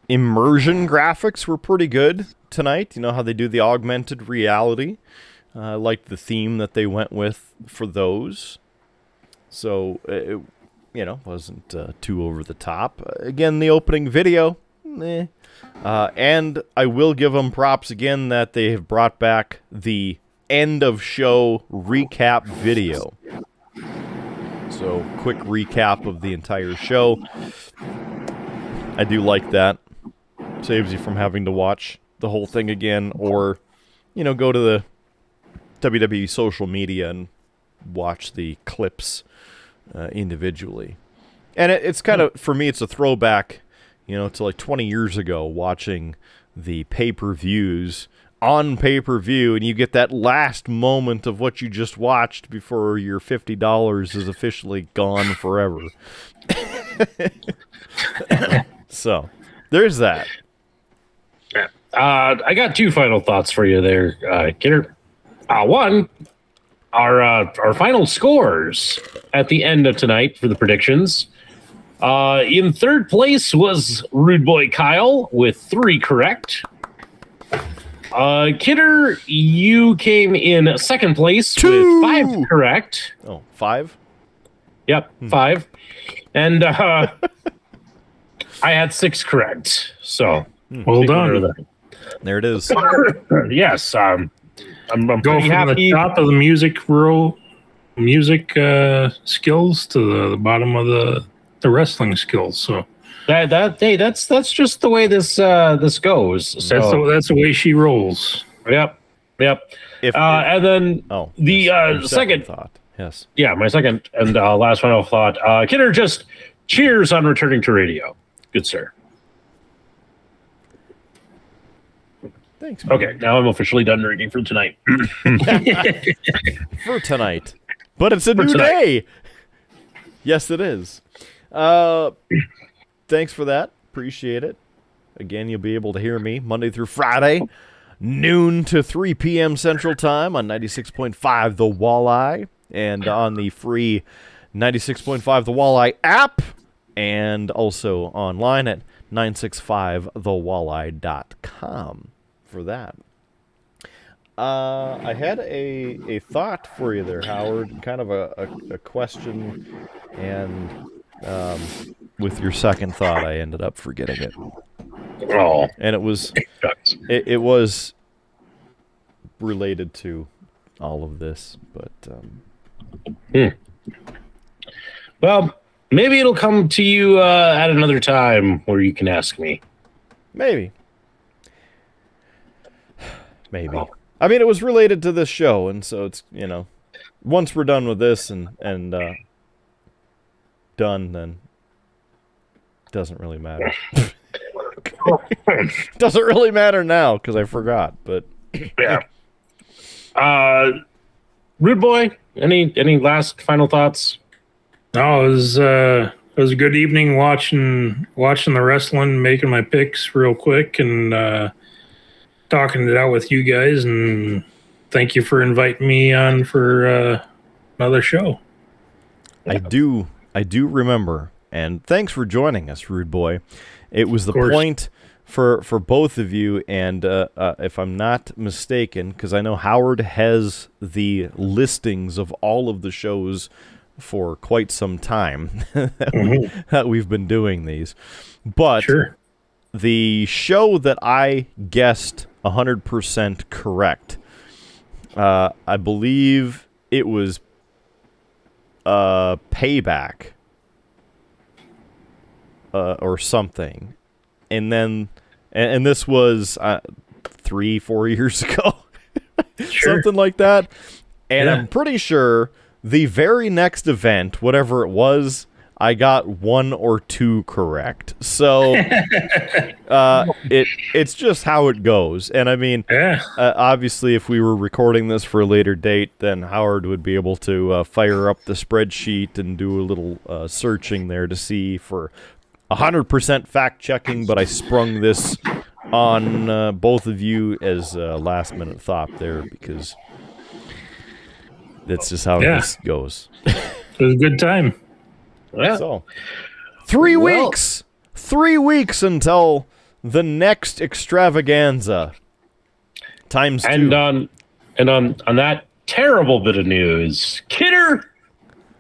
immersion graphics were pretty good tonight. You know how they do the augmented reality. Uh, I liked the theme that they went with for those. So it, you know, wasn't uh, too over the top. Again, the opening video, eh. Uh, and I will give them props again that they have brought back the end of show recap video. So, quick recap of the entire show. I do like that. Saves you from having to watch the whole thing again or, you know, go to the WWE social media and watch the clips uh, individually. And it, it's kind of, for me, it's a throwback, you know, to like 20 years ago watching the pay per views on pay per view, and you get that last moment of what you just watched before your $50 is officially gone forever. so, there's that. Uh, I got two final thoughts for you there, uh, Kidder. Uh, one, our uh, our final scores at the end of tonight for the predictions. Uh, in third place was Rude Boy Kyle with three correct. Uh, Kidder, you came in second place Two. with five correct. Oh, five? Yep, five. And uh, I had six correct. So Well done. There it is. yes, um, I'm, I'm Go pretty from happy. the top of the music row, music uh, skills to the, the bottom of the the wrestling skills. So That that hey, that's that's just the way this uh this goes. So that's the, that's the way she rolls. yep, yep. If, Uh, if- and then oh, the yes, uh your second, thought. Yes. yeah, my second and uh, last final thought. Uh, Kidder just cheers on returning to radio. Good sir. Thanks. man. Okay, now I'm officially done drinking for tonight. for tonight. But it's a new tonight. day. Yes, it is. Uh, thanks for that. Appreciate it. Again, you'll be able to hear me Monday through Friday, noon to 3 p.m. Central Time on 96.5 The Walleye and on the free 96.5 The Walleye app and also online at 965thewalleye.com for that. Uh, I had a, a thought for you there, Howard. Kind of a, a, a question, and um, with your second thought, I ended up forgetting it. oh, And it was it, it was related to all of this, but um, Well, maybe it'll come to you uh, at another time where you can ask me. maybe, maybe. I mean, it was related to this show, and so it's you know, once we're done with this and and uh, done, then doesn't really matter. doesn't really matter now because I forgot. But Yeah. Uh, Rude Boy, any any last final thoughts? No, it was uh, it was a good evening watching watching the wrestling, making my picks real quick, and uh, talking it out with you guys. And thank you for inviting me on for uh, another show. I do, I do remember, and thanks for joining us, Rude Boy. It was the point for for both of you, and uh, uh, if I'm not mistaken, because I know Howard has the listings of all of the shows for quite some time that, we, that we've been doing these, but Sure. the show that I guessed 100% correct, uh, I believe it was uh, Payback uh, or something. And then, and, and this was uh, three, four years ago, Sure. something like that. And Yeah. I'm pretty sure the very next event, whatever it was, I got one or two correct. So uh, it it's just how it goes. And I mean, Yeah. uh, obviously, if we were recording this for a later date, then Howard would be able to uh, fire up the spreadsheet and do a little uh, searching there to see for 100% fact checking. But I sprung this on uh, both of you as a last minute thought there because that's just how Yeah. this goes. It was a good time. Yeah. So, three Well- weeks, three weeks until the next extravaganza. Times And two. on and on on that terrible bit of news, Kidder,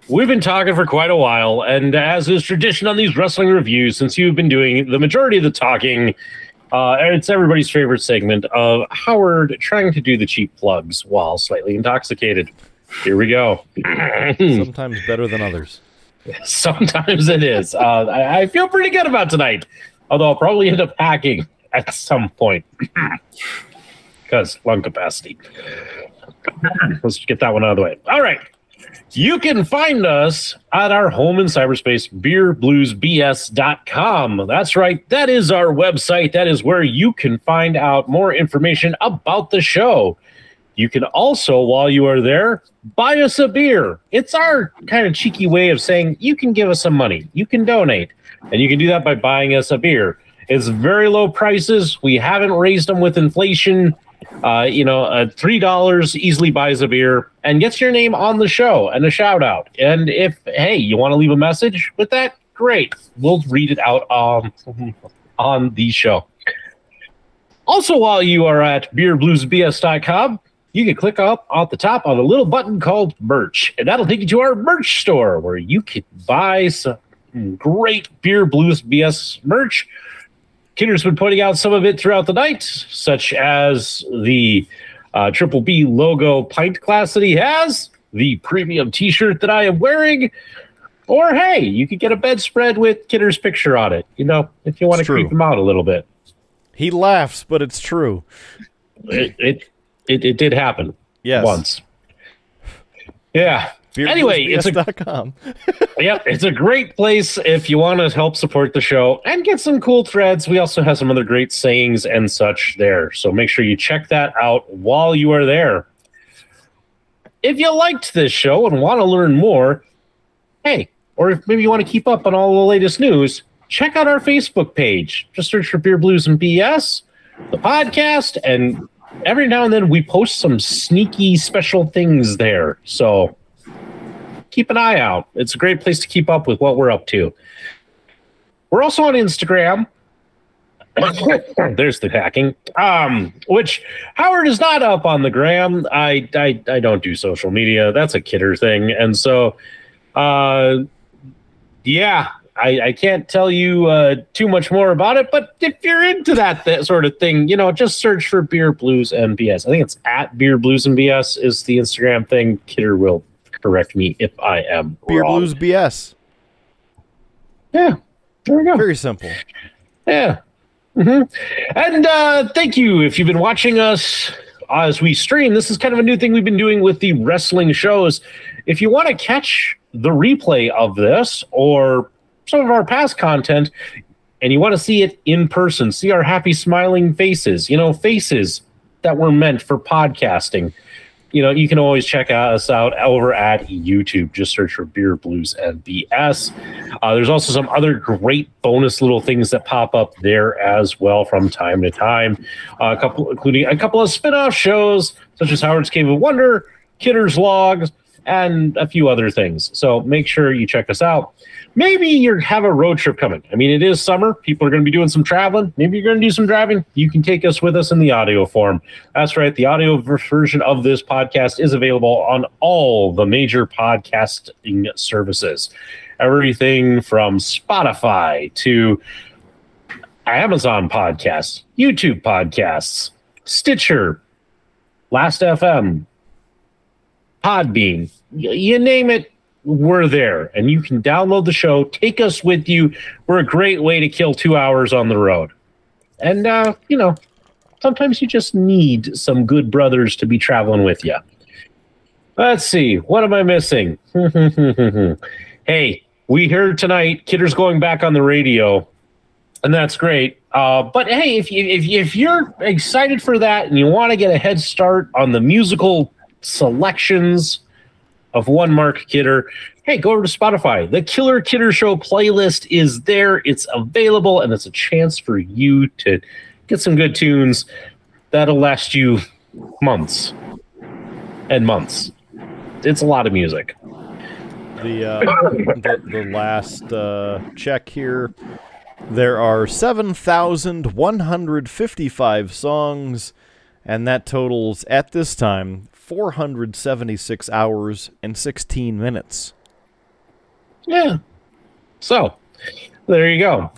we've been talking for quite a while, and as is tradition on these wrestling reviews, since you've been doing the majority of the talking, uh, it's everybody's favorite segment of Howard trying to do the cheap plugs while slightly intoxicated. Here we go. Sometimes better than others. Sometimes it is. Uh, I, I feel pretty good about tonight, although I'll probably end up hacking at some point because lung capacity. Let's get that one out of the way. All right. You can find us at our home in cyberspace, beerbluesbs.com. That's right. That is our website. That is where you can find out more information about the show. You can also, while you are there, buy us a beer. It's our kind of cheeky way of saying you can give us some money, you can donate, and you can do that by buying us a beer. It's very low prices. We haven't raised them with inflation. Uh, you know, uh, three dollars easily buys a beer and gets your name on the show and a shout out. And if hey, you want to leave a message with that, great. We'll read it out um, on the show. Also, while you are at beerbluesbs.com, you can click up at the top on a little button called merch, and that'll take you to our merch store where you can buy some great Beer Blues BS merch. Kidder's been putting out some of it throughout the night, such as the uh, Triple B logo pint glass that he has, the premium t shirt that I am wearing, or hey, you could get a bedspread with Kidder's picture on it, you know, if you want to creep him out a little bit. He laughs, but it's true. It, it, it, it did happen Yes. once. Yeah. Anyway, it's a yep, it's a great place if you want to help support the show and get some cool threads. We also have some other great sayings and such there. So make sure you check that out while you are there. If you liked this show and want to learn more, hey, or if maybe you want to keep up on all the latest news, check out our Facebook page. Just search for Beer Blues and BS, the podcast, and every now and then we post some sneaky special things there. So keep an eye out. It's a great place to keep up with what we're up to. We're also on Instagram. There's the hacking. Um, which Howard is not up on the gram. I, I I don't do social media. That's a kidder thing. And so uh yeah, I, I can't tell you uh, too much more about it, but if you're into that, that sort of thing, you know, just search for Beer Blues and BS. I think it's at Beer Blues and BS is the Instagram thing. Kidder will correct me if I am Beer wrong. Blues BS. Yeah, there we go. Very simple. Yeah. hmm And uh, thank you if you've been watching us as we stream. This is kind of a new thing we've been doing with the wrestling shows. If you want to catch the replay of this or some of our past content and you want to see it in person, see our happy smiling faces, you know, faces that were meant for podcasting. You know, you can always check us out over at YouTube. Just search for Beer Blues and BS. Uh, there's also some other great bonus little things that pop up there as well from time to time. Uh, a couple, including a couple of spin-off shows such as Howard's Cave of Wonder, Kidder's Logs, and a few other things. So make sure you check us out. Maybe you have a road trip coming. I mean, it is summer. People are going to be doing some traveling. Maybe you're going to do some driving. You can take us with us in the audio form. That's right. The audio version of this podcast is available on all the major podcasting services. Everything from Spotify to Amazon podcasts, YouTube podcasts, Stitcher, Last FM, Podbean, you name it, we're there. And you can download the show, take us with you. We're a great way to kill two hours on the road. And, uh, you know, sometimes you just need some good brothers to be traveling with you. Let's see, what am I missing? hey, we heard tonight Kidder's going back on the radio, and that's great. Uh, but hey, if you if, if you're excited for that and you want to get a head start on the musical selections of one Mark Kidder, hey, go over to Spotify. The Killer Kidder Show playlist is there. It's available, and it's a chance for you to get some good tunes that'll last you months and months. It's a lot of music. the uh, the, the last uh, check here. There are 7,155 songs, and that totals at this time 476 hours and 16 minutes. Yeah. So there you go.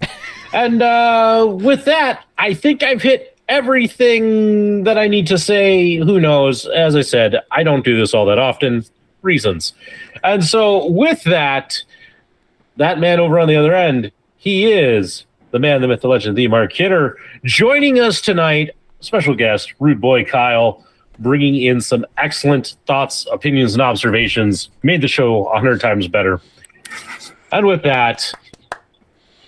and uh, with that, I think I've hit everything that I need to say. Who knows? As I said, I don't do this all that often. Reasons. And so with that, that man over on the other end, he is the man, the myth, the legend, the Mark Kidder, joining us tonight. Special guest, Rude Boy Kyle, bringing in some excellent thoughts, opinions, and observations. Made the show a hundred times better. And with that,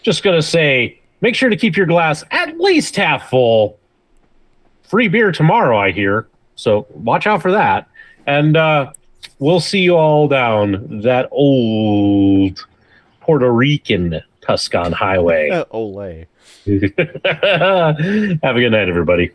just gonna say, make sure to keep your glass at least half full. Free beer tomorrow, I hear. So watch out for that. And uh, we'll see you all down that old Puerto Rican Tuscan highway. Olay. Have a good night, everybody.